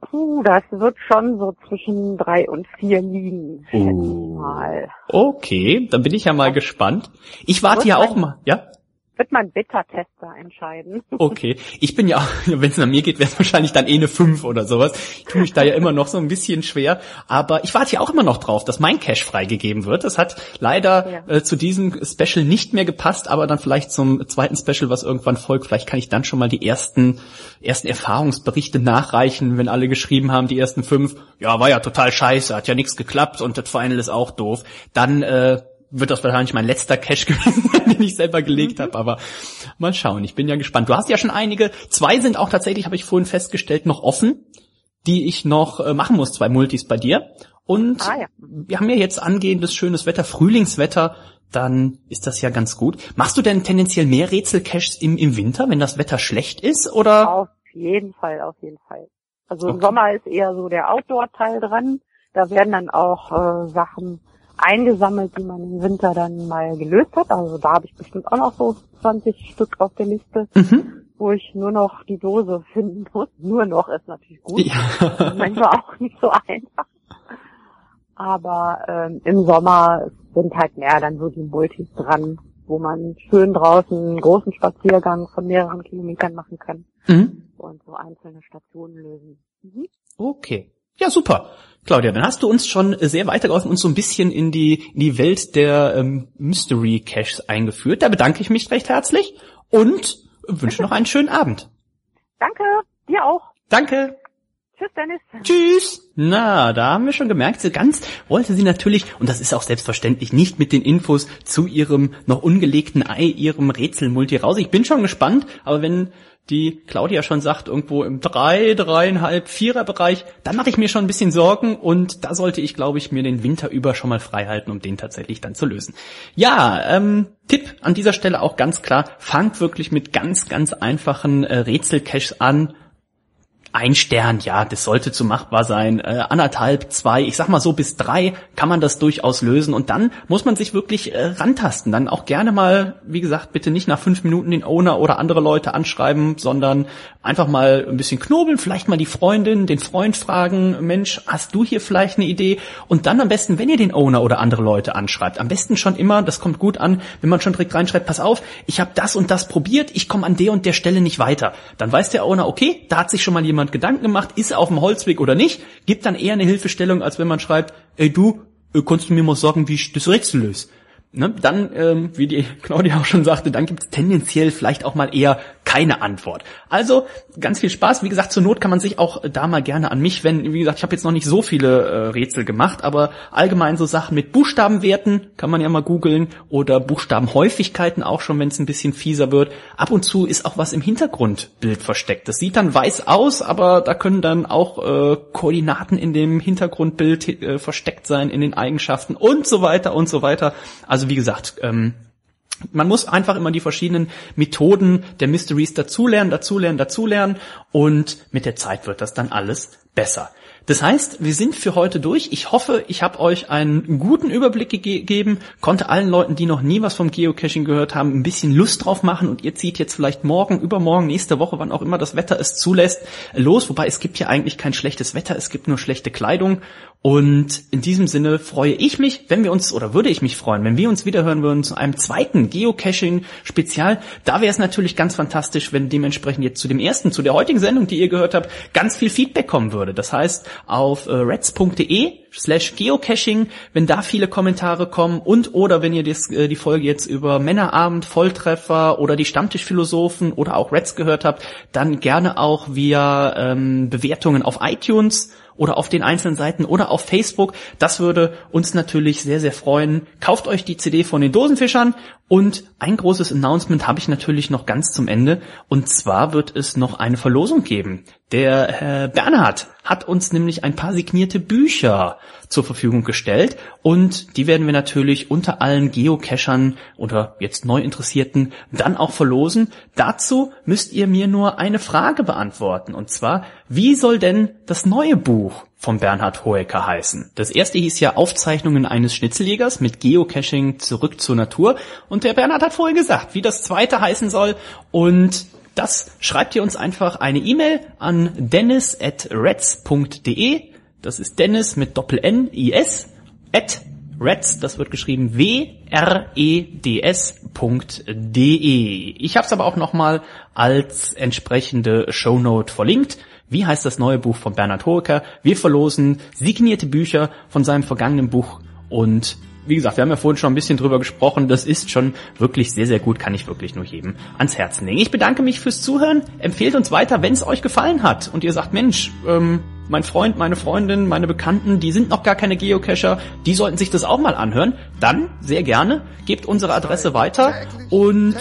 [SPEAKER 9] Puh, das wird schon so zwischen drei und vier liegen.
[SPEAKER 2] Uh. Mal. Okay, dann bin ich ja mal gespannt. Ich warte ja auch mal, ja?
[SPEAKER 9] Wird mein Beta-Tester entscheiden. <laughs>
[SPEAKER 2] Okay, ich bin ja, <laughs> wenn es nach mir geht, wäre es wahrscheinlich dann eh eine 5 oder sowas. Ich tue mich da ja immer noch so ein bisschen schwer, aber ich warte ja auch immer noch drauf, dass mein Cache freigegeben wird. Das hat leider ja. äh, zu diesem Special nicht mehr gepasst, aber dann vielleicht zum zweiten Special, was irgendwann folgt. Vielleicht kann ich dann schon mal die ersten, ersten Erfahrungsberichte nachreichen, wenn alle geschrieben haben, die ersten fünf, ja, war ja total scheiße, hat ja nichts geklappt und das Final ist auch doof. Dann äh, wird das wahrscheinlich mein letzter Cache <laughs> gewesen, den ich selber gelegt mhm. habe, aber mal schauen. Ich bin ja gespannt. Du hast ja schon einige. Zwei sind auch tatsächlich, habe ich vorhin festgestellt, noch offen, die ich noch äh, machen muss. Zwei Multis bei dir. Und ah, ja. wir haben ja jetzt angehendes schönes Wetter, Frühlingswetter. Dann ist das ja ganz gut. Machst du denn tendenziell mehr Rätsel-Caches im, im Winter, wenn das Wetter schlecht ist, oder?
[SPEAKER 9] Auf jeden Fall, auf jeden Fall. Also okay. im Sommer ist eher so der Outdoor-Teil dran. Da werden dann auch äh, Sachen eingesammelt, die man im Winter dann mal gelöst hat. Also da habe ich bestimmt auch noch so 20 Stück auf der Liste, mhm. wo ich nur noch die Dose finden muss. Nur noch ist natürlich gut. Ja. Manchmal auch nicht so einfach. Aber ähm, im Sommer sind halt mehr dann so die Multis dran, wo man schön draußen einen großen Spaziergang von mehreren Kilometern machen kann mhm. und so einzelne Stationen lösen. Mhm.
[SPEAKER 2] Okay. Ja, super. Claudia, dann hast du uns schon sehr weitergeholfen und so ein bisschen in die, in die Welt der ähm, Mystery Caches eingeführt. Da bedanke ich mich recht herzlich und wünsche noch einen schönen Abend.
[SPEAKER 9] Danke, dir auch.
[SPEAKER 2] Danke.
[SPEAKER 9] Tschüss, Dennis.
[SPEAKER 2] Tschüss. Na, da haben wir schon gemerkt, so ganz wollte sie natürlich, und das ist auch selbstverständlich, nicht mit den Infos zu ihrem noch ungelegten Ei, ihrem Rätselmulti raus. Ich bin schon gespannt, aber wenn die Claudia schon sagt, irgendwo im drei, dreieinhalb, vierer Bereich, dann mache ich mir schon ein bisschen Sorgen und da sollte ich, glaube ich, mir den Winter über schon mal frei halten, um den tatsächlich dann zu lösen. Ja, ähm, Tipp an dieser Stelle auch ganz klar, fangt wirklich mit ganz, ganz einfachen äh, Rätselcaches an ein Stern, ja, das sollte zu machbar sein. Äh, anderthalb, zwei, ich sag mal so bis drei kann man das durchaus lösen. Und dann muss man sich wirklich äh, rantasten. Dann auch gerne mal, wie gesagt, bitte nicht nach fünf Minuten den Owner oder andere Leute anschreiben, sondern einfach mal ein bisschen knobeln, vielleicht mal die Freundin, den Freund fragen, Mensch, hast du hier vielleicht eine Idee? Und dann am besten, wenn ihr den Owner oder andere Leute anschreibt, am besten schon immer, das kommt gut an, wenn man schon direkt reinschreibt, pass auf, ich habe das und das probiert, ich komme an der und der Stelle nicht weiter. Dann weiß der Owner, okay, da hat sich schon mal jemand jemand Gedanken gemacht, ist er auf dem Holzweg oder nicht, gibt dann eher eine Hilfestellung, als wenn man schreibt, ey du, äh, kannst du mir mal sagen, wie ich das Rätsel löse? Ne, dann, ähm, wie die <laughs> Claudia auch schon sagte, dann gibt es tendenziell vielleicht auch mal eher keine Antwort. Also ganz viel Spaß. Wie gesagt, zur Not kann man sich auch da mal gerne an mich wenden. Wie gesagt, ich habe jetzt noch nicht so viele äh, Rätsel gemacht, aber allgemein so Sachen mit Buchstabenwerten kann man ja mal googeln oder Buchstabenhäufigkeiten auch schon, wenn es ein bisschen fieser wird. Ab und zu ist auch was im Hintergrundbild versteckt. Das sieht dann weiß aus, aber da können dann auch äh, Koordinaten in dem Hintergrundbild äh, versteckt sein, in den Eigenschaften und so weiter und so weiter. Also wie gesagt, ähm, man muss einfach immer die verschiedenen Methoden der Mysteries dazulernen, dazulernen, dazulernen und mit der Zeit wird das dann alles besser. Das heißt, wir sind für heute durch. Ich hoffe, ich habe euch einen guten Überblick gegeben, konnte allen Leuten, die noch nie was vom Geocaching gehört haben, ein bisschen Lust drauf machen und ihr zieht jetzt vielleicht morgen, übermorgen, nächste Woche, wann auch immer das Wetter es zulässt, los. Wobei es gibt ja eigentlich kein schlechtes Wetter, es gibt nur schlechte Kleidung. Und in diesem Sinne freue ich mich, wenn wir uns, oder würde ich mich freuen, wenn wir uns wiederhören würden zu einem zweiten Geocaching-Spezial. Da wäre es natürlich ganz fantastisch, wenn dementsprechend jetzt zu dem ersten, zu der heutigen Sendung, die ihr gehört habt, ganz viel Feedback kommen würde. Das heißt, auf äh, reds.de slash geocaching, wenn da viele Kommentare kommen und oder wenn ihr das, äh, die Folge jetzt über Männerabend, Volltreffer oder die Stammtischphilosophen oder auch Reds gehört habt, dann gerne auch via ähm, Bewertungen auf iTunes oder auf den einzelnen Seiten oder auf Facebook. Das würde uns natürlich sehr, sehr freuen. Kauft euch die CD von den Dosenfischern und ein großes Announcement habe ich natürlich noch ganz zum Ende. Und zwar wird es noch eine Verlosung geben. Der Herr Bernhard hat uns nämlich ein paar signierte Bücher zur Verfügung gestellt und die werden wir natürlich unter allen Geocachern oder jetzt Neuinteressierten dann auch verlosen. Dazu müsst ihr mir nur eine Frage beantworten und zwar, wie soll denn das neue Buch von Bernhard Hoeker heißen? Das erste hieß ja Aufzeichnungen eines Schnitzeljägers mit Geocaching zurück zur Natur und der Bernhard hat vorher gesagt, wie das zweite heißen soll und das schreibt ihr uns einfach eine E-Mail an dennis at reds.de das ist Dennis mit Doppel-N, I-S, at Reds, das wird geschrieben W-R-E-D-S.de. Ich habe es aber auch nochmal als entsprechende Shownote verlinkt. Wie heißt das neue Buch von Bernhard Hoeker? Wir verlosen signierte Bücher von seinem vergangenen Buch und wie gesagt, wir haben ja vorhin schon ein bisschen drüber gesprochen. Das ist schon wirklich sehr, sehr gut. Kann ich wirklich nur jedem ans Herzen legen. Ich bedanke mich fürs Zuhören. Empfehlt uns weiter, wenn es euch gefallen hat und ihr sagt, Mensch, ähm, mein Freund, meine Freundin, meine Bekannten, die sind noch gar keine Geocacher, die sollten sich das auch mal anhören. Dann sehr gerne, gebt unsere Adresse weiter und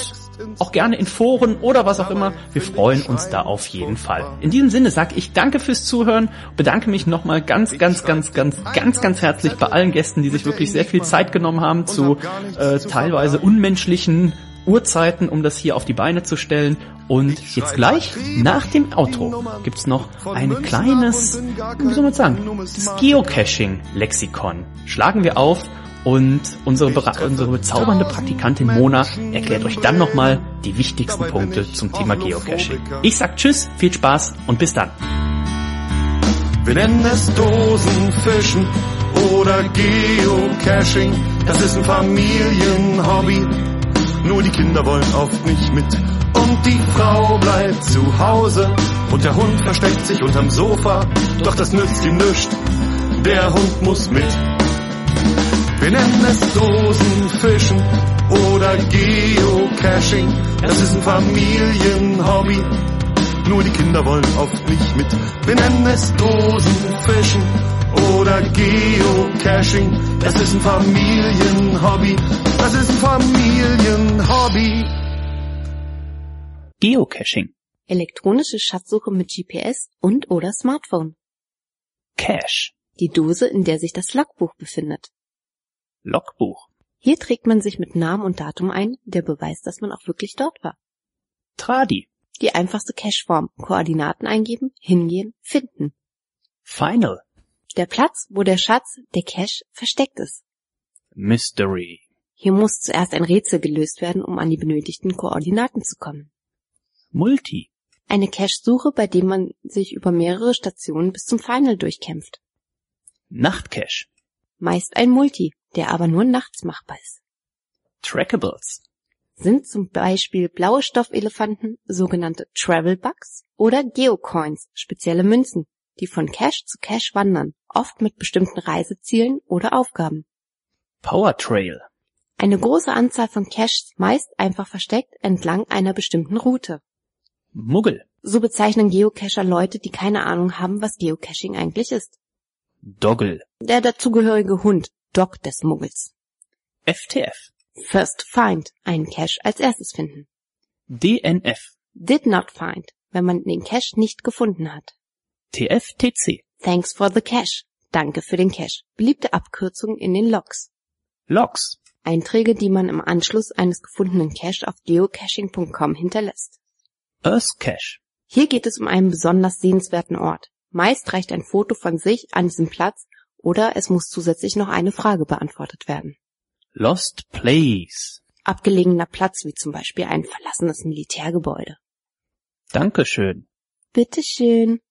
[SPEAKER 2] auch gerne in Foren oder was auch immer. Wir freuen uns da auf jeden Fall. In diesem Sinne sage ich danke fürs Zuhören, bedanke mich nochmal ganz, ganz, ganz, ganz, ganz, ganz herzlich bei allen Gästen, die sich wirklich sehr viel Zeit genommen haben zu äh, teilweise unmenschlichen Uhrzeiten, um das hier auf die Beine zu stellen. Und jetzt gleich, nach dem Outro, gibt's noch ein kleines, wie soll man sagen, das Geocaching-Lexikon. Schlagen wir auf und unsere, unsere bezaubernde Praktikantin Mona erklärt euch dann nochmal die wichtigsten Punkte zum Thema Geocaching. Ich sag Tschüss, viel Spaß und bis dann.
[SPEAKER 1] Wir nennen es Dosenfischen oder Geocaching. Das ist ein Familienhobby. Nur die Kinder wollen oft nicht mit. Und die Frau bleibt zu Hause Und der Hund versteckt sich unterm Sofa, doch das nützt ihm nichts. Der Hund muss mit. Wir nennen es Dosenfischen oder Geocaching. Das ist ein Familienhobby. Nur die Kinder wollen oft nicht mit. Wir nennen es Dosenfischen oder Geocaching. Das ist ein Familienhobby. Das ist ein Familienhobby.
[SPEAKER 2] Geocaching.
[SPEAKER 10] Elektronische Schatzsuche mit GPS und oder Smartphone.
[SPEAKER 2] Cache.
[SPEAKER 10] Die Dose, in der sich das Logbuch befindet.
[SPEAKER 2] Logbuch.
[SPEAKER 10] Hier trägt man sich mit Namen und Datum ein, der beweist, dass man auch wirklich dort war.
[SPEAKER 2] Tradi.
[SPEAKER 10] Die einfachste Cache-Form. Koordinaten eingeben, hingehen, finden.
[SPEAKER 2] Final.
[SPEAKER 10] Der Platz, wo der Schatz, der Cache, versteckt ist.
[SPEAKER 2] Mystery.
[SPEAKER 10] Hier muss zuerst ein Rätsel gelöst werden, um an die benötigten Koordinaten zu kommen.
[SPEAKER 2] Multi.
[SPEAKER 10] Eine Cache-Suche, bei dem man sich über mehrere Stationen bis zum Final durchkämpft.
[SPEAKER 2] Nachtcache.
[SPEAKER 10] Meist ein Multi, der aber nur nachts machbar ist.
[SPEAKER 2] Trackables.
[SPEAKER 10] Sind zum Beispiel blaue Stoffelefanten, sogenannte Travel Bugs oder Geocoins, spezielle Münzen, die von Cache zu Cache wandern, oft mit bestimmten Reisezielen oder Aufgaben.
[SPEAKER 2] Powertrail.
[SPEAKER 10] Eine große Anzahl von Caches meist einfach versteckt entlang einer bestimmten Route.
[SPEAKER 2] Muggel.
[SPEAKER 10] So bezeichnen Geocacher Leute, die keine Ahnung haben, was Geocaching eigentlich ist.
[SPEAKER 2] Doggle.
[SPEAKER 10] Der dazugehörige Hund, Dog des Muggels.
[SPEAKER 2] FTF.
[SPEAKER 10] First Find, einen Cache als erstes finden.
[SPEAKER 2] DNF.
[SPEAKER 10] Did not find, wenn man den Cache nicht gefunden hat.
[SPEAKER 2] TFTC.
[SPEAKER 10] Thanks for the Cache, danke für den Cache. Beliebte Abkürzung in den Logs.
[SPEAKER 2] Logs.
[SPEAKER 10] Einträge, die man im Anschluss eines gefundenen Cache auf geocaching.com hinterlässt.
[SPEAKER 2] Earth Cache.
[SPEAKER 10] Hier geht es um einen besonders sehenswerten Ort. Meist reicht ein Foto von sich an diesem Platz oder es muss zusätzlich noch eine Frage beantwortet werden.
[SPEAKER 2] Lost Place.
[SPEAKER 10] Abgelegener Platz wie zum Beispiel ein verlassenes Militärgebäude.
[SPEAKER 2] Dankeschön.
[SPEAKER 10] Bitteschön.